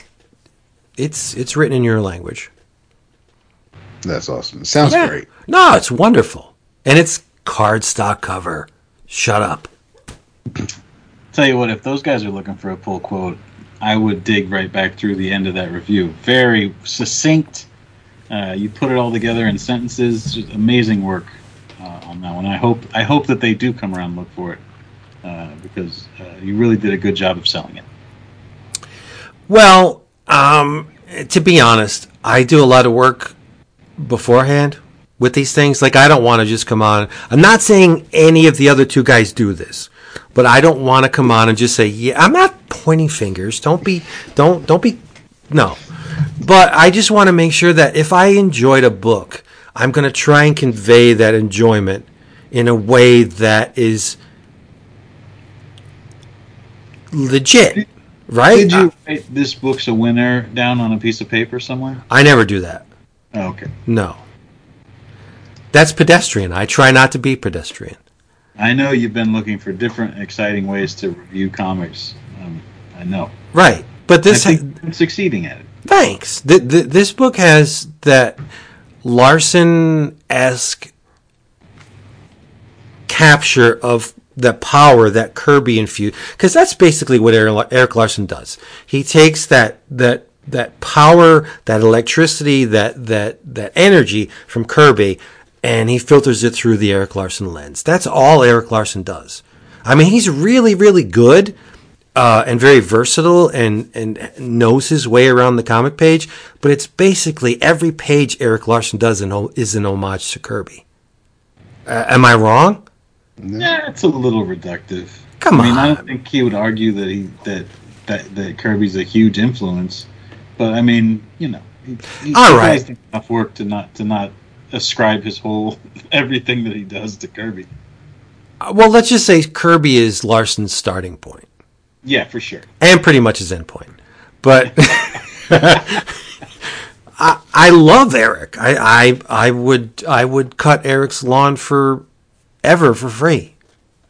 it's it's written in your language. That's awesome. It sounds yeah. great. No, it's wonderful, and it's cardstock cover. Shut up. Tell you what, if those guys are looking for a pull quote, I would dig right back through the end of that review. Very succinct. Uh, you put it all together in sentences. Just amazing work uh, on that one. I hope I hope that they do come around and look for it uh, because uh, you really did a good job of selling it. Well, um, to be honest, I do a lot of work beforehand with these things. Like I don't want to just come on. I'm not saying any of the other two guys do this, but I don't want to come on and just say, "Yeah, I'm not pointing fingers. Don't be, don't, don't be." No, but I just want to make sure that if I enjoyed a book I'm going to try and convey that enjoyment in a way that is legit, right? Did you uh, write this book's a winner down on a piece of paper somewhere? I never do that. Oh, okay. No. That's pedestrian. I try not to be pedestrian. I know you've been looking for different exciting ways to review comics. Um, I know. Right. But this I ha- succeeding at it. Thanks. The, the, this book has that Larsen esque capture of the power that Kirby infused, because that's basically what Erik Larsen does. He takes that that that power, that electricity, that that that energy from Kirby, and he filters it through the Erik Larsen lens. That's all Erik Larsen does. I mean, he's really, really good uh, and very versatile and, and knows his way around the comic page. But it's basically every page Erik Larsen does in, is an homage to Kirby. Uh, am I wrong? Yeah, it's a little reductive. Come on. I mean. I don't think he would argue that he that that, that Kirby's a huge influence, but I mean, you know, he, he, All right. enough work to not to not ascribe his whole everything that he does to Kirby. Uh, well, let's just say Kirby is Larsen's starting point. Yeah, for sure. and pretty much his endpoint. But I, I love Erik. I, I I would I would cut Erik's lawn for ever for free,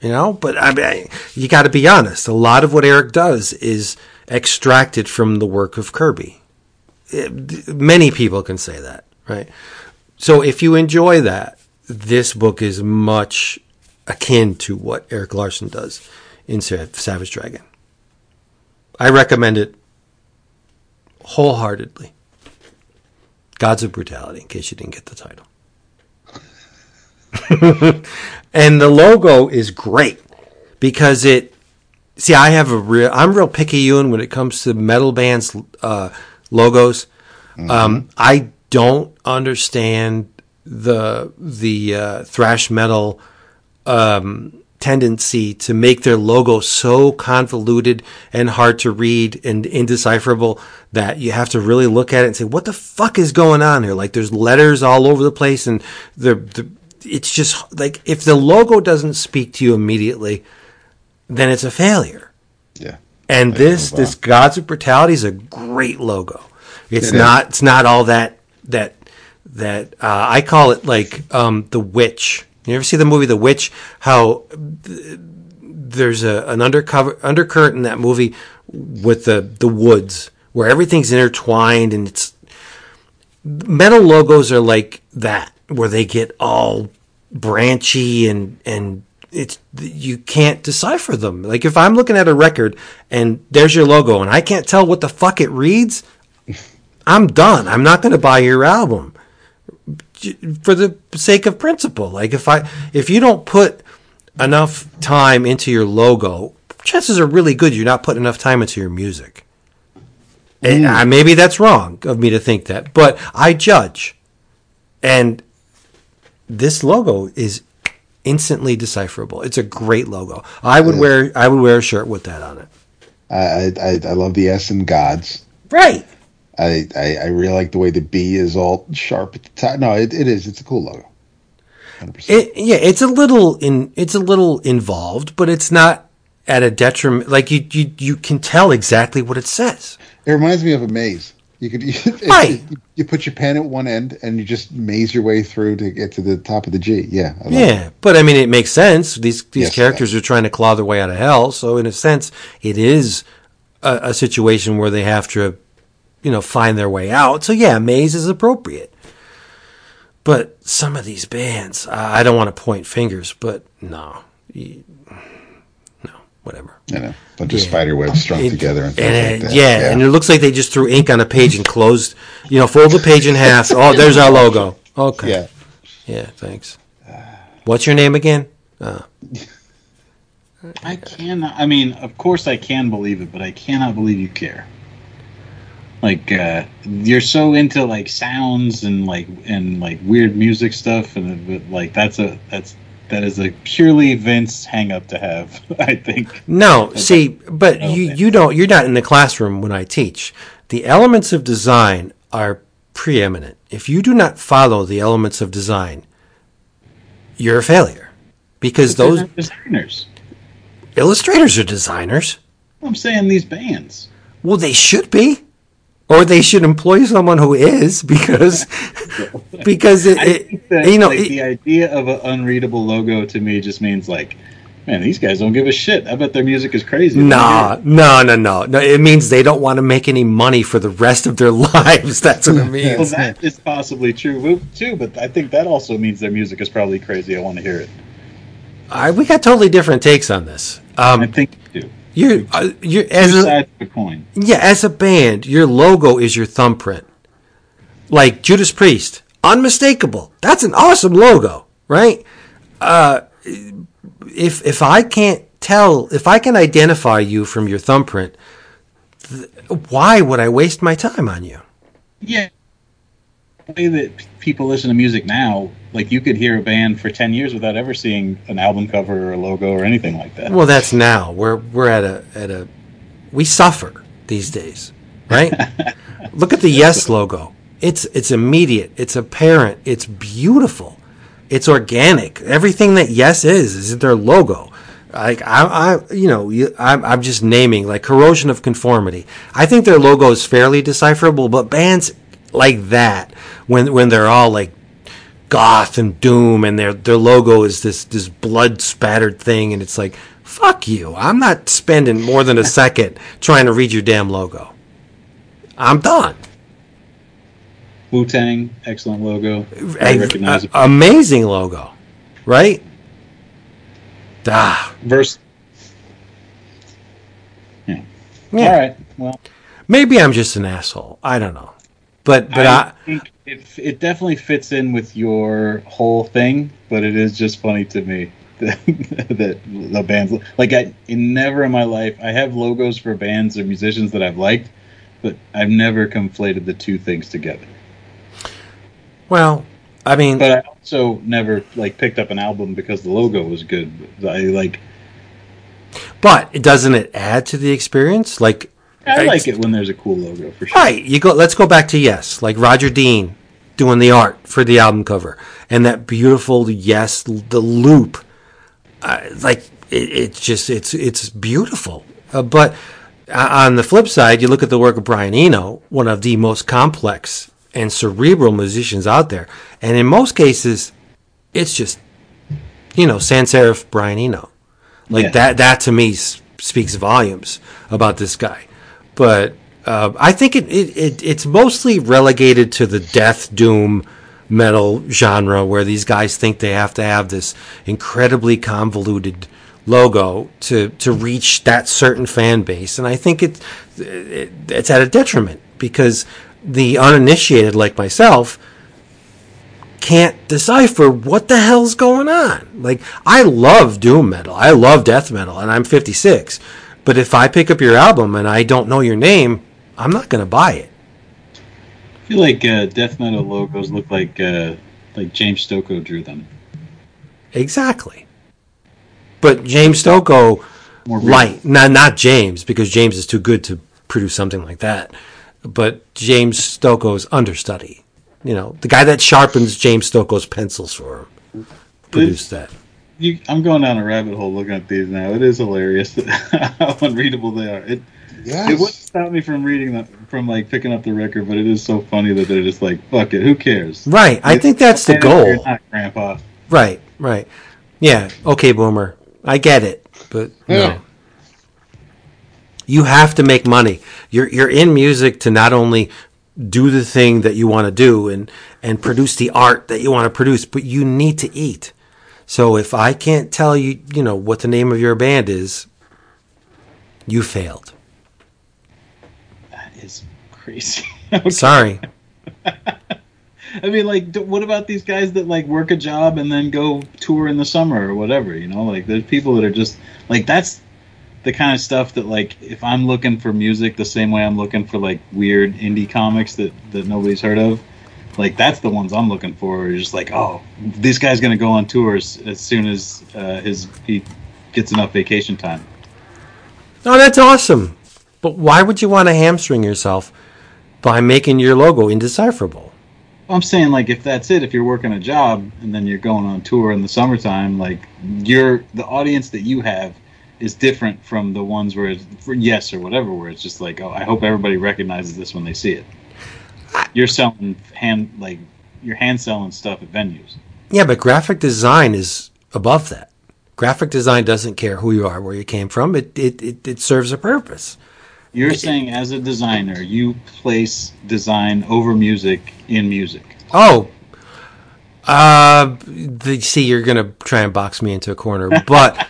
you know. But I mean, you got to be honest. A lot of what Erik does is extracted from the work of Kirby. It- many people can say that, right? So if you enjoy that, this book is much akin to what Erik Larsen does in Savage Dragon. I recommend it wholeheartedly. Gods of Brutality, in case you didn't get the title. and the logo is great because it. See, I have a real. I'm real picky, Ewan, when it comes to metal bands uh, logos. Um, I don't understand the the uh, thrash metal um, tendency to make their logo so convoluted and hard to read and indecipherable that you have to really look at it and say, "What the fuck is going on here?" Like there's letters all over the place, and the, the it's just like if the logo doesn't speak to you immediately, then it's a failure. Yeah. And I this this Gods of Brutality is a great logo. It's It is. not it's not all that that that uh, I call it like um, the Witch. You ever see the movie The Witch? How th- there's a an undercover undercurrent in that movie with the the woods where everything's intertwined and it's metal logos are like that where they get all branchy and and it's you can't decipher them like if i'm looking at a record and there's your logo and i can't tell what the fuck it reads i'm done i'm not going to buy your album for the sake of principle like if i if you don't put enough time into your logo chances are really good you're not putting enough time into your music and uh, maybe that's wrong of me to think that, but I judge. And this logo is instantly decipherable. It's a great logo. I would wear I would wear a shirt with that on it. I, I I love the S and gods. Right. I, I I really like the way the B is all sharp at the top. No, it, it is. It's a cool logo. 100%. It, yeah, it's a little in it's a little involved, but it's not at a detriment. Like you you you can tell exactly what it says. It reminds me of a maze. You could you, Right. you, you put your pen at one end and you just maze your way through to get to the top of the G. Yeah. I love it. Yeah, but I mean, it makes sense. These these Yes, characters are trying to claw their way out of hell, so in a sense, it is a, a situation where they have to, you know, find their way out. So yeah, maze is appropriate. But some of these bands, I I don't want to point fingers, but no, no, whatever. You know, bunch of spider webs strung It- together and things and, like uh, that. yeah, and it looks like they just threw ink on a page and closed, you know, fold the page in half. Oh, there's our logo. Okay. yeah. Yeah, thanks. What's your name again? Uh, I cannot. I mean, of course, I can believe it, but I cannot believe you care. Like uh, you're so into like sounds and like and like weird music stuff, and but, like that's a that's that is a purely Vince hang up to have. I think. No, see, but Oh, you okay. you don't you're not in the classroom when I teach. The elements of design are preeminent. If you do not follow the elements of design, you're a failure. Because those designers. illustrators are designers. I'm saying these bands. Well, they should be. Or they should employ someone who is because because it, it- that you know like, it- the idea of an unreadable logo to me just means like, man, these guys don't give a shit. I bet their music is crazy. Nah, no, no, no, no. It means they don't want to make any money for the rest of their lives. That's what it Well, means. that is possibly true too, but I think that also means their music is probably crazy. I want to hear it. I, we got totally different takes on this. I Um, think you do. You're, uh, you're as a, the coin. yeah, as a band, your logo is your thumbprint. Like Judas Priest, unmistakable. That's an awesome logo, right? Uh, if if I can't tell, if I can identify you from your thumbprint, th- why would I waste my time on you? Yeah. The way that people listen to music now, like you could hear a band for ten years without ever seeing an album cover or a logo or anything like that. Well, that's now. We're we're at a at a we suffer these days, right? Look at the Yes logo. It's it's immediate. It's apparent. It's beautiful. It's organic. Everything that Yes is is their logo. Like I, I you know, you, I'm, I'm just naming like corrosion of conformity. I think their logo is fairly decipherable, but bands like that, when when they're all like goth and doom and their their logo is this this blood spattered thing and it's like fuck you i'm not spending more than a second trying to read your damn logo i'm done Wu Tang, excellent logo. Very A- recognizable. a- amazing logo, right? Ah, Verse. Yeah. yeah. All right. Well, Maybe I'm just an asshole. I don't know, but but I I, think it, it definitely fits in with your whole thing, but it is just funny to me that, that the bands like I in never in my life I have logos for bands or musicians that I've liked, but I've never conflated the two things together. well, I mean, But I also never like picked up an album because the logo was good. I like but doesn't it add to the experience? Like, I like it when there's a cool logo for sure. right? You go. Let's go back to Yes, like Roger Dean doing the art for the album cover, and that beautiful Yes, the loop. Uh, like it, it's just it's it's beautiful. Uh, but uh, on the flip side, you look at the work of Brian Eno, one of the most complex and cerebral musicians out there, and in most cases, it's just you know sans serif Brian Eno. Like Yeah. that that to me speaks volumes about this guy. But uh, I think it, it, it it's mostly relegated to the death doom metal genre where these guys think they have to have this incredibly convoluted logo to to reach that certain fan base and I think it, it it's at a detriment because the uninitiated like myself can't decipher what the hell's going on. Like I love doom metal, I love death metal, and I'm 56. But if I pick up your album and I don't know your name, I'm not going to buy it. I feel like uh, death metal logos look like uh, like James Stokoe drew them. Exactly. But James Stokoe, light, not not James because James is too good to produce something like that. But James Stokoe's understudy, you know, the guy that sharpens James Stokoe's pencils for him, produced that. You, I'm going down a rabbit hole looking at these now. It is hilarious how unreadable they are. It Yes. it wouldn't stop me from reading them, from like picking up the record, but it is so funny that they're just like, "Fuck it, who cares?" Right. I think that's the I You're goal. not, Grandpa. Right, right. Yeah, okay, boomer. I get it, but Yeah. no. You have to make money. You're you're in music to not only do the thing that you want to do and and produce the art that you want to produce, but you need to eat. So if I can't tell you, you know, what the name of your band is, you failed. That is crazy. Sorry. I mean, like, what about these guys that like work a job and then go tour in the summer or whatever? You know, like there's people that are just like that's the kind of stuff that like if I'm looking for music the same way I'm looking for like weird indie comics that that nobody's heard of. Like that's the ones I'm looking for. You're just like, oh, this guy's gonna go on tours as soon as uh, his he gets enough vacation time. Oh, that's awesome. But why would you want to hamstring yourself by making your logo indecipherable? I'm saying like if that's it, if you're working a job and then you're going on tour in the summertime, like you're the audience that you have is different from the ones where it's for yes or whatever, where it's just like, oh, I hope everybody recognizes this when they see it. You're selling hand like you're hand selling stuff at venues. Yeah, but graphic design is above that. Graphic design doesn't care who you are, where you came from. It it, it, it serves a purpose. You're saying as a designer, you place design over music in music. Oh, uh, the, see, you're gonna try and box me into a corner, but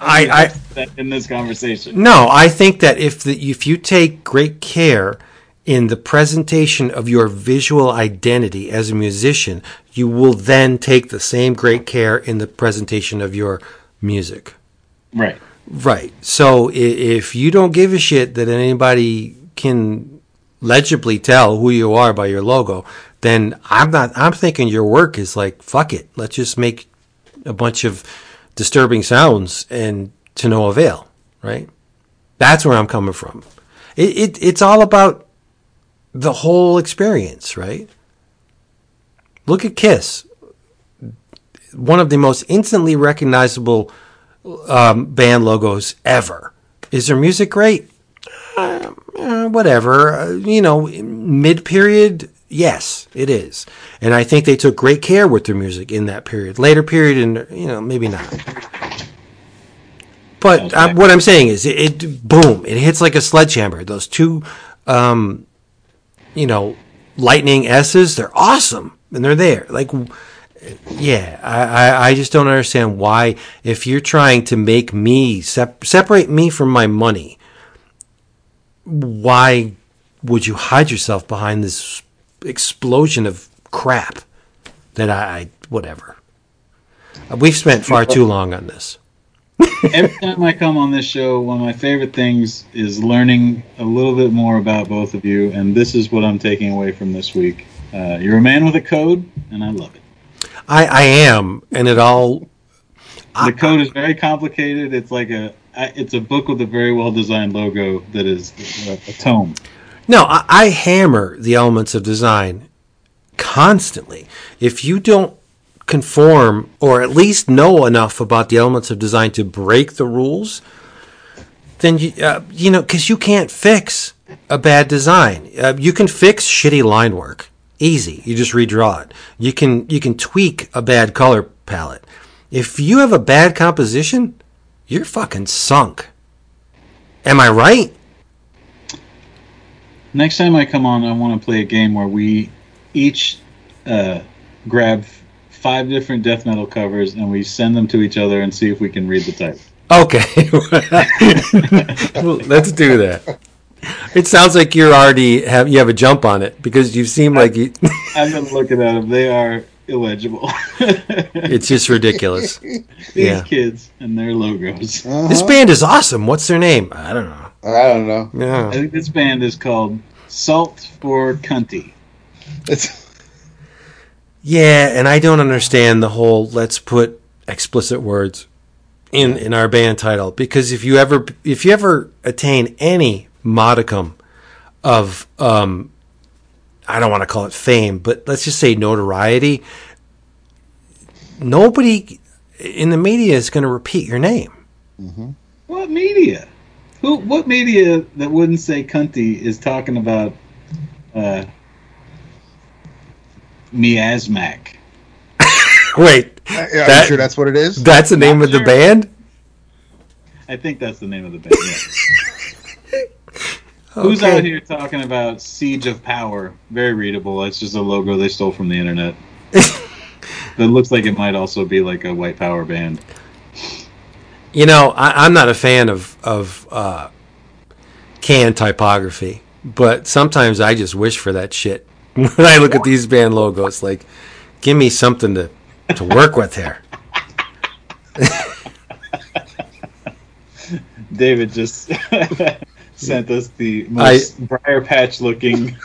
I, I In this conversation, no, I think that if the, if you take great care in the presentation of your visual identity as a musician, you will then take the same great care in the presentation of your music. right? Right. So if you don't give a shit that anybody can legibly tell who you are by your logo, then I'm not. I'm thinking your work is like fuck it. Let's just make a bunch of disturbing sounds and to no avail. Right. That's where I'm coming from. It, it it's all about the whole experience, right? Look at Kiss. One of the most instantly recognizable um, band logos ever. Is their music great? Uh, uh, whatever. Uh, you know, mid period, yes, it is. And I think they took great care with their music in that period. Later period, and you know, maybe not. But uh, Okay. what I'm saying is, it, it boom, it hits like a sledgehammer. Those two, um, you know, lightning S's, they're awesome and they're there. Like, yeah, I, I, just don't understand why, if you're trying to make me sep- separate me from my money, why would you hide yourself behind this explosion of crap that I, I whatever. We've spent far too long on this. Every time I come on this show, one of my favorite things is learning a little bit more about both of you, and this is what I'm taking away from this week. Uh, you're a man with a code, and I love it. I, I am, and it all. The code is very complicated. It's like a it's a book with a very well designed logo that is a, a tome. No, I, I hammer the elements of design constantly. If you don't conform or at least know enough about the elements of design to break the rules, then you uh, you know because you can't fix a bad design. Uh, you can fix shitty line work easy. You just redraw it. You can you can tweak a bad color palette. If you have a bad composition, you're fucking sunk. Am I right? Next time I come on, I want to play a game where we each uh, grab five different death metal covers and we send them to each other and see if we can read the type. Okay, well, let's do that. It sounds like you're already have you have a jump on it because you seem like you. I've been looking at them; they are illegible. it's just ridiculous. These Yeah. kids and their logos. Uh-huh. This band is awesome. What's their name? I don't know. I don't know. I Yeah. think this band is called Salt for Cunty. It's Yeah, and I don't understand the whole let's put explicit words in in our band title because if you ever if you ever attain any modicum of um I don't want to call it fame, but let's just say notoriety, nobody in the media is going to repeat your name. What media? Who? What media that wouldn't say cunty is talking about uh, miasmac? Wait, are That- you sure that's what it is? that's the name Not of the band? I think that's the name of the band. yeah. Who's out here talking about Siege of Power? Very readable. It's just a logo they stole from the internet. that looks like it might also be like a white power band. You know, I, I'm not a fan of of uh, can typography, but sometimes I just wish for that shit when I look at these band logos. Like, give me something to to work with here. David just sent us the most briar patch looking.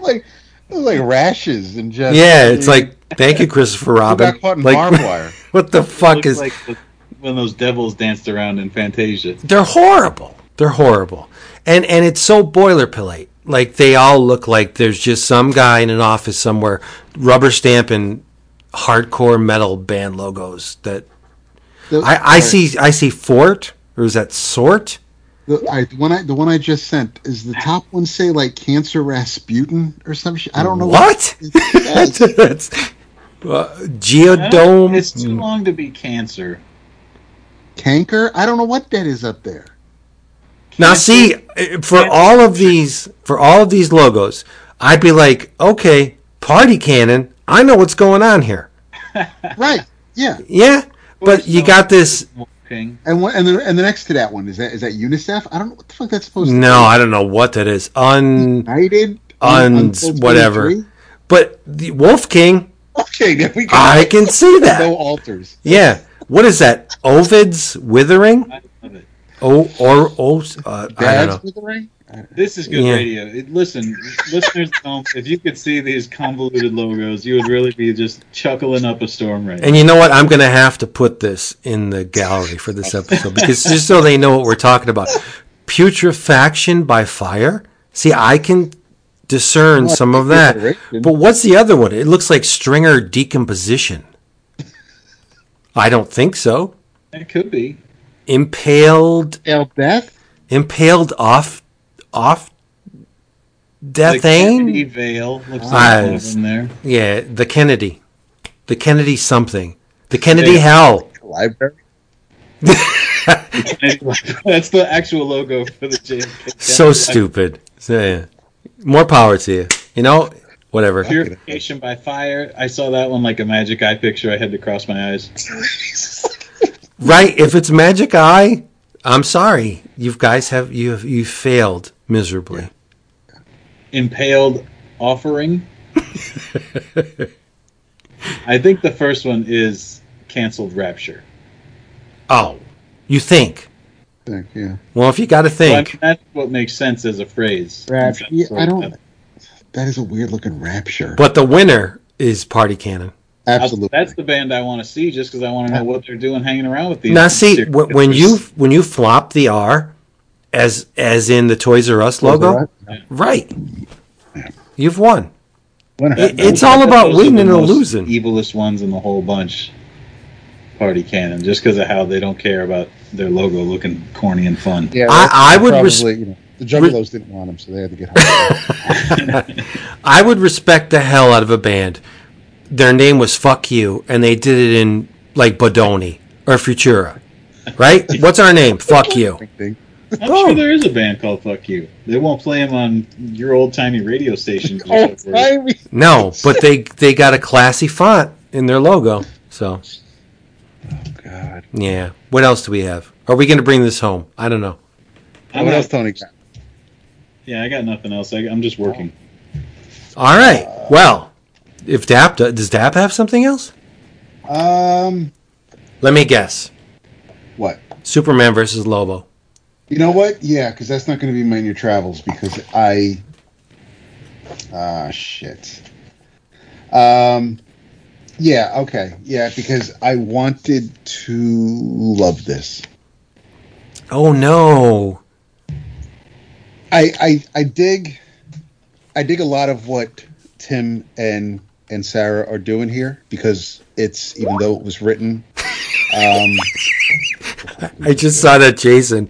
Like like rashes and just Yeah, it's like thank you, Christopher Robin. got Like, barbed wire. what the fuck is? like the, when those devils danced around in Fantasia. They're horrible. They're horrible, and and it's so boilerplate. Like they all look like there's just some guy in an office somewhere rubber stamping hardcore metal band logos that The- I, I see I see Fort or is that Sort? The, I, the one I the one I just sent is the top one say like cancer Rasputin or some shit. I don't know What? Yes. That's uh, Geodome. It's too long to be cancer. Canker. I don't know what that is up there. Now, see, uh, for all of these, for all of these logos, I'd be like, okay, party cannon. I know what's going on here. Right. Yeah. Yeah, but you got this. Wolf King. And what and the and the next to that one is that is that UNICEF? I don't know what the fuck that's supposed to be. No, I don't know what that is. Un. United uns, Until whatever. But the Wolf King, Okay, there we go. I can see that. no that. altars. Yeah. What is that? Ovid's withering? I love it. Oh, or oh, uh, I don't Dad's know. the ring. This is good Yeah. radio. It, listen, listeners, at home, if you could see these convoluted logos, you would really be just chuckling up a storm right now. And you know what? I'm going to have to put this in the gallery for this episode because just so they know what we're talking about. Putrefaction by fire. See, I can discern Well, some of that. But what's the other one? It looks like stringer decomposition. I don't think so. It could be. Impaled, El Death. impaled off, off. death The Kennedy Deathane? Veil looks like one of yes. them there. Yeah, the Kennedy. The Kennedy something. The Kennedy Yeah. hell. Library. That's the actual logo for the JFK. So stupid. So, yeah. More power to you. You know, whatever. Purification by fire. I saw that one like a magic eye picture. I had to cross my eyes. Right? If it's magic eye, I'm sorry. You guys have you have you failed miserably. Impaled offering. I think the first one is canceled rapture. Oh, you think? Think, yeah. Well, if you got to So, I think, mean, that's what makes sense as a phrase. Rapture. Yeah, I don't. That is a weird looking rapture. but the winner is Party Cannon. Absolutely. That's the band I want to see, just because I want to know what they're doing, hanging around with these. Now, see serial when you when you flop the R, as as in the Toys R Us logo, right? You've won. Winner. It- it's all about Those are the winning or most losing. Evilest ones in the whole bunch. Party Cannon, just because of how they don't care about their logo looking corny and fun. Yeah, I- I would probably, res- you know, the Juggalos didn't want him, so they had to get. I would respect the hell out of a band. Their name was Fuck You, and they did it in like Bodoni or Futura, right? What's our name? Fuck You. Ding, ding. I'm Oh. sure there is a band called Fuck You. They won't play them on your old timey radio station. No, but they they got a classy font in their logo. So oh God. yeah. What else do we have? Are we going to bring this home? I don't know. I'm what not- else, Tony? Yeah, I got nothing else. I, I'm just working. All right. Well, if Dap does Dap have something else? Um, Let me guess. what? Superman versus Lobo. You know what? Yeah, because that's not going to be my new travels because I. Ah, shit. Um, yeah. Okay. Yeah, because I wanted to love this. Oh no. I, I I dig I dig a lot of what Tim and and Sarah are doing here because it's even though it was written um I just saw that Jason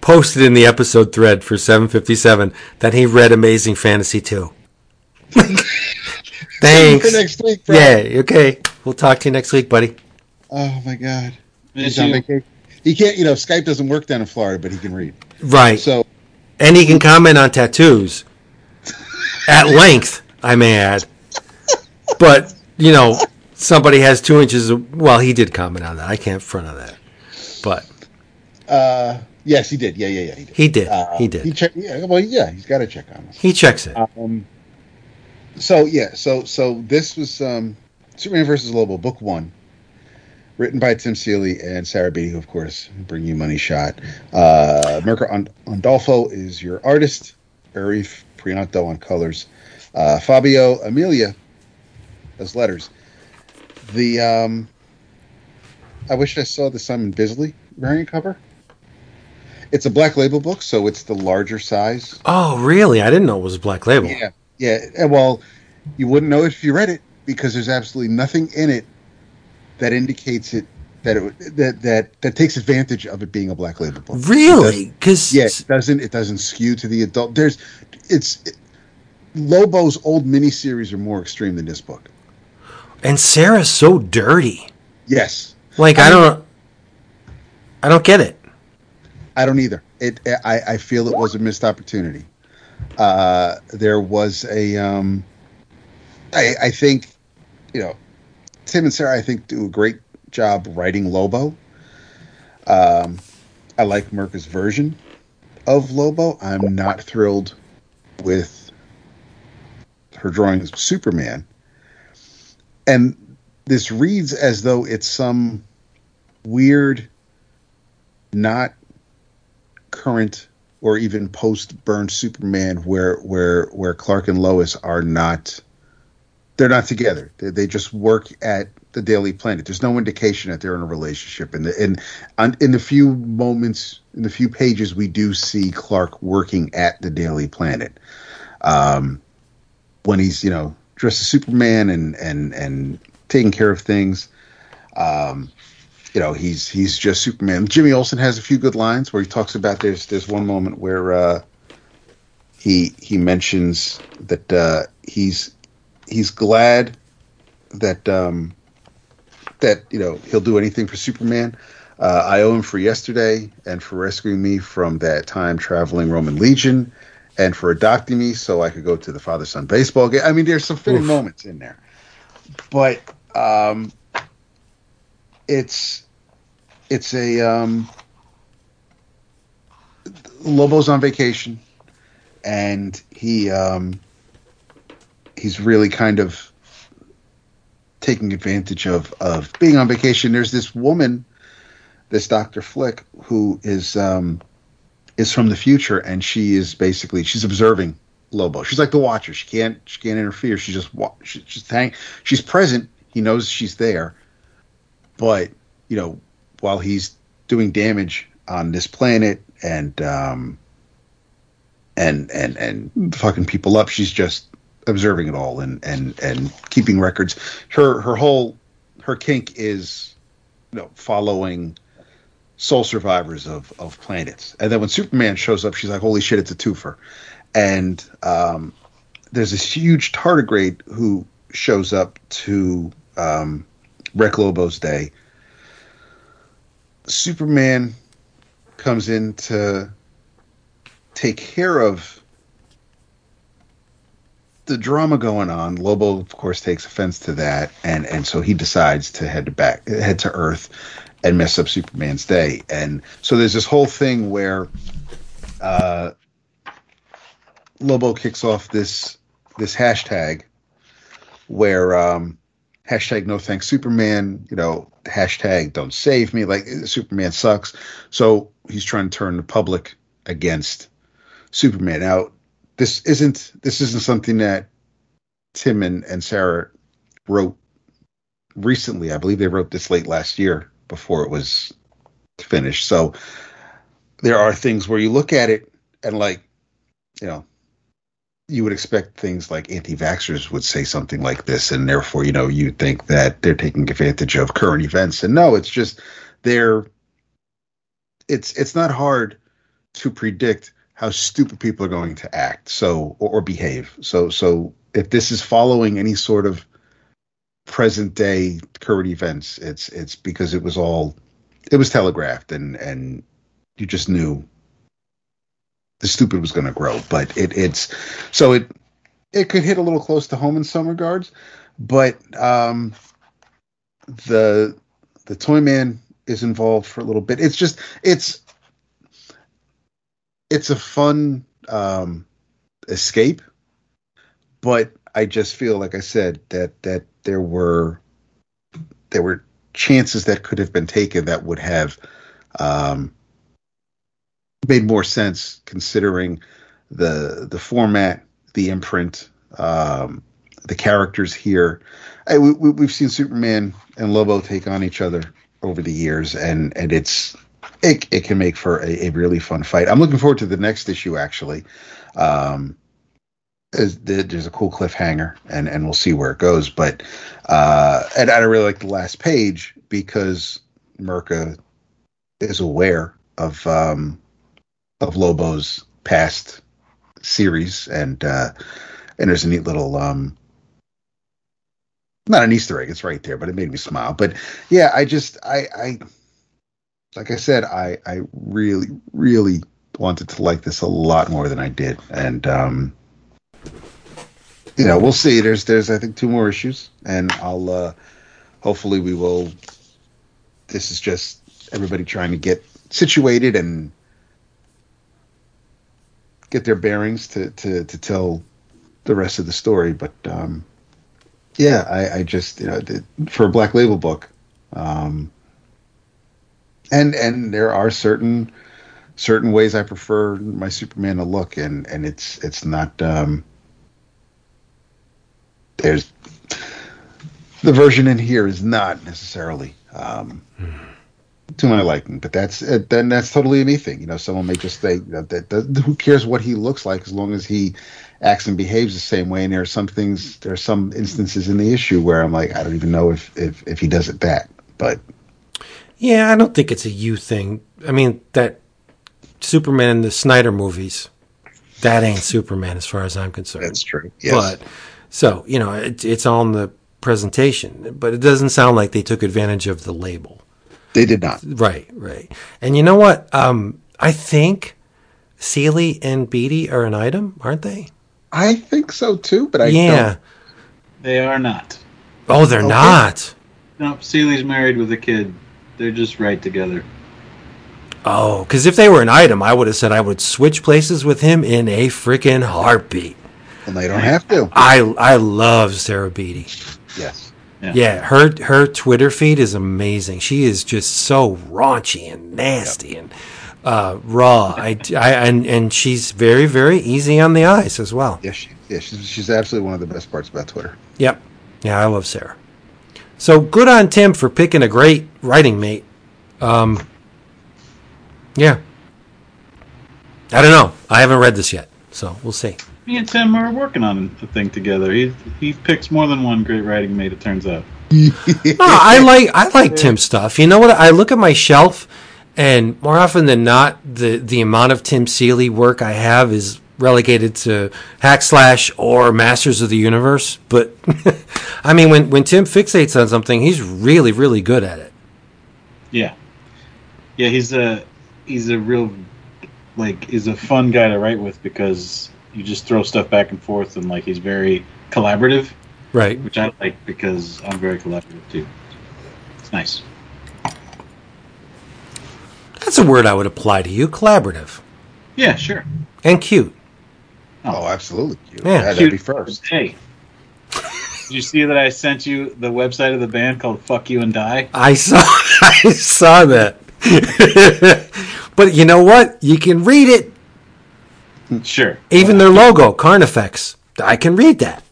posted in the episode thread for 757 that he read Amazing Fantasy 2. Thanks. for next week, bro. Yeah, okay. We'll talk to you next week, buddy. Oh my god. Miss He's on you. vacation. He can't, you know, Skype doesn't work down in Florida, but he can read. Right. So and he can comment on tattoos at length, I may add. But, you know, somebody has two inches of. Well, he did comment on that. I can't front on that. But uh yes, he did. Yeah, yeah, yeah, he did. he did. Uh, he did. He check yeah, well yeah, he's got to check on us. he checks it. Um, so yeah, so so this was um, Superman versus Lobo, book one, written by Tim Seeley and Sarah Beattie, who of course bring you Money Shot. Uh, Mirka Und- Andolfo is your artist. Arif Prianto on colors. Uh, Fabio Amelia as letters. The um, I wish I saw the Simon Bisley variant cover. It's a black label book, so it's the larger size. Oh, really? I didn't know it was a black label. Yeah, yeah. Well, you wouldn't know if you read it because there's absolutely nothing in it that indicates it that it that that that takes advantage of it being a black label book. Really? Because Yeah, it doesn't it doesn't skew to the adult. There's it's it, Lobo's old miniseries are more extreme than this book. And Sarah's so dirty. Yes, Like I, I don't, I don't get it. I don't either. It I, I feel it was a missed opportunity. Uh, there was a um, I, I think you know Tim and Sarah I think do a great job writing Lobo. Um, I like Mirka's version of Lobo. I'm not thrilled with her drawing of Superman. And this reads as though it's some weird, not current or even post Byrne Superman where where where Clark and Lois are not they're not together. They, they just work at the Daily Planet. There's no indication that they're in a relationship. And the, and in the few moments, in the few pages, we do see Clark working at the Daily Planet. Um, when he's you know dressed as Superman and and and taking care of things. Um, you know he's he's just Superman. Jimmy Olsen has a few good lines where he talks about there's there's one moment where uh, he he mentions that uh, he's he's glad that um, that you know he'll do anything for Superman. Uh, I owe him for yesterday and for rescuing me from that time traveling Roman legion, and for adopting me so I could go to the father son baseball game. I mean, there's some fitting Oof. moments in there, but um, it's it's a um, Lobo's on vacation, and he um, he's really kind of taking advantage of of being on vacation. There's this woman, this Doctor Flick, who is um, is from the future, and she is basically she's observing Lobo. She's like the Watcher. She can't she can't interfere. She just she just hang. She's present. He knows she's there, but you know while he's doing damage on this planet and um and and and fucking people up, she's just observing it all and and and keeping records. Her her whole her kink is you know following sole survivors of of planets. And then when Superman shows up, she's like, "Holy shit, it's a twofer." And um, there's this huge tardigrade who shows up to um, wreck Lobo's day. Superman comes in to take care of the drama going on. Lobo, of course, takes offense to that, and and so he decides to head to back head to Earth and mess up Superman's day. And so there's this whole thing where uh, Lobo kicks off this this hashtag where um, hashtag no thanks Superman, you know, hashtag don't save me, like Superman sucks. So he's trying to turn the public against Superman. Now, this isn't this isn't something that Tim and, and Sarah wrote recently. I believe they wrote this late last year before it was finished. So there are things where you look at it and like, you know, you would expect things like anti-vaxxers would say something like this, and therefore, you know, you think that they're taking advantage of current events. And no, it's just they're it's it's not hard to predict how stupid people are going to act so or, or behave. So so if this is following any sort of present day current events, it's it's because it was all it was telegraphed and and you just knew the stupid was going to grow. But it it's so it it could hit a little close to home in some regards, but um the the toy man is involved for a little bit. It's just it's it's a fun um, escape, but I just feel like I said that that there were there were chances that could have been taken that would have um, made more sense considering the the format, the imprint, um, the characters here. I, we, we've seen Superman and Lobo take on each other over the years, and and it's it, it can make for a, a, really fun fight. I'm looking forward to the next issue actually. Um, there's a cool cliffhanger, and and we'll see where it goes. But uh, and I really like the last page because Mirka is aware of um, of Lobo's past series, and uh, and there's a neat little um, not an Easter egg. It's right there, but it made me smile. But yeah, I just I I like I said, I I really really wanted to like this a lot more than I did, and um, you know we'll see. There's there's I think two more issues, and I'll uh, hopefully we will. This is just everybody trying to get situated and get their bearings to to to tell the rest of the story, but. um yeah, I, I just you know for a black label book, um, and and there are certain certain ways I prefer my Superman to look, and and it's it's not um, there's the version in here is not necessarily um, to my liking, but that's uh, then that's totally anything. You know, someone may just say that, that, that who cares what he looks like as long as he acts and behaves the same way. And there are some things, there are some instances in the issue where I'm like, I don't even know if if, if he does it that. But yeah, I don't think it's a you thing. I mean that Superman in the Snyder movies, that ain't Superman as far as I'm concerned. That's true. Yes. But so you know, it, it's on the presentation, but it doesn't sound like they took advantage of the label. They did not. Right, right. And you know what? Um, I think Seeley and Beattie are an item, aren't they? I think so too, but I yeah. don't. They are not. Oh, they're Okay. not. No, Seeley's married with a kid. They're just right together. Oh, because if they were an item, I would have said I would switch places with him in a freaking heartbeat. Well, they don't have to. I I love Sarah Beattie. Yes. Yeah. Yeah, her her Twitter feed is amazing. She is just so raunchy and nasty and uh, raw. I, I and and she's very very easy on the eyes as well. Yes. She, yeah. She's she's absolutely one of the best parts about Twitter. Yep. Yeah, I love Sarah. So good on Tim for picking a great writing mate. Um, yeah. I don't know. I haven't read this yet, so we'll see. Me and Tim are working on a thing together. He he picks more than one great writing mate. It turns out. No, ah, I like I like Tim stuff. You know what? I look at my shelf, and more often than not, the the amount of Tim Seeley work I have is relegated to Hack Slash or Masters of the Universe. But I mean, when when Tim fixates on something, he's really really good at it. Yeah, yeah. He's a he's a real like he's a fun guy to write with because you just throw stuff back and forth and like he's very collaborative, Right. which I like because I'm very collaborative too. It's nice. That's a word I would apply to you. Collaborative Yeah, sure. and cute. Oh, oh absolutely. cute. Yeah. had to be first. Hey. Did you see that I sent you the website of the band called Fuck You and Die? I saw I saw that. but you know what? You can read it. Sure. Even their logo, Carnifex. I can read that.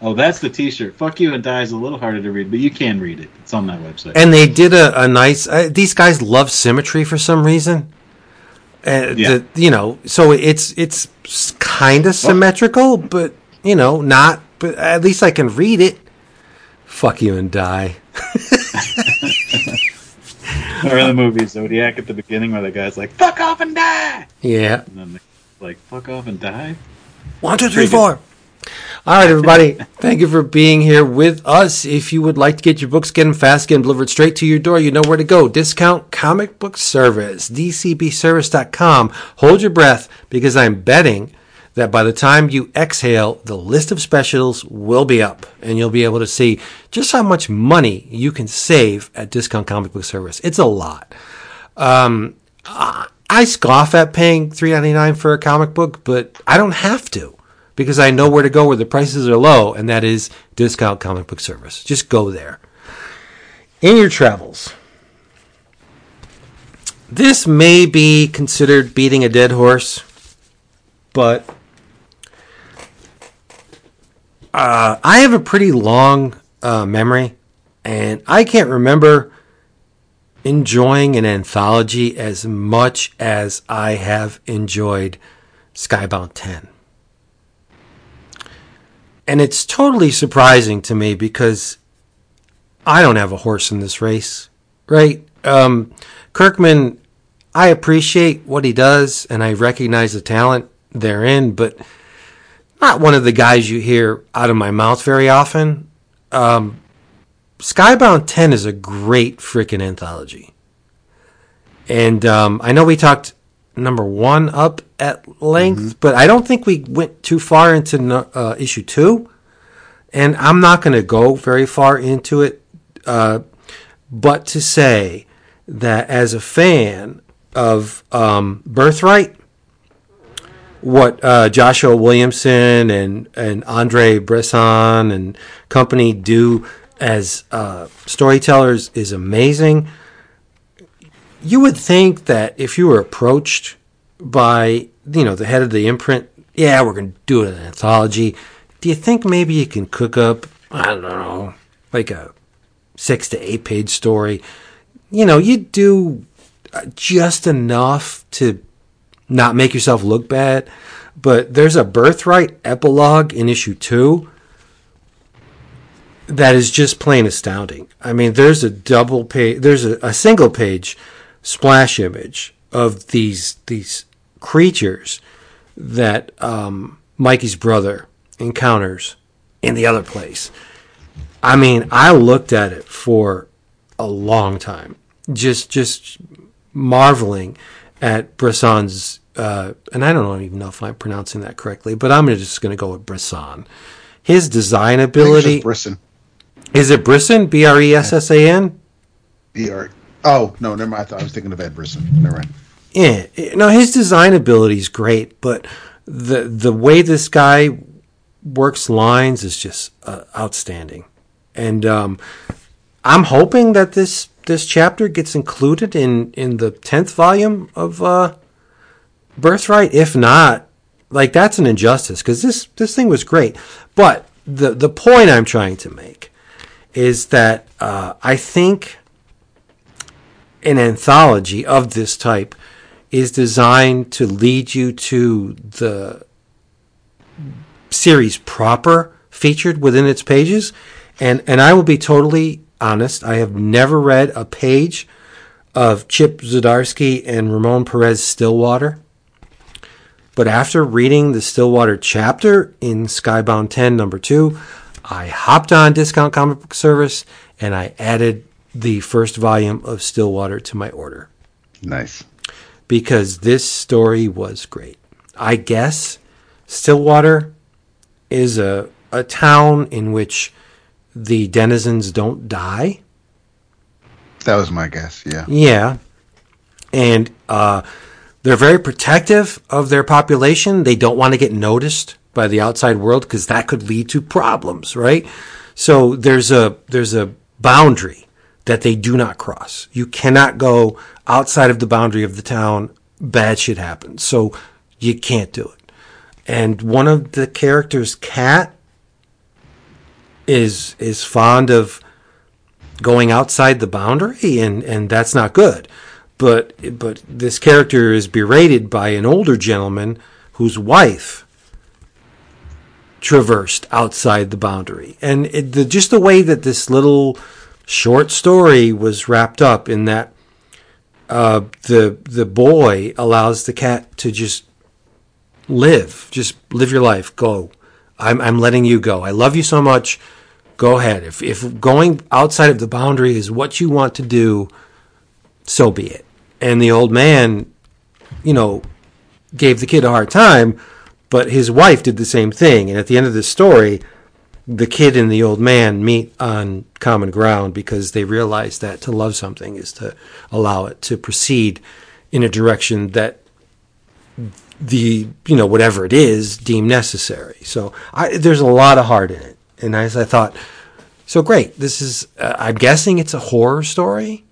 Oh, that's the T-shirt. Fuck You and Die is a little harder to read, but you can read it. It's on that website. And they did a, a nice. Uh, these guys love symmetry for some reason. Uh, Yeah. the, you know, so it's it's kind of symmetrical, but you know, not. But at least I can read it. Fuck you and die. or in the movie Zodiac at the beginning where the guy's like, "Fuck off and die," Yeah. and then like, "Fuck off and die." One, two, three, four. All right, everybody. Thank you for being here with us. If you would like to get your books, get them fast, get them delivered straight to your door. You know where to go. Discount Comic Book Service, dcbservice.com. Hold your breath because I'm betting that by the time you exhale, the list of specials will be up and you'll be able to see just how much money you can save at Discount Comic Book Service. It's a lot. Um, I scoff at paying three ninety nine for a comic book, but I don't have to because I know where to go where the prices are low, and that is Discount Comic Book Service. Just go there. In your travels, this may be considered beating a dead horse, but uh, I have a pretty long uh, memory, and I can't remember enjoying an anthology as much as I have enjoyed Skybound 10. And it's totally surprising to me because I don't have a horse in this race, right? Um, Kirkman, I appreciate what he does and I recognize the talent therein, but not one of the guys you hear out of my mouth very often. Um, Skybound 10 is a great freaking anthology. And um, I know we talked number one up at length, but I don't think we went too far into no- uh, issue two. And I'm not going to go very far into it, uh, but to say that as a fan of um, Birthright, what uh, Joshua Williamson and, and Andre Bressan and company do as uh, storytellers is amazing. You would think that if you were approached by you know the head of the imprint, yeah, we're going to do an anthology. Do you think maybe you can cook up I don't know like a six to eight page story? You know, you do uh, just enough to not make yourself look bad. But there's a birthright epilogue in issue two that is just plain astounding. I mean, there's a double page, there's a, a single page splash image of these these creatures that um, Mikey's brother encounters in the other place. I mean, I looked at it for a long time, just just marveling at Bressan's, uh, and I don't even know if I'm pronouncing that correctly, but I'm just going to go with Brisson. His design I think it's ability Brisson. is it Brisson? B R E S S A N. B-R- Oh no, never mind. I thought I was thinking of Ed Brisson. Never mind. Yeah, no, his design ability is great, but the the way this guy works lines is just uh, outstanding, and um, I'm hoping that this this chapter gets included in in the tenth volume of uh, Birthright. If not, like that's an injustice because this this thing was great. But the the point I'm trying to make is that uh, I think an anthology of this type is designed to lead you to the series proper featured within its pages and and I will be totally honest I have never read a page of Chip Zdarsky and Ramon Perez Stillwater but after reading the Stillwater chapter in Skybound 10 number 2 I hopped on Discount Comic Book Service and I added the first volume of Stillwater to my order Nice. because this story was great. I guess Stillwater is a, a town in which the denizens don't die. That was my guess. Yeah. Yeah. And uh, they're very protective of their population. They don't want to get noticed by the outside world because that could lead to problems, right? So there's a there's a boundary that they do not cross. You cannot go outside of the boundary of the town. Bad shit happens. So you can't do it. And one of the characters, Cat, is is fond of going outside the boundary and and that's not good but but this character is berated by an older gentleman whose wife traversed outside the boundary and it, the, just the way that this little short story was wrapped up in that uh, the the boy allows the cat to just live just live your life go I'm, I'm letting you go i love you so much go ahead. If if going outside of the boundary is what you want to do, so be it. And the old man, you know, gave the kid a hard time, but his wife did the same thing. And at the end of the story, the kid and the old man meet on common ground because they realize that to love something is to allow it to proceed in a direction that the you know whatever it is deemed necessary. So I, there's a lot of heart in it and as I thought, so great. This is, uh, I'm guessing it's a horror story,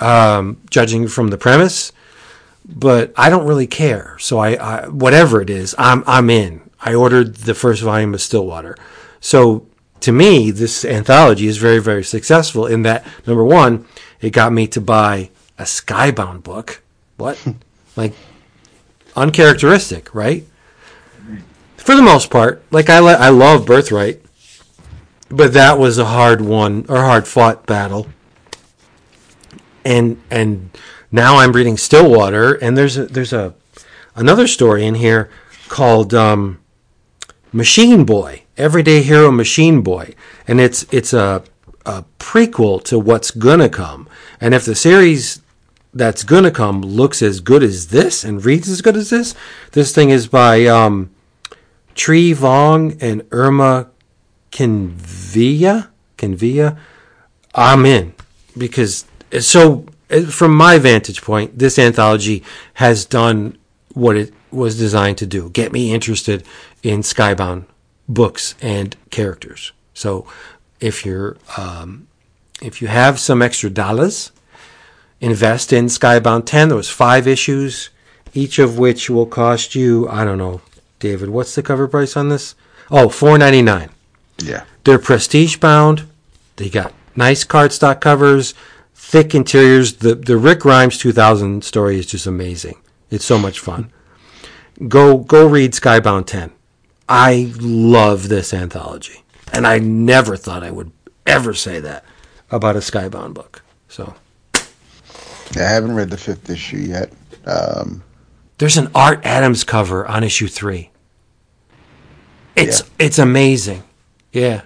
um, judging from the premise, but I don't really care. So I, I, whatever it is, I'm, I'm in. I ordered the first volume of Stillwater. So to me, this anthology is very, very successful in that number one, it got me to buy a Skybound book. What? like uncharacteristic, right? for the most part, like I, I love Birthright, but that was a hard one or hard fought battle. And and now I'm reading Stillwater, and there's a, there's a another story in here called um, Machine Boy, Everyday Hero Machine Boy, and it's it's a a prequel to what's gonna come. And if the series that's gonna come looks as good as this and reads as good as this, this thing is by um, Tri Vuong and Irma Kniivila. Kniivila. I'm in because so from my vantage point, this anthology has done what it was designed to do: get me interested in Skybound books and characters. So, if you're um, if you have some extra dollars, invest in Skybound 10. There was five issues, each of which will cost you I don't know David, what's the cover price on this? Oh, four ninety nine. Yeah. They're prestige bound. They got nice cardstock covers, thick interiors. The the Rick Grimes two thousand story is just amazing. It's so much fun. Go go read Skybound ten. I love this anthology, and I never thought I would ever say that about a Skybound book. So I haven't read the fifth issue yet. Um, there's an Art Adams cover on issue three. It's Yeah. it's amazing. Yeah.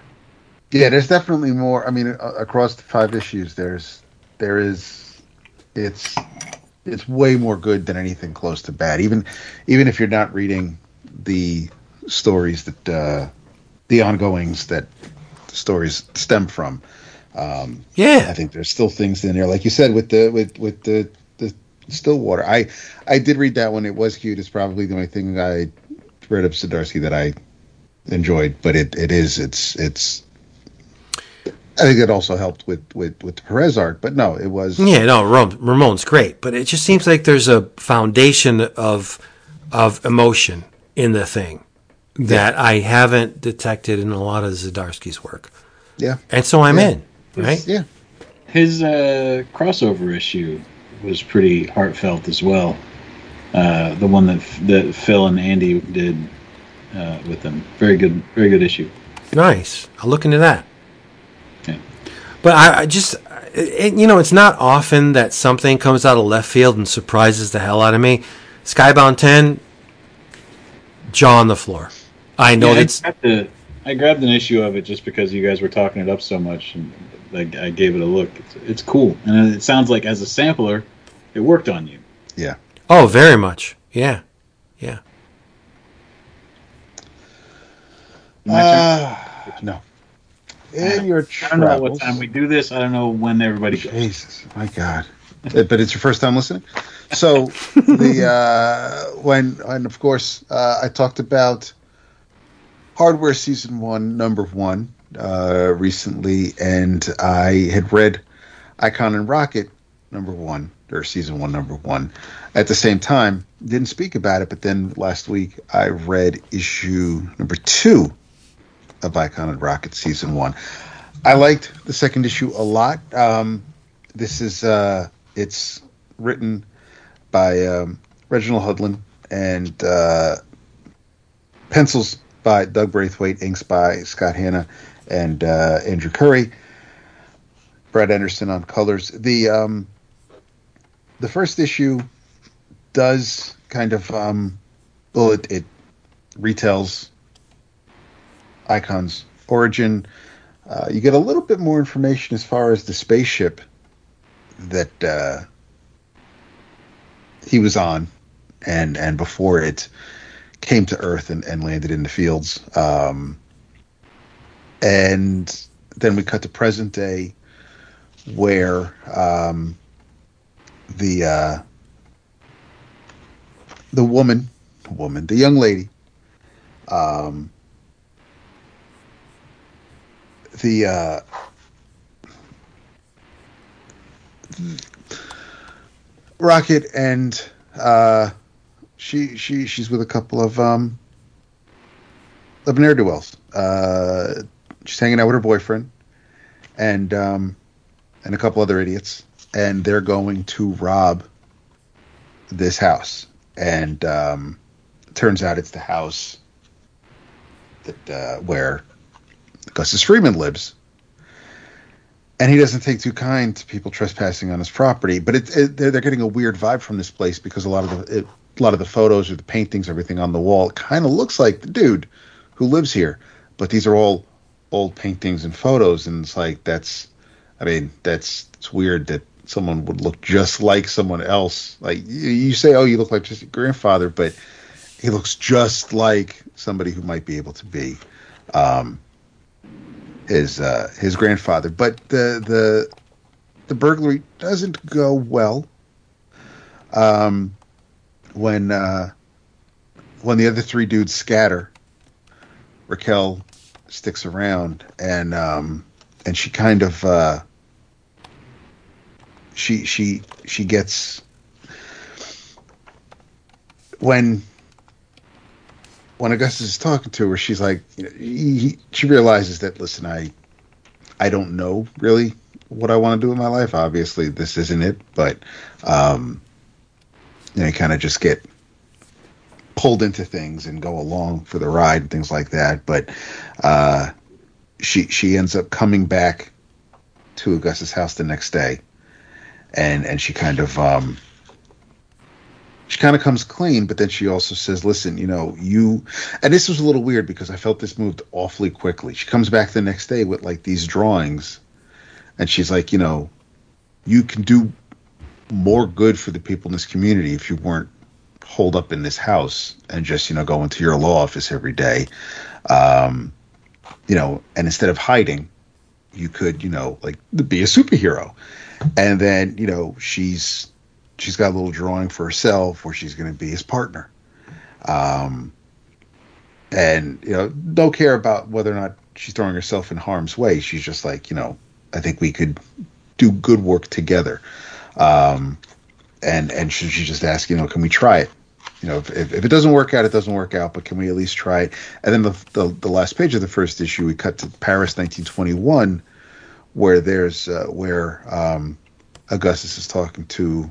yeah, there's definitely more. I mean, across the five issues, there's there is it's it's way more good than anything close to bad. Even even if you're not reading the stories that uh, the ongoings that the stories stem from. Um, Yeah. I think there's still things in there, like you said, with the with with the the Stillwater. I I did read that one. It was cute. It's probably the only thing I read of Zdarsky that I enjoyed, but it, it is it's it's. I think it also helped with with with the Perez art, but no, it was Yeah, no, Ram- Ramon's great, but it just seems like there's a foundation of of emotion in the thing that I haven't detected in a lot of Zdarsky's work, yeah and so I'm Yeah. in. Right? yeah His uh, crossover issue was pretty heartfelt as well. Uh, the one that that Phil and Andy did uh, with them, very good, very good issue. Nice. I'll look into that. Yeah. But I, I just, it, you know, it's not often that something comes out of left field and surprises the hell out of me. Skybound 10, jaw on the floor. I know Yeah, I grabbed, the, I grabbed an issue of it just because you guys were talking it up so much, and like I gave it a look. It's, it's cool, and it sounds like as a sampler, it worked on you. yeah. oh, very much. Yeah. Yeah. Uh, no. In your I don't know what time we do this. I don't know when everybody goes. Jesus, my God! Uh, but it's your first time listening. So the uh, when and of course uh, I talked about Hardware season one, number one, uh, recently, and I had read Icon and Rocket number one or season one, number one. At the same time, didn't speak about it, but then last week I read issue number two of Icon and Rocket season one. I liked the second issue a lot. Um, this is uh, it's written by um, Reginald Hudlin and uh, pencils by Doug Braithwaite, inks by Scott Hanna and uh, Andrew Currie. Brad Anderson on colors. The um, the first issue does kind of um, well, it, it retells Icon's origin. Uh, you get a little bit more information as far as the spaceship that uh, he was on, and and before it came to Earth and, and landed in the fields. Um, and then we cut to present day, where um, the uh, the woman, woman, the young lady, um, the uh, Rocket and uh, she she she's with a couple of um of ne'er do wells. Uh, she's hanging out with her boyfriend and um and a couple other idiots, and they're going to rob this house. And um, turns out it's the house that uh, where Augustus Freeman lives. And he doesn't take too kind to people trespassing on his property, but it, it, they're, they're getting a weird vibe from this place because a lot of the it, a lot of the photos or the paintings, everything on the wall, kind of looks like the dude who lives here. But these are all old paintings and photos, and it's like that's, I mean, that's it's weird that someone would look just like someone else. Like you, you say, oh, you look like just your grandfather, but he looks just like somebody who might be able to be um, his uh, his grandfather. But the the the burglary doesn't go well. Um, when uh, when the other three dudes scatter, Raquel sticks around and um, and she kind of uh, she she she gets when when Augustus is talking to her, she's like, you know, he, he- she realizes that listen, I I don't know really what I want to do in my life. Obviously, this isn't it, but um, you know, kind of just get pulled into things and go along for the ride and things like that. But uh, she she ends up coming back to Augustus' house the next day, and and she kind of um, she kind of comes clean, but then she also says, "Listen, you know, you." And this was a little weird because I felt this moved awfully quickly. She comes back the next day with like these drawings, and she's like, "You know, you can do more good for the people in this community if you weren't holed up in this house and just you know go into your law office every day um, you know and instead of hiding you could you know like be a superhero and then you know she's she's got a little drawing for herself where she's going to be his partner um, and you know don't care about whether or not she's throwing herself in harm's way she's just like you know i think we could do good work together um, and and she, she just asked, you know, can we try it? You know, if, if, if, it doesn't work out, it doesn't work out, but can we at least try it? And then the, the, the last page of the first issue, we cut to Paris, 1921, where there's uh, where um, Augustus is talking to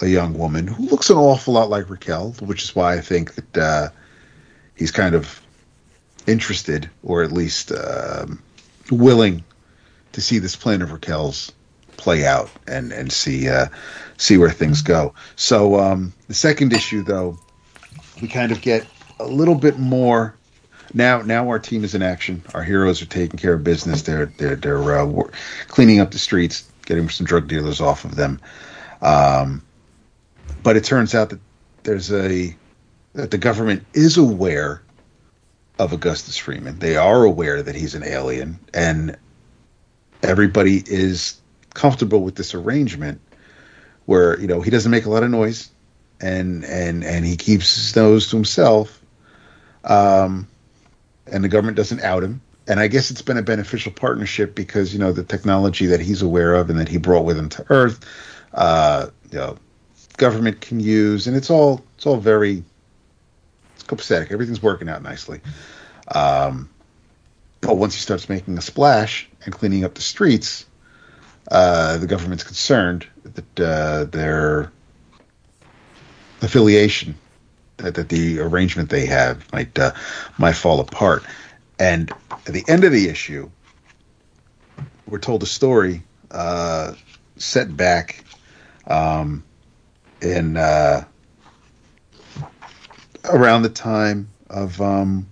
a young woman who looks an awful lot like Raquel, which is why I think that uh, he's kind of interested, or at least um, willing, to see this plan of Raquel's play out and and see uh, see where things go. So um, the second issue, though, we kind of get a little bit more. Now, now our team is in action. Our heroes are taking care of business. They're they're they're uh, cleaning up the streets, getting some drug dealers off of them. Um, but it turns out that there's a that the government is aware of Augustus Freeman. They are aware that he's an alien, and everybody is comfortable with this arrangement where you know he doesn't make a lot of noise and and and he keeps his nose to himself um and the government doesn't out him and i guess it's been a beneficial partnership because you know the technology that he's aware of and that he brought with him to earth uh you know government can use and it's all it's all very it's copacetic everything's working out nicely um but once he starts making a splash and cleaning up the streets uh, the government's concerned that uh, their affiliation, that, that, the arrangement they have might uh, might fall apart. And at the end of the issue, we're told a story uh, set back um, in uh, around the time of um,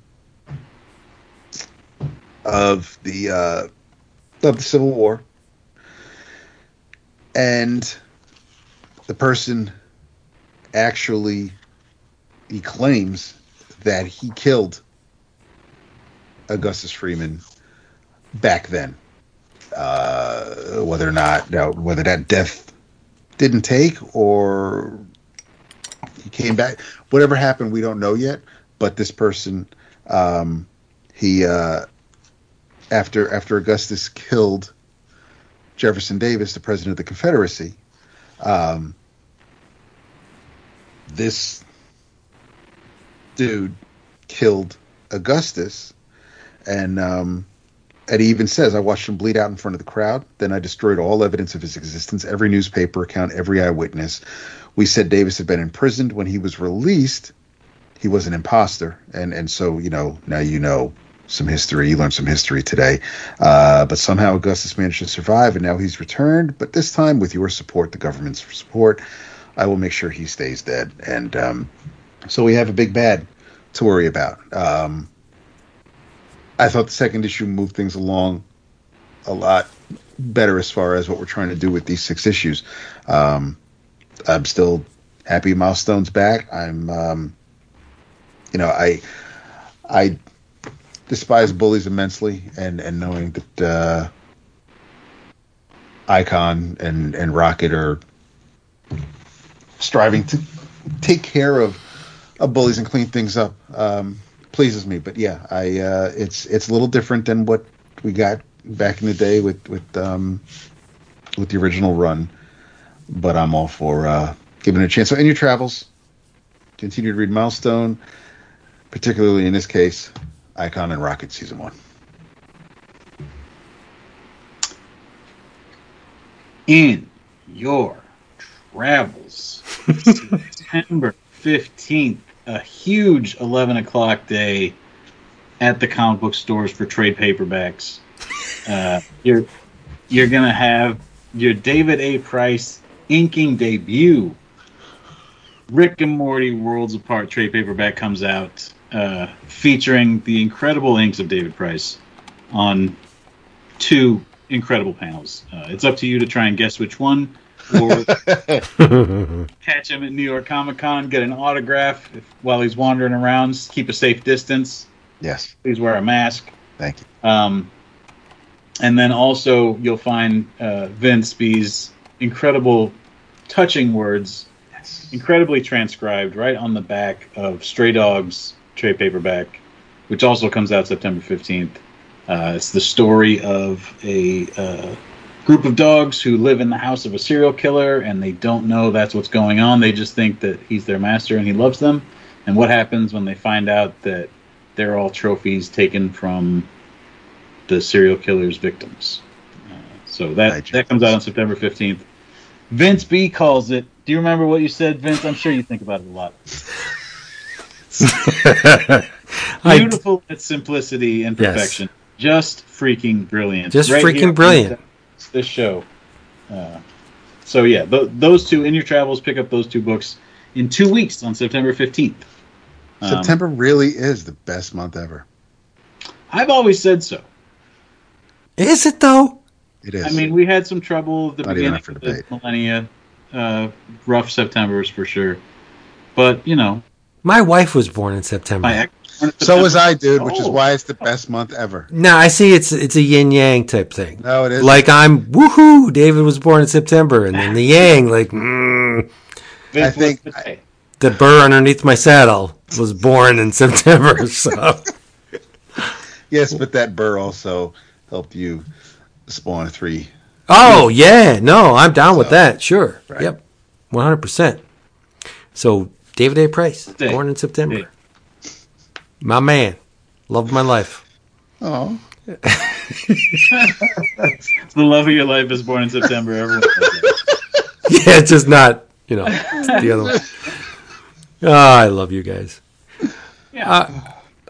of the uh, of the Civil War and the person actually he claims that he killed Augustus Freeman back then. Uh, whether or not now, whether that death didn't take or he came back, whatever happened, we don't know yet. But this person, um, he uh, after after Augustus killed Jefferson Davis, the president of the Confederacy, um, this dude killed Augustus, and um, and he even says, "I watched him bleed out in front of the crowd. Then I destroyed all evidence of his existence, every newspaper account, every eyewitness. We said Davis had been imprisoned when he was released. He was an imposter, and and so you know now you know some history. You learned some history today. Uh, but somehow Augustus managed to survive, and now he's returned. But this time, with your support, the government's support, I will make sure he stays dead. And um, so we have a big bad to worry about. Um, I thought the second issue moved things along a lot better as far as what we're trying to do with these six issues. Um, I'm still happy Milestone's back. I'm, um, you know, I, I despise bullies immensely, and and knowing that uh, Icon and and Rocket are striving to take care of, of bullies and clean things up um, pleases me. But yeah, I uh, it's it's a little different than what we got back in the day with with um, with the original run. But I'm all for uh, giving it a chance. So in your travels, continue to read Milestone, particularly in this case, Icon and Rocket season one. In your travels, September 15th, a huge 11 o'clock day at the comic book stores for trade paperbacks. Uh, you're you're gonna have your David A. Price inking debut. Rick and Morty Worlds Apart trade paperback comes out uh, featuring the incredible inks of David Price on two incredible panels. Uh, it's up to you to try and guess which one. Or catch him at New York Comic Con, get an autograph if, while he's wandering around. Keep a safe distance. Yes. Please wear a mask. Thank you. Um, and then also you'll find uh, Vince B's incredible, touching words, incredibly transcribed right on the back of Stray Dogs trade paperback, which also comes out September fifteenth. Uh, it's the story of a uh, group of dogs who live in the house of a serial killer, and they don't know that's what's going on. They just think that he's their master and he loves them. And what happens when they find out that they're all trophies taken from the serial killer's victims? Uh, so that that comes out on September fifteenth. Vince B calls it. Do you remember what you said, Vince? I'm sure you think about it a lot. Beautiful its simplicity and Yes. perfection. Just freaking brilliant. Just Right freaking here, brilliant. This show. Uh, so yeah, th- those two in your travels, pick up those two books in two weeks on September 15th. Um, September really is the best month ever. I've always said so. Is it though? It is. I mean, we had some trouble at the Not beginning for of the debate. millennia. Uh, rough September's for sure. But, you know, My wife was born in September. my ex- so was I, dude, which is Oh. why it's the best month ever. no, I see. It's it's a yin yang type thing. No, it is. Like I'm woohoo. David was born in September, and then the yang, like mm, I think- what's the burr underneath my saddle, was born in September. So yes, but that burr also helped you spawn three. Oh yeah, no, I'm down with that. Sure. right. Yep. One hundred percent. So David A. Price, born in September. Day. My man. Love of my life. Oh, The love of your life is born in September. Everyone. Yeah, it's just not, you know, the other one. Oh, I love you guys. Yeah. Uh,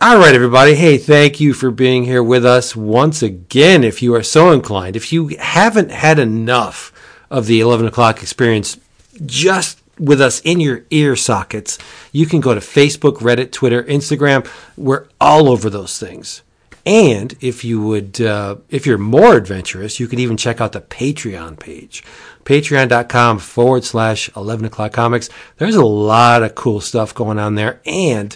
all right, everybody. Hey, thank you for being here with us once again. If you are so inclined, if you haven't had enough of the 11 o'clock experience just with us in your ear sockets, you can go to Facebook, Reddit, Twitter, Instagram. We're all over those things. And if you would, uh, if you're more adventurous, you could even check out the Patreon page, patreon.com forward slash 11 o'clock comics. There's a lot of cool stuff going on there. And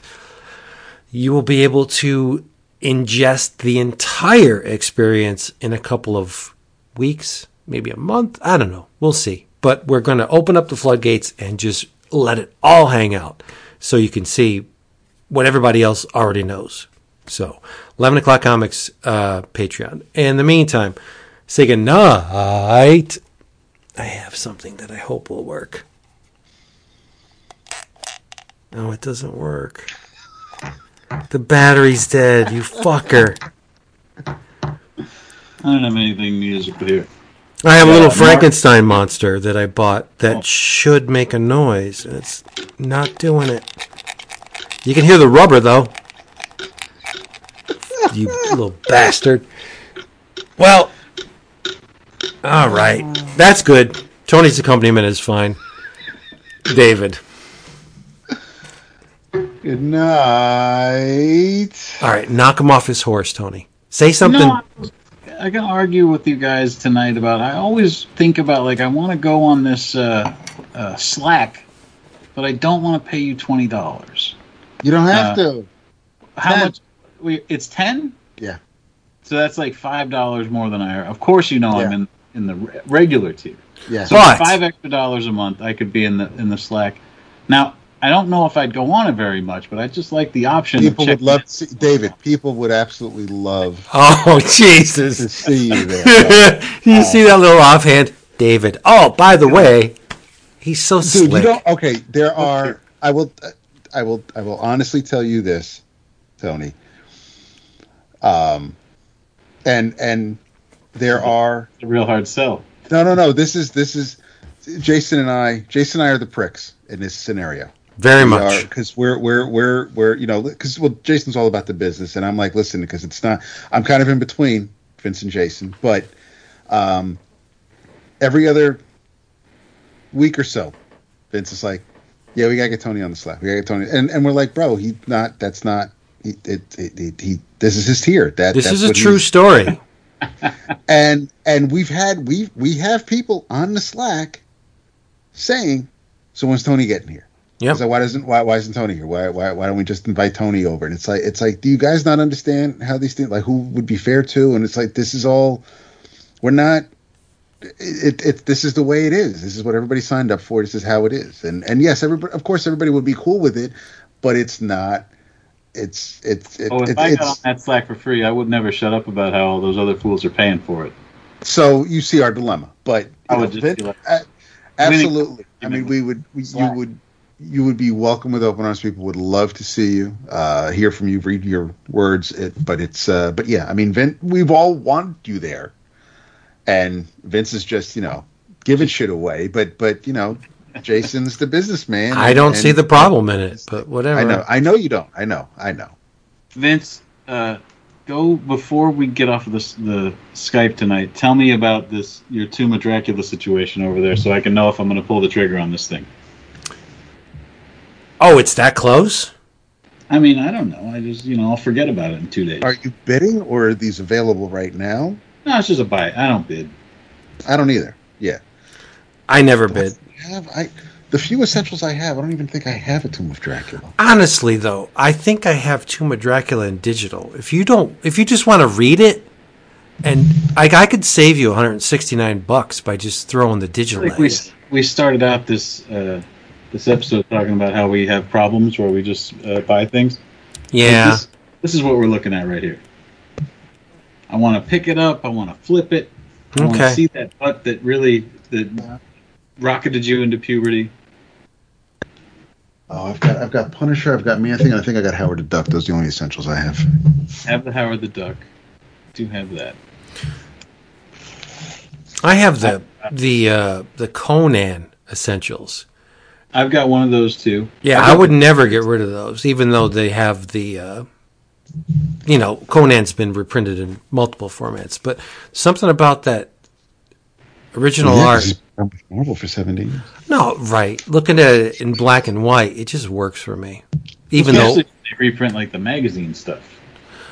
you will be able to ingest the entire experience in a couple of weeks, maybe a month. I don't know. We'll see. But we're going to open up the floodgates and just let it all hang out so you can see what everybody else already knows. So, 11 o'clock comics, uh, Patreon. In the meantime, say goodnight. I have something that I hope will work. No, it doesn't work. The battery's dead, you fucker. I don't have anything musical here. I have a Yeah, little Mark- Frankenstein monster that I bought that oh. should make a noise, and it's not doing it. You can hear the rubber, though. You little bastard. Well, all right. That's good. Tony's accompaniment is fine. David. good night. All right, knock him off his horse, Tony. Say something. No, I, I can argue with you guys tonight about. I always think about like I want to go on this uh, uh, Slack, but I don't want to pay you twenty dollars. You don't have Uh, to. How 10. much? We, it's ten. Yeah. So that's like five dollars more than I. Of course, you know I'm in in the re- regular tier. Yeah. So But- five extra dollars a month, I could be in the in the Slack. Now I don't know if I'd go on it very much, but I just like the option. People would love to see, David. People would absolutely love Oh, Jesus! to Jesus. see you there. you see that little offhand? David. Oh, by the way, he's so Dude, slick. you don't. Okay, there are. I will. I will. I will honestly tell you this, Tony. Um, and and there are It's a real hard sell. no no no. This is this is Jason and I. Jason and I are the pricks in this scenario. Very much. because we're we're we're we're you know because well Jason's all about the business and I'm like listen because it's not I'm kind of in between Vince and Jason but um every other week or so Vince is like yeah we gotta get Tony on the Slack we gotta get Tony and and we're like bro he not that's not he it, it, it, he this is his tier that This that's is a true story. and and we've had we we have people on the Slack saying, "So when's Tony getting here?" Yep. It's like, why doesn't why why isn't Tony here? Why why why don't we just invite Tony over? And it's like it's like, do you guys not understand how these things like who would be fair to? And it's like this is all we're not. It, it this is the way it is. This is what everybody signed up for. This is how it is. And and yes, everybody of course everybody would be cool with it, but it's not. It's it's it, Oh, if it- I got on that Slack for free, I would never shut up about how all those other fools are paying for it. so you see our dilemma. But I would know, just be like, a- absolutely. I mean, giving we would we, you would you would be welcome with open arms. People would love to see you, uh, hear from you, read your words. It, but it's uh, but yeah, I mean, Vin, we've all wanted you there, and Vince is just you know giving shit away. But but you know, Jason's the businessman. I don't and- see the problem in it, but whatever. I know, I know you don't. I know, I know. Vince, uh, go before we get off of this, the Skype tonight. Tell me about this your Tomb of Dracula situation over there, so I can know if I'm going to pull the trigger on this thing. Oh, it's that close? I mean, I don't know. I just you know I'll forget about it in two days. Are you bidding, or are these available right now? No, it's just a buy. I don't bid. I don't either. Yeah, I never bid. have I? The few essentials I have, I don't even think I have a Tomb of Dracula. Honestly, though, I think I have Tomb of Dracula in digital. If you don't, if you just want to read it, and like I could save you 169 bucks by just throwing the I digital. think we we started out this uh, this episode talking about how we have problems where we just uh, buy things. Yeah, This, this is what we're looking at right here. I want to pick it up. I want to flip it. I want to Okay. see that butt that really that rocketed you into puberty. Oh, I've got I've got Punisher, I've got Man Thing, and I think I got Howard the Duck. Those are the only essentials I have. Have the Howard the Duck. Do have that. I have the the uh, the Conan essentials. I've got one of those too. Yeah, I would never get rid of those, even though they have the, uh, you know, Conan's been reprinted in multiple formats. But something about that original Yeah, 'cause art. he's Marvel for seventy years. No, right. Looking at it in black and white, it just works for me. Even though, Especially if they reprint like the magazine stuff.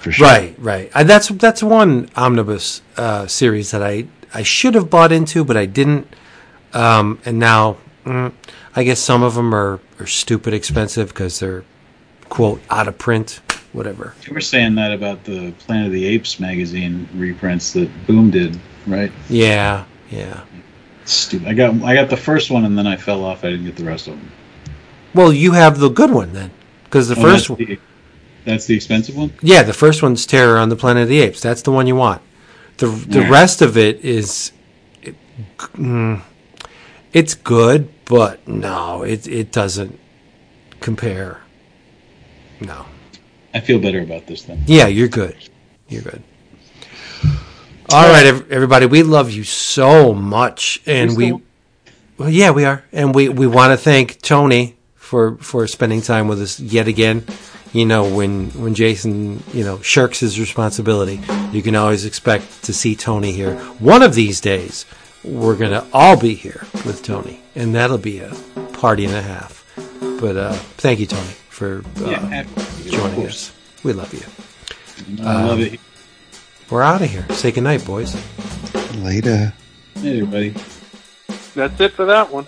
For sure. right, right. I, that's that's one omnibus uh, series that I I should have bought into, but I didn't. Um, and now, mm, I guess some of them are are stupid expensive because they're quote out of print, whatever. You were saying that about the Planet of the Apes magazine reprints that Boom did, right? Yeah, yeah. Stupid. I got I got the first one and then I fell off. I didn't get the rest of them. Well, you have the good one then, because the Oh, first that's one, the, that's the expensive one. yeah, the first one's Terror on the Planet of the Apes. That's the one you want. the The Yeah. rest of it is, it, mm, it's good, but no, it it doesn't compare. No. I feel better about this then. Yeah, you're good. You're good. All right, ev- everybody. We love you so much, and We're we, still- well, yeah, we are, and we we want to thank Tony for for spending time with us yet again. You know, when when Jason you know shirks his responsibility, you can always expect to see Tony here. One of these days, we're gonna all be here with Tony, and that'll be a party and a half. But uh, thank you, Tony, for uh, yeah, happy to be here, of joining us. We love you. I love it. We're out of here. Say goodnight, boys. Later. Hey, everybody. That's it for that one.